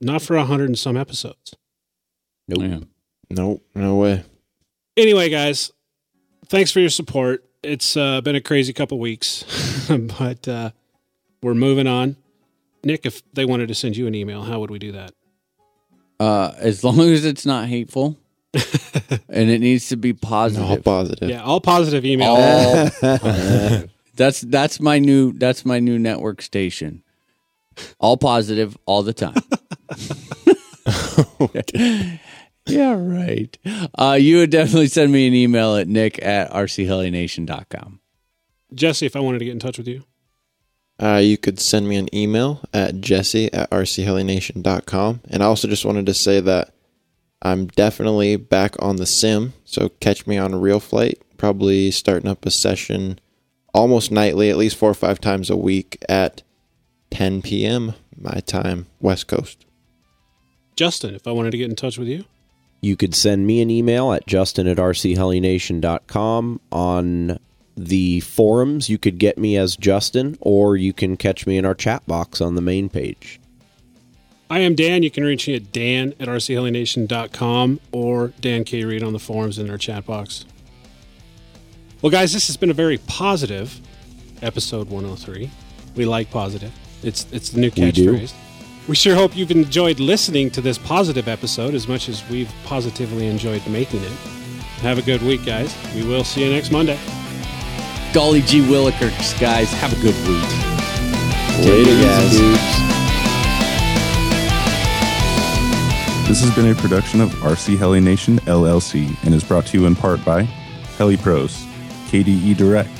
A: Not for a hundred and some episodes.
B: Nope.
D: yeah.
C: Nope, no way.
A: anyway, guys, thanks for your support. It's uh, been a crazy couple weeks, but uh, we're moving on. Nick, if they wanted to send you an email, how would we do that?
D: uh as long as it's not hateful and it needs to be positive
C: All positive.
A: Yeah, all positive email.
D: all that's that's my new that's my new network station all positive all the time yeah, right. Uh, you would definitely send me an email at nick at rchelination.com.
A: Jesse, if I wanted to get in touch with you,
C: Uh, you could send me an email at jesse at rchelination.com. And I also just wanted to say that I'm definitely back on the sim. So catch me on a RealFlight, probably starting up a session almost nightly, at least four or five times a week at 10 p.m. my time, West Coast.
A: Justin, if I wanted to get in touch with you,
B: You could send me an email at justin at rchelination.com. On the forums, you could get me as Justin, or you can catch me in our chat box on the main page.
A: I am Dan. You can reach me at dan at rchelination.com or Dan K. Reed on the forums in our chat box. Well, guys, this has been a very positive episode 103. We like positive. It's it's the new catchphrase. We sure hope you've enjoyed listening to this positive episode as much as we've positively enjoyed making it. Have a good week, guys. We will see you next Monday.
D: Golly G. Willikers, guys. Have a good week.
B: Later, guys.
E: This has been a production of RC Heli Nation LLC and is brought to you in part by Heli Pros, KDE Direct,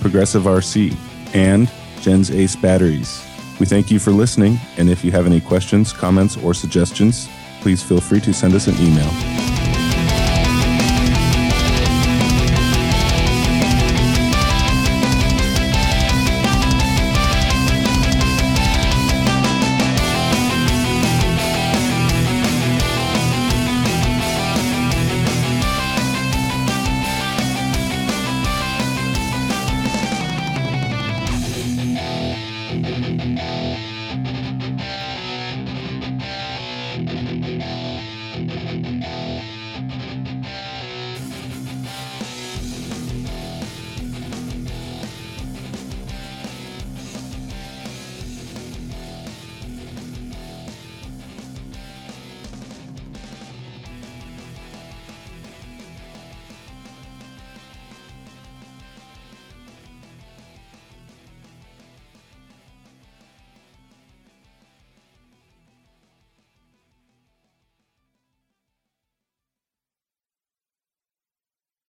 E: Progressive RC, and Gens Ace Batteries. We thank you for listening, and if you have any questions, comments, or suggestions, please feel free to send us an email.